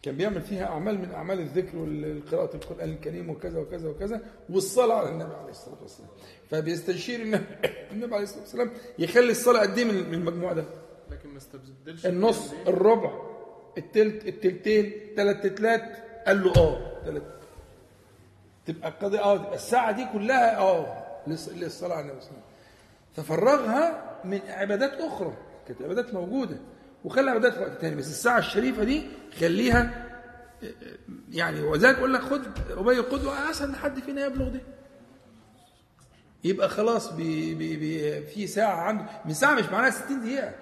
كان بيعمل فيها أعمال من أعمال الذكر والقراءة القرآن الكريم وكذا وكذا وكذا والصلاة على النبي عليه الصلاة والسلام. فبيستشير النبي, النبي عليه الصلاة والسلام يخلي الصلاة قد إيه من المجموع ده؟ لكن ما استبدلش النص الربع التلت التلتين ثلاث تلات قال له آه ثلاث تبقى القضية آه تبقى الساعة دي كلها آه للص- للصلاة على النبي صلى الله عليه وسلم. ففرغها من عبادات أخرى كانت عبادات موجودة. وخلى عبادات في وقت تاني بس الساعة الشريفة دي خليها يعني وذلك أقول لك خد أبي قدوه احسن حد فينا يبلغ ده. يبقى خلاص بي بي بي في ساعة عنده من ساعة مش معناها 60 دقيقة.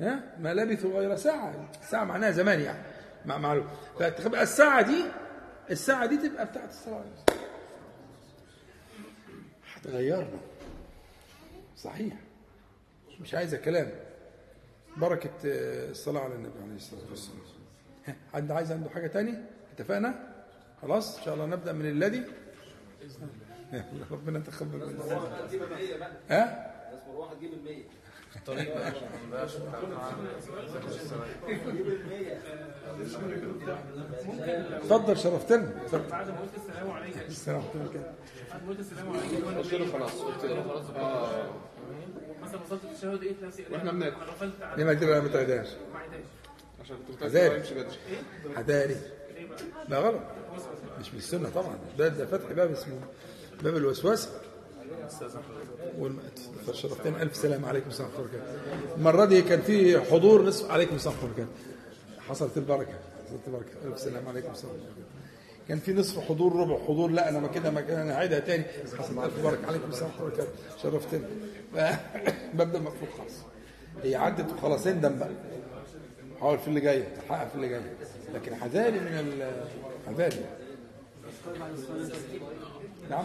ها؟ ما لبثوا غير ساعة ساعة معناها زمان يعني مع معلوم. فتبقى الساعة دي الساعة دي تبقى بتاعت الصلاة هتغيرنا. صحيح. مش عايزة كلام. بركة آه، الصلاة على النبي عليه الصلاة والسلام. حد عايز عنده حاجة تاني؟ اتفقنا؟ خلاص إن شاء الله نبدأ من الذي؟ ربنا يتقبل منا ها؟ تجيب المية. الطريق اتفضل شرفتنا. بعد ما قلت السلام عليكم. السلام عليكم. كده بعد ما قلت السلام عليكم. قلت له خلاص قلت له خلاص. آه. مثلا وصلت التشهد لقيت نفسي وإحنا بناكل. ليه ما كده ما تعيدهاش ما عشان كنت حذاري ليه بقى؟ لا غلط. مش من السنة طبعا. ده ده فتح باب اسمه باب الوسواس فشرفتنا ألف سلام عليكم ورحمه الله وبركاته المرة دي كان في حضور نصف. عليكم ورحمه الله وبركاته حصلت البركة. حصلت البركة. ألف سلام عليكم ورحمه الله وبركاته كان في نصف حضور ربع حضور لا أنا ما كده ما كده أنا هعيدها تاني. حصلت الف بركه عليكم السلام وبركاته. شرفتنا ببدا مقفول خالص هي عدت وخلاص اندم بقى. حاول في اللي جاي تحقق في اللي جاي. لكن حذاري من ال- حذاري. نعم.